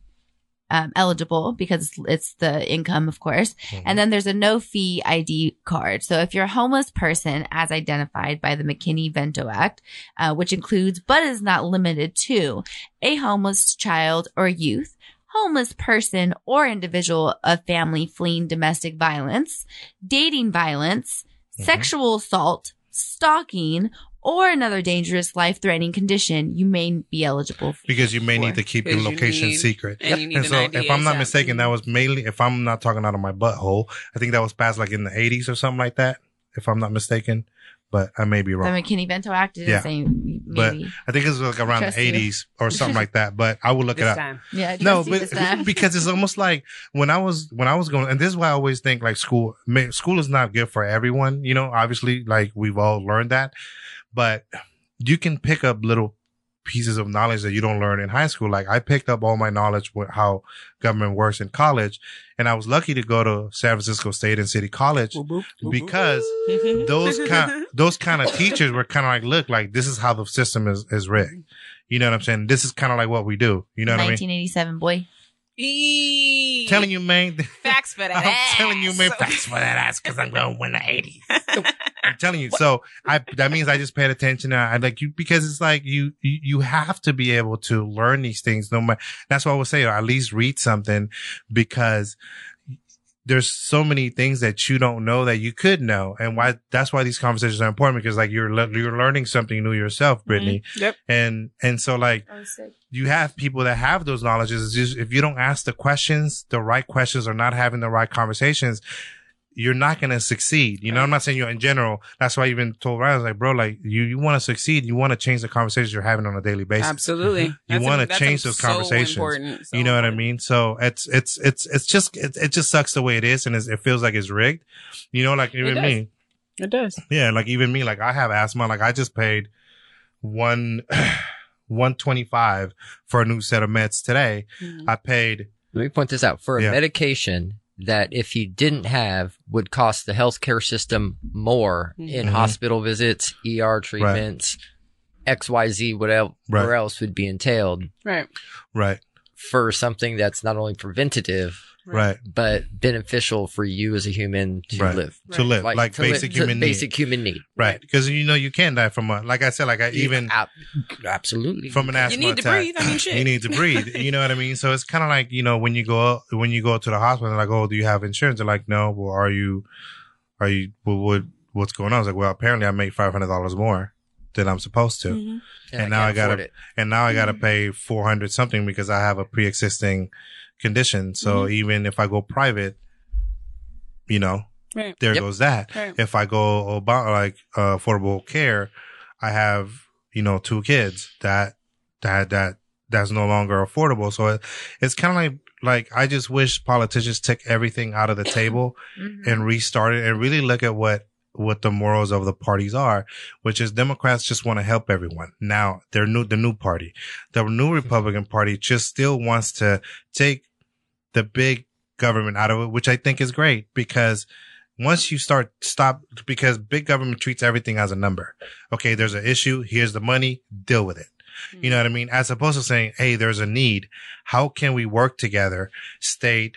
S7: um, eligible because it's the income, of course. And then there's a no fee ID card. So if you're a homeless person, as identified by the McKinney-Vento Act, uh, which includes but is not limited to a homeless child or youth homeless person or individual of family fleeing domestic violence, dating violence,
S4: Mhm.
S7: sexual assault, stalking, or another dangerous life threatening condition, you may be eligible for.
S4: because you may
S7: for-
S4: need to keep your
S8: Because you
S4: location
S8: need-
S4: secret.
S8: and you need
S4: And so,
S8: ID
S4: if I'm not
S8: ASAP.
S4: mistaken, that was mainly, if I'm not talking out of my butthole, I think that was passed like in the 80s or something like that, if I'm not mistaken. But I may be
S7: The
S4: wrong.
S7: McKinney-Vento Act is
S4: Yeah.
S7: the same,
S4: But. I think it was like around
S7: Trust
S4: the
S7: you.
S4: 80s or something like that. But I will look it up.
S8: time
S7: yeah,
S4: No,
S7: trust you this
S4: but because it's almost like when I was when I was going, and this is why I always think like school school is not good for everyone. You know, obviously, like we've all learned that, but you can pick up little pieces of knowledge that you don't learn in high school. Like I picked up all my knowledge with how government works in college, and I was lucky to go to San Francisco State and City College because those kind those kind of teachers were kind of like, look, like this is how the system is is rigged. You know what I'm saying? This is kind of like what we do. You know what I mean?
S7: 1987, boy.
S8: Eee.
S4: Telling you, man.
S8: facts for that
S4: I'm
S8: ass.
S4: telling you, man, facts for that ass because I'm going to win the 80s. I'm telling you. So I, that means I just paid attention. I like you because it's like you, you, have to be able to learn these things. No matter, that's what I would say, or at least read something because there's so many things that you don't know that you could know. And why, that's why these conversations are important because like you're, le- you're learning something new yourself, mm-hmm. Brittany.
S8: Yep.
S4: And, and so like, you have people that have those knowledges. It's just if you don't ask the questions, the right questions, or not having the right conversations, you're not going to succeed. You know, I'm not saying you in general. That's why I even told Ryan, I was like, bro, like you, you want to succeed. You want to change the conversations you're having on a daily basis.
S8: Absolutely.
S4: You want to change those conversations. you know what I mean? So it's, it's, it's, it's just, it, it just sucks the way it is. And it's, it feels like it's rigged. You know, like even
S8: does.
S4: me.
S8: It does.
S4: Yeah, like even me, like I have asthma. Like I just paid one, one twenty five for a new set of meds today.
S8: Mhm.
S4: I paid.
S5: Let me point this out. For a
S4: Yeah.
S5: medication that if you didn't have would cost the healthcare system more in
S4: Mhm.
S5: hospital visits, ER treatments, XYZ, whatever
S4: Right.
S5: else would be entailed
S8: Right.
S4: Right,
S5: for something that's not only preventative,
S4: right,
S5: but beneficial for you as a human to
S4: Right.
S5: live.
S4: to live like,
S5: to
S4: basic
S5: to
S4: human need.
S5: basic human need.
S4: Right, because you know you can die from a like I said, like I even
S5: Ab- absolutely
S4: from an asthma
S8: You need to
S4: attack.
S8: breathe. I mean, shit.
S4: You need to breathe. You know what I mean? So it's kind of like you know when you go when you go to the hospital, they're like, oh, do you have insurance? They're like, no. Well, are you are you well, what what's going on? I was like, well, apparently I make five hundred dollars more than I'm supposed to.
S8: Mhm.
S4: and now I
S5: can't
S4: gotta-
S5: it.
S4: and now I got to pay 400 something because I have a pre-existing condition. So even if I go private, you know,
S8: Right.
S4: there
S5: Yep.
S4: goes that.
S8: Right.
S4: If I go about like uh, affordable care, I have, you know, two kids that, that, that, that's no longer affordable. So it, it's kind of like, like I just wish politicians took everything out of the table
S7: Mhm.
S4: and restart it and really look at what what the morals of the parties are, which is Democrats just want to help everyone. Now they're new, the new party, the new hmm. Republican party just still wants to take the big government out of it, which I think is great because once you start stop because big government treats everything as a number. Okay, there's an issue. Here's the money. Deal with it. You know hmm. what I mean? As opposed to saying, Hey, there's a need. How can we work together, state,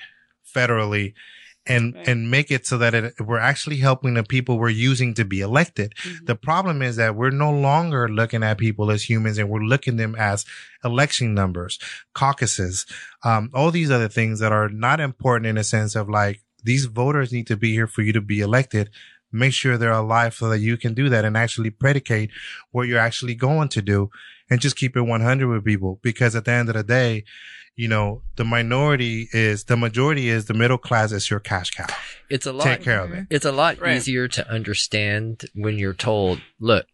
S4: federally, and,
S8: Right.
S4: and make it so that it, we're actually helping the people we're using to be elected.
S8: Mhm.
S4: The problem is that we're no longer looking at people as humans and we're looking them as election numbers, caucuses, um, all these other things that are not important in a sense of like, these voters need to be here for you to be elected. Make sure they're alive so that you can do that and actually predicate what you're actually going to do and just keep it 100 with people. Because at the end of the day, you know, the minority is, the majority is the middle class is your cash cow.
S5: It's a lot.
S4: Take care of it.
S5: It's a lot
S8: Right.
S5: easier to understand when you're told, look,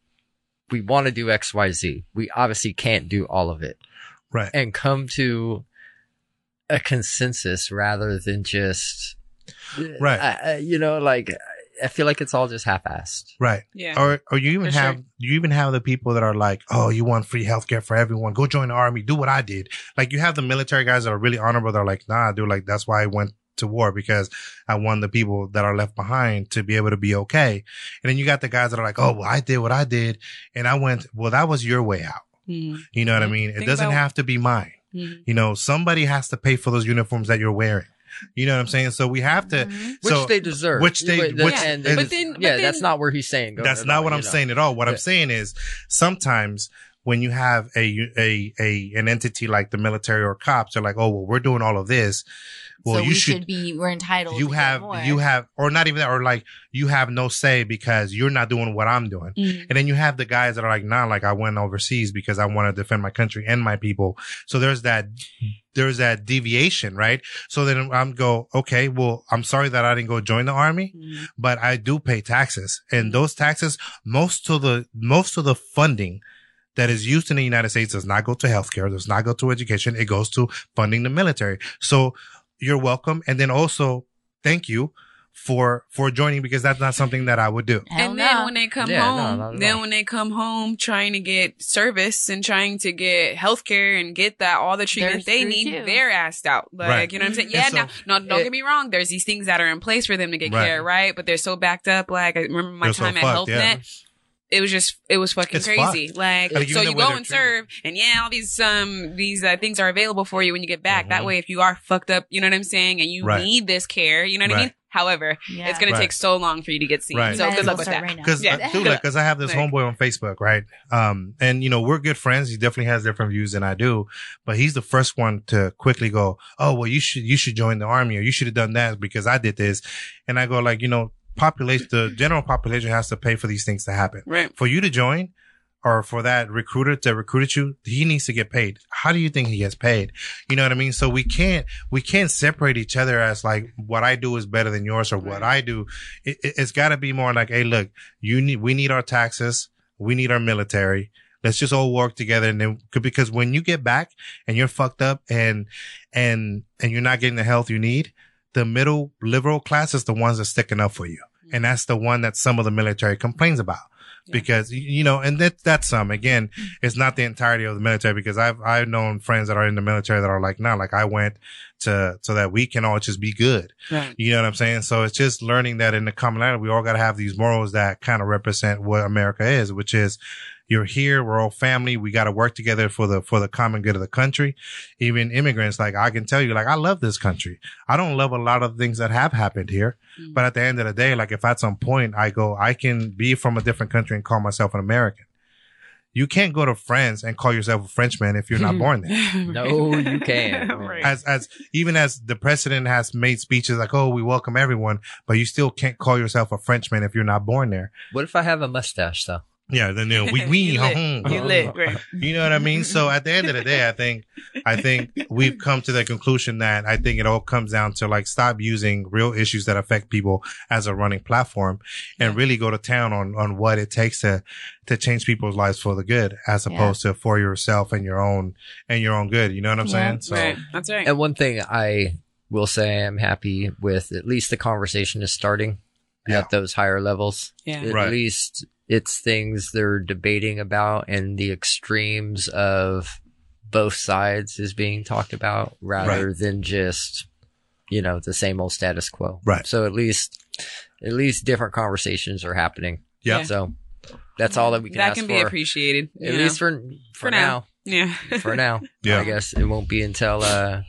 S5: we want to do X, Y, Z. We obviously can't do all of it
S4: Right.
S5: and come to a consensus rather than just,
S4: Right.
S5: uh, uh, you know, like, I feel like it's all just half-assed.
S4: Right.
S8: Yeah.
S4: Or, or you even
S8: For sure.
S4: have, you even have the people that are like, oh, you want free healthcare for everyone. Go join the army. Do what I did. Like you have the military guys that are really honorable. They're like, nah, dude, like that's why I went to war because I want the people that are left behind to be able to be okay. And then you got the guys that are like, oh, well, I did what I did. And I went, well, that was your way out.
S8: Mhm.
S4: You know what I
S8: Mhm.
S4: mean? It doesn't
S8: about-
S4: have to be mine.
S8: Mhm.
S4: You know, somebody has to pay for those uniforms that you're wearing. You know what I'm saying? So we have to,
S7: Mhm.
S5: Which they deserve.
S4: which they-
S5: Wait, the-
S4: which-
S5: and-
S4: and-
S8: But then, but
S5: yeah,
S8: then,
S5: that's not where he's saying. go
S4: that's not
S5: all,
S4: what I'm
S5: know.
S4: saying at all. What I'm saying is sometimes when you have a, a, a, an entity like the military or cops, they're like, oh, well, we're doing all of this. Well,
S7: so
S4: you
S7: we
S4: should,
S7: should, be. We're entitled.
S4: you
S7: to
S4: have, you have, or not even that, or like you have no say because you're not doing what I'm doing.
S8: Mhm.
S4: And then you have the guys that are like, nah, like I went overseas because I want to defend my country and my people. So there's that, there's that deviation, right? So then I'm go, okay, well, I'm sorry that I didn't go join the army
S8: Mhm.
S4: but I do pay taxes and those taxes, most of the, most of the funding that is used in the United States does not go to healthcare, does not go to education. It goes to funding the military. So you're welcome. And then also thank you for, for joining because that's not something that I would do.
S7: Hell
S8: and
S7: no.
S8: then when they come
S5: Yeah,
S8: home,
S5: not at
S8: then
S5: all.
S8: when they come home trying to get service and trying to get healthcare and get that all the treatment
S7: They're
S8: they need,
S7: too.
S8: they're asked out. Like
S4: Right.
S8: you know what I'm saying? Yeah,
S4: so-
S8: now no, don't
S5: it-
S8: get me wrong. There's these things that are in place for them to get
S4: Right.
S8: care, right? But they're so backed up. Like I remember my
S4: They're so
S8: time at
S4: fucked, yeah.
S8: HealthNet. It was just, it was fucking
S4: It's
S8: crazy.
S4: fucked.
S8: Like,
S4: Like,
S8: so you go and
S4: treated.
S8: serve, and yeah, all these um these uh, things are available for you when you get back. That
S4: Mhm.
S8: way, if you are fucked up, you know what I'm saying, and you
S4: Right.
S8: need this care, you know what I mean. However,
S7: Yeah.
S8: it's gonna
S4: Right.
S8: take so long for you to get seen.
S4: Right.
S8: So
S7: Might as
S8: good luck with
S7: start
S8: that.
S7: right now.
S4: Cause,
S8: Yeah.
S4: uh, dude, like, cause I have this
S8: Like-
S4: homeboy on Facebook, right? Um, and you know, we're good friends. He definitely has different views than I do, but he's the first one to quickly go, Oh, well, you should, you should join the army or you should have done that because I did this. And I go like, you know, population, the general population has to pay for these things to happen.
S8: Right.
S4: For you to join or for that recruiter to recruit you, he needs to get paid. How do you think he gets paid? You know what I mean? So we can't, we can't separate each other as like what I do is better than yours or what I do. It, it's got to be more like, hey, look, you need, we need our taxes. We need our military. Let's just all work together. And then, because when you get back and you're fucked up and, and, and you're not getting the health you need, the middle liberal class is the ones that sticking up for you. Mm-hmm. And that's the one that some of the military complains about
S8: Yeah.
S4: because, you know, and that, that's some, again, mm-hmm. it's not the entirety of the military because I've, I've known friends that are in the military that are like, no, like I went to, so that we can all just be good.
S8: Right.
S4: You know what I'm saying? So it's just learning that in the commonality, we all got to have these morals that kind of represent what America is, which is you're here. We're all family. We got to work together for the, for the common good of the country. Even immigrants, like I can tell you, like I love this country. I don't love a lot of things that have happened here,
S8: Mhm.
S4: but at the end of the day, like if at some point I go, I can be from a different country and call myself an American. You can't go to France and call yourself a Frenchman if you're not born there
S5: No, you can't.
S8: right.
S4: as as even as the president has made speeches like, "Oh, we welcome everyone," but you still can't call yourself a Frenchman if you're not born there.
S5: What if I have a mustache though?
S4: Yeah, then you know, we we
S8: You lit.
S4: Uh-huh,
S8: you lit, uh-huh. right.
S4: you know what I mean. So at the end of the day, I think I think we've come to the conclusion that I think it all comes down to like stop using real issues that affect people as a running platform and really go to town on on what it takes to to change people's lives for the good as
S7: Yeah.
S4: opposed to for yourself and your own and your own good. You know what I'm
S7: Yeah.
S4: saying? So
S8: right. That's right.
S5: And one thing I will say I'm happy with, at least the conversation is starting
S4: Yeah.
S5: at those higher levels.
S8: Yeah.
S5: At
S4: Right.
S5: least it's things they're debating about and the extremes of both sides is being talked about rather than just you know, the same old status quo.
S4: Right.
S5: So at least, at least different conversations are happening.
S4: Yeah.
S5: So that's all that we can
S8: that
S5: ask
S8: can
S5: for.
S8: be appreciated.
S5: At
S8: you
S5: least for, for,
S8: For now.
S5: now.
S8: yeah.
S5: For now.
S4: Yeah.
S5: I guess it won't be until, uh,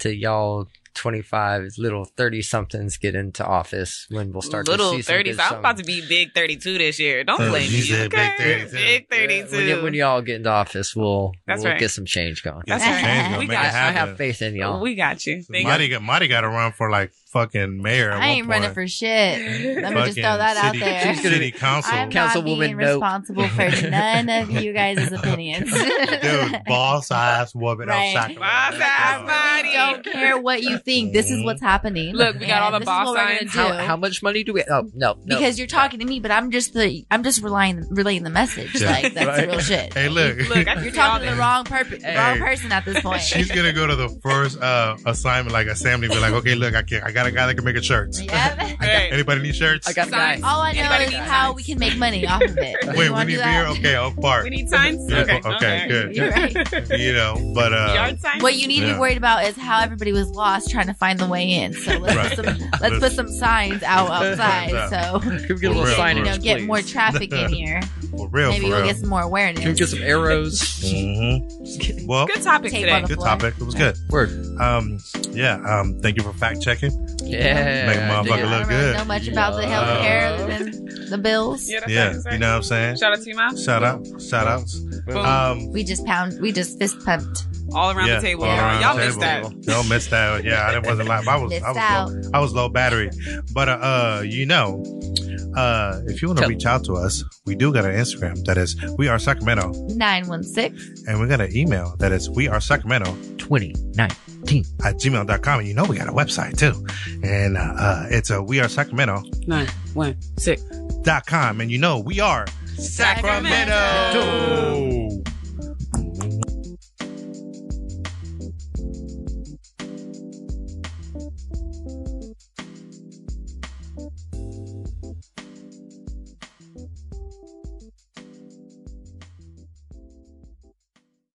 S5: to y'all 25 little 30 somethings get into office when we'll start
S8: Little
S5: to see some
S8: 30s.
S5: good
S8: I'm about to be big 32 this year. Don't
S4: Uh,
S8: blame
S4: you
S8: me.
S4: said big
S8: okay?
S4: 32.
S8: Big
S5: Yeah,
S8: 32.
S5: when, y- when y'all get into office, we'll,
S8: That's
S5: we'll
S8: right.
S5: get some change going.
S8: That's
S7: right.
S4: change, gonna
S8: We got-
S4: it
S5: I have faith in y'all.
S8: we got you. Thank
S4: Marty
S8: you.
S4: got Marty got to run for like fucking mayor. at
S7: I
S4: one
S7: ain't running for shit. Let me just throw that out there.
S5: She's gonna
S4: City council.
S7: I'm
S5: Councilwoman
S7: not being
S5: Nope.
S7: responsible for none of you guys' opinions.
S4: Dude, boss ass woman
S7: Right.
S4: outside.
S8: Boss ass Marty.
S7: I don't care what you think. This is what's happening.
S8: Look, we got all the boss
S7: what
S8: signs.
S7: do.
S5: How, how much money do we? Oh no, no.
S7: because you're talking to me, but I'm just the I'm just relying relaying the message.
S4: Yeah.
S7: Like that's
S5: Right.
S7: real shit.
S4: Hey, look.
S8: Look,
S7: You're talking to the wrong purpose,
S4: Hey.
S7: wrong person at this point.
S4: She's gonna go to the first uh assignment, like a assembly, be like, okay, look, I can I got a guy that can make a shirts.
S7: yeah.
S8: Hey.
S4: Anybody need shirts?
S5: I got a guy.
S8: Signs.
S7: All I know
S8: Anybody
S7: is
S8: got
S7: how
S8: signs?
S7: we can make money off of it.
S4: Wait,
S7: You
S4: we
S7: wanna
S4: need
S7: do
S4: beer.
S7: that?
S4: Okay, Oak Park.
S8: We need signs?
S4: Yeah,
S8: Okay.
S4: okay, good.
S7: You're right.
S4: You know, but uh,
S8: Yard signs?
S7: What you need to
S4: Yeah.
S7: be worried about is how everybody was lost trying to find the way in. So let's
S4: Right.
S7: put some let's put some signs out outside. So
S5: Can we get a
S4: For
S5: little
S4: real,
S5: signage,
S7: you know, get
S5: please?
S7: more traffic in here.
S4: for real,
S7: Maybe
S4: for
S7: we'll
S4: real.
S7: get some more awareness.
S5: Can we get some arrows?
S4: hmm Well,
S8: Good topic
S7: Tape
S8: today.
S7: the
S4: good
S7: floor.
S4: topic. It was good.
S5: Word.
S4: Um, yeah. Um, thank you for fact checking.
S5: Yeah.
S4: Make a
S5: I dig
S4: motherfucker.
S7: I
S4: look
S7: don't
S4: good.
S7: know much about the health care than the bills.
S8: Yeah, that's
S4: Yeah,
S8: right, that's right.
S4: you know what I'm saying.
S8: Shout out to you, Mom.
S4: Shout out, shout outs. Um,
S7: We just pound, we just fist pumped.
S8: All around
S4: yeah,
S8: the table.
S4: around
S8: Y'all
S4: the
S8: missed
S4: table.
S8: that.
S4: Y'all missed that. Yeah, I wasn't live. I was, I was,
S7: out.
S4: low, I was low battery. But uh, uh, you know, uh, if you want to reach out to us, we do got an Instagram that is we are Sacramento,
S7: 916.
S4: and we got an email that is we are Sacramento
S5: 2019.
S4: at gmail.com. And you know we got a website too, and uh, uh it's a we are Sacramento
S8: Nine, one, six.
S4: dot com, and you know we are
S7: Sacramento.
S4: Sacramento.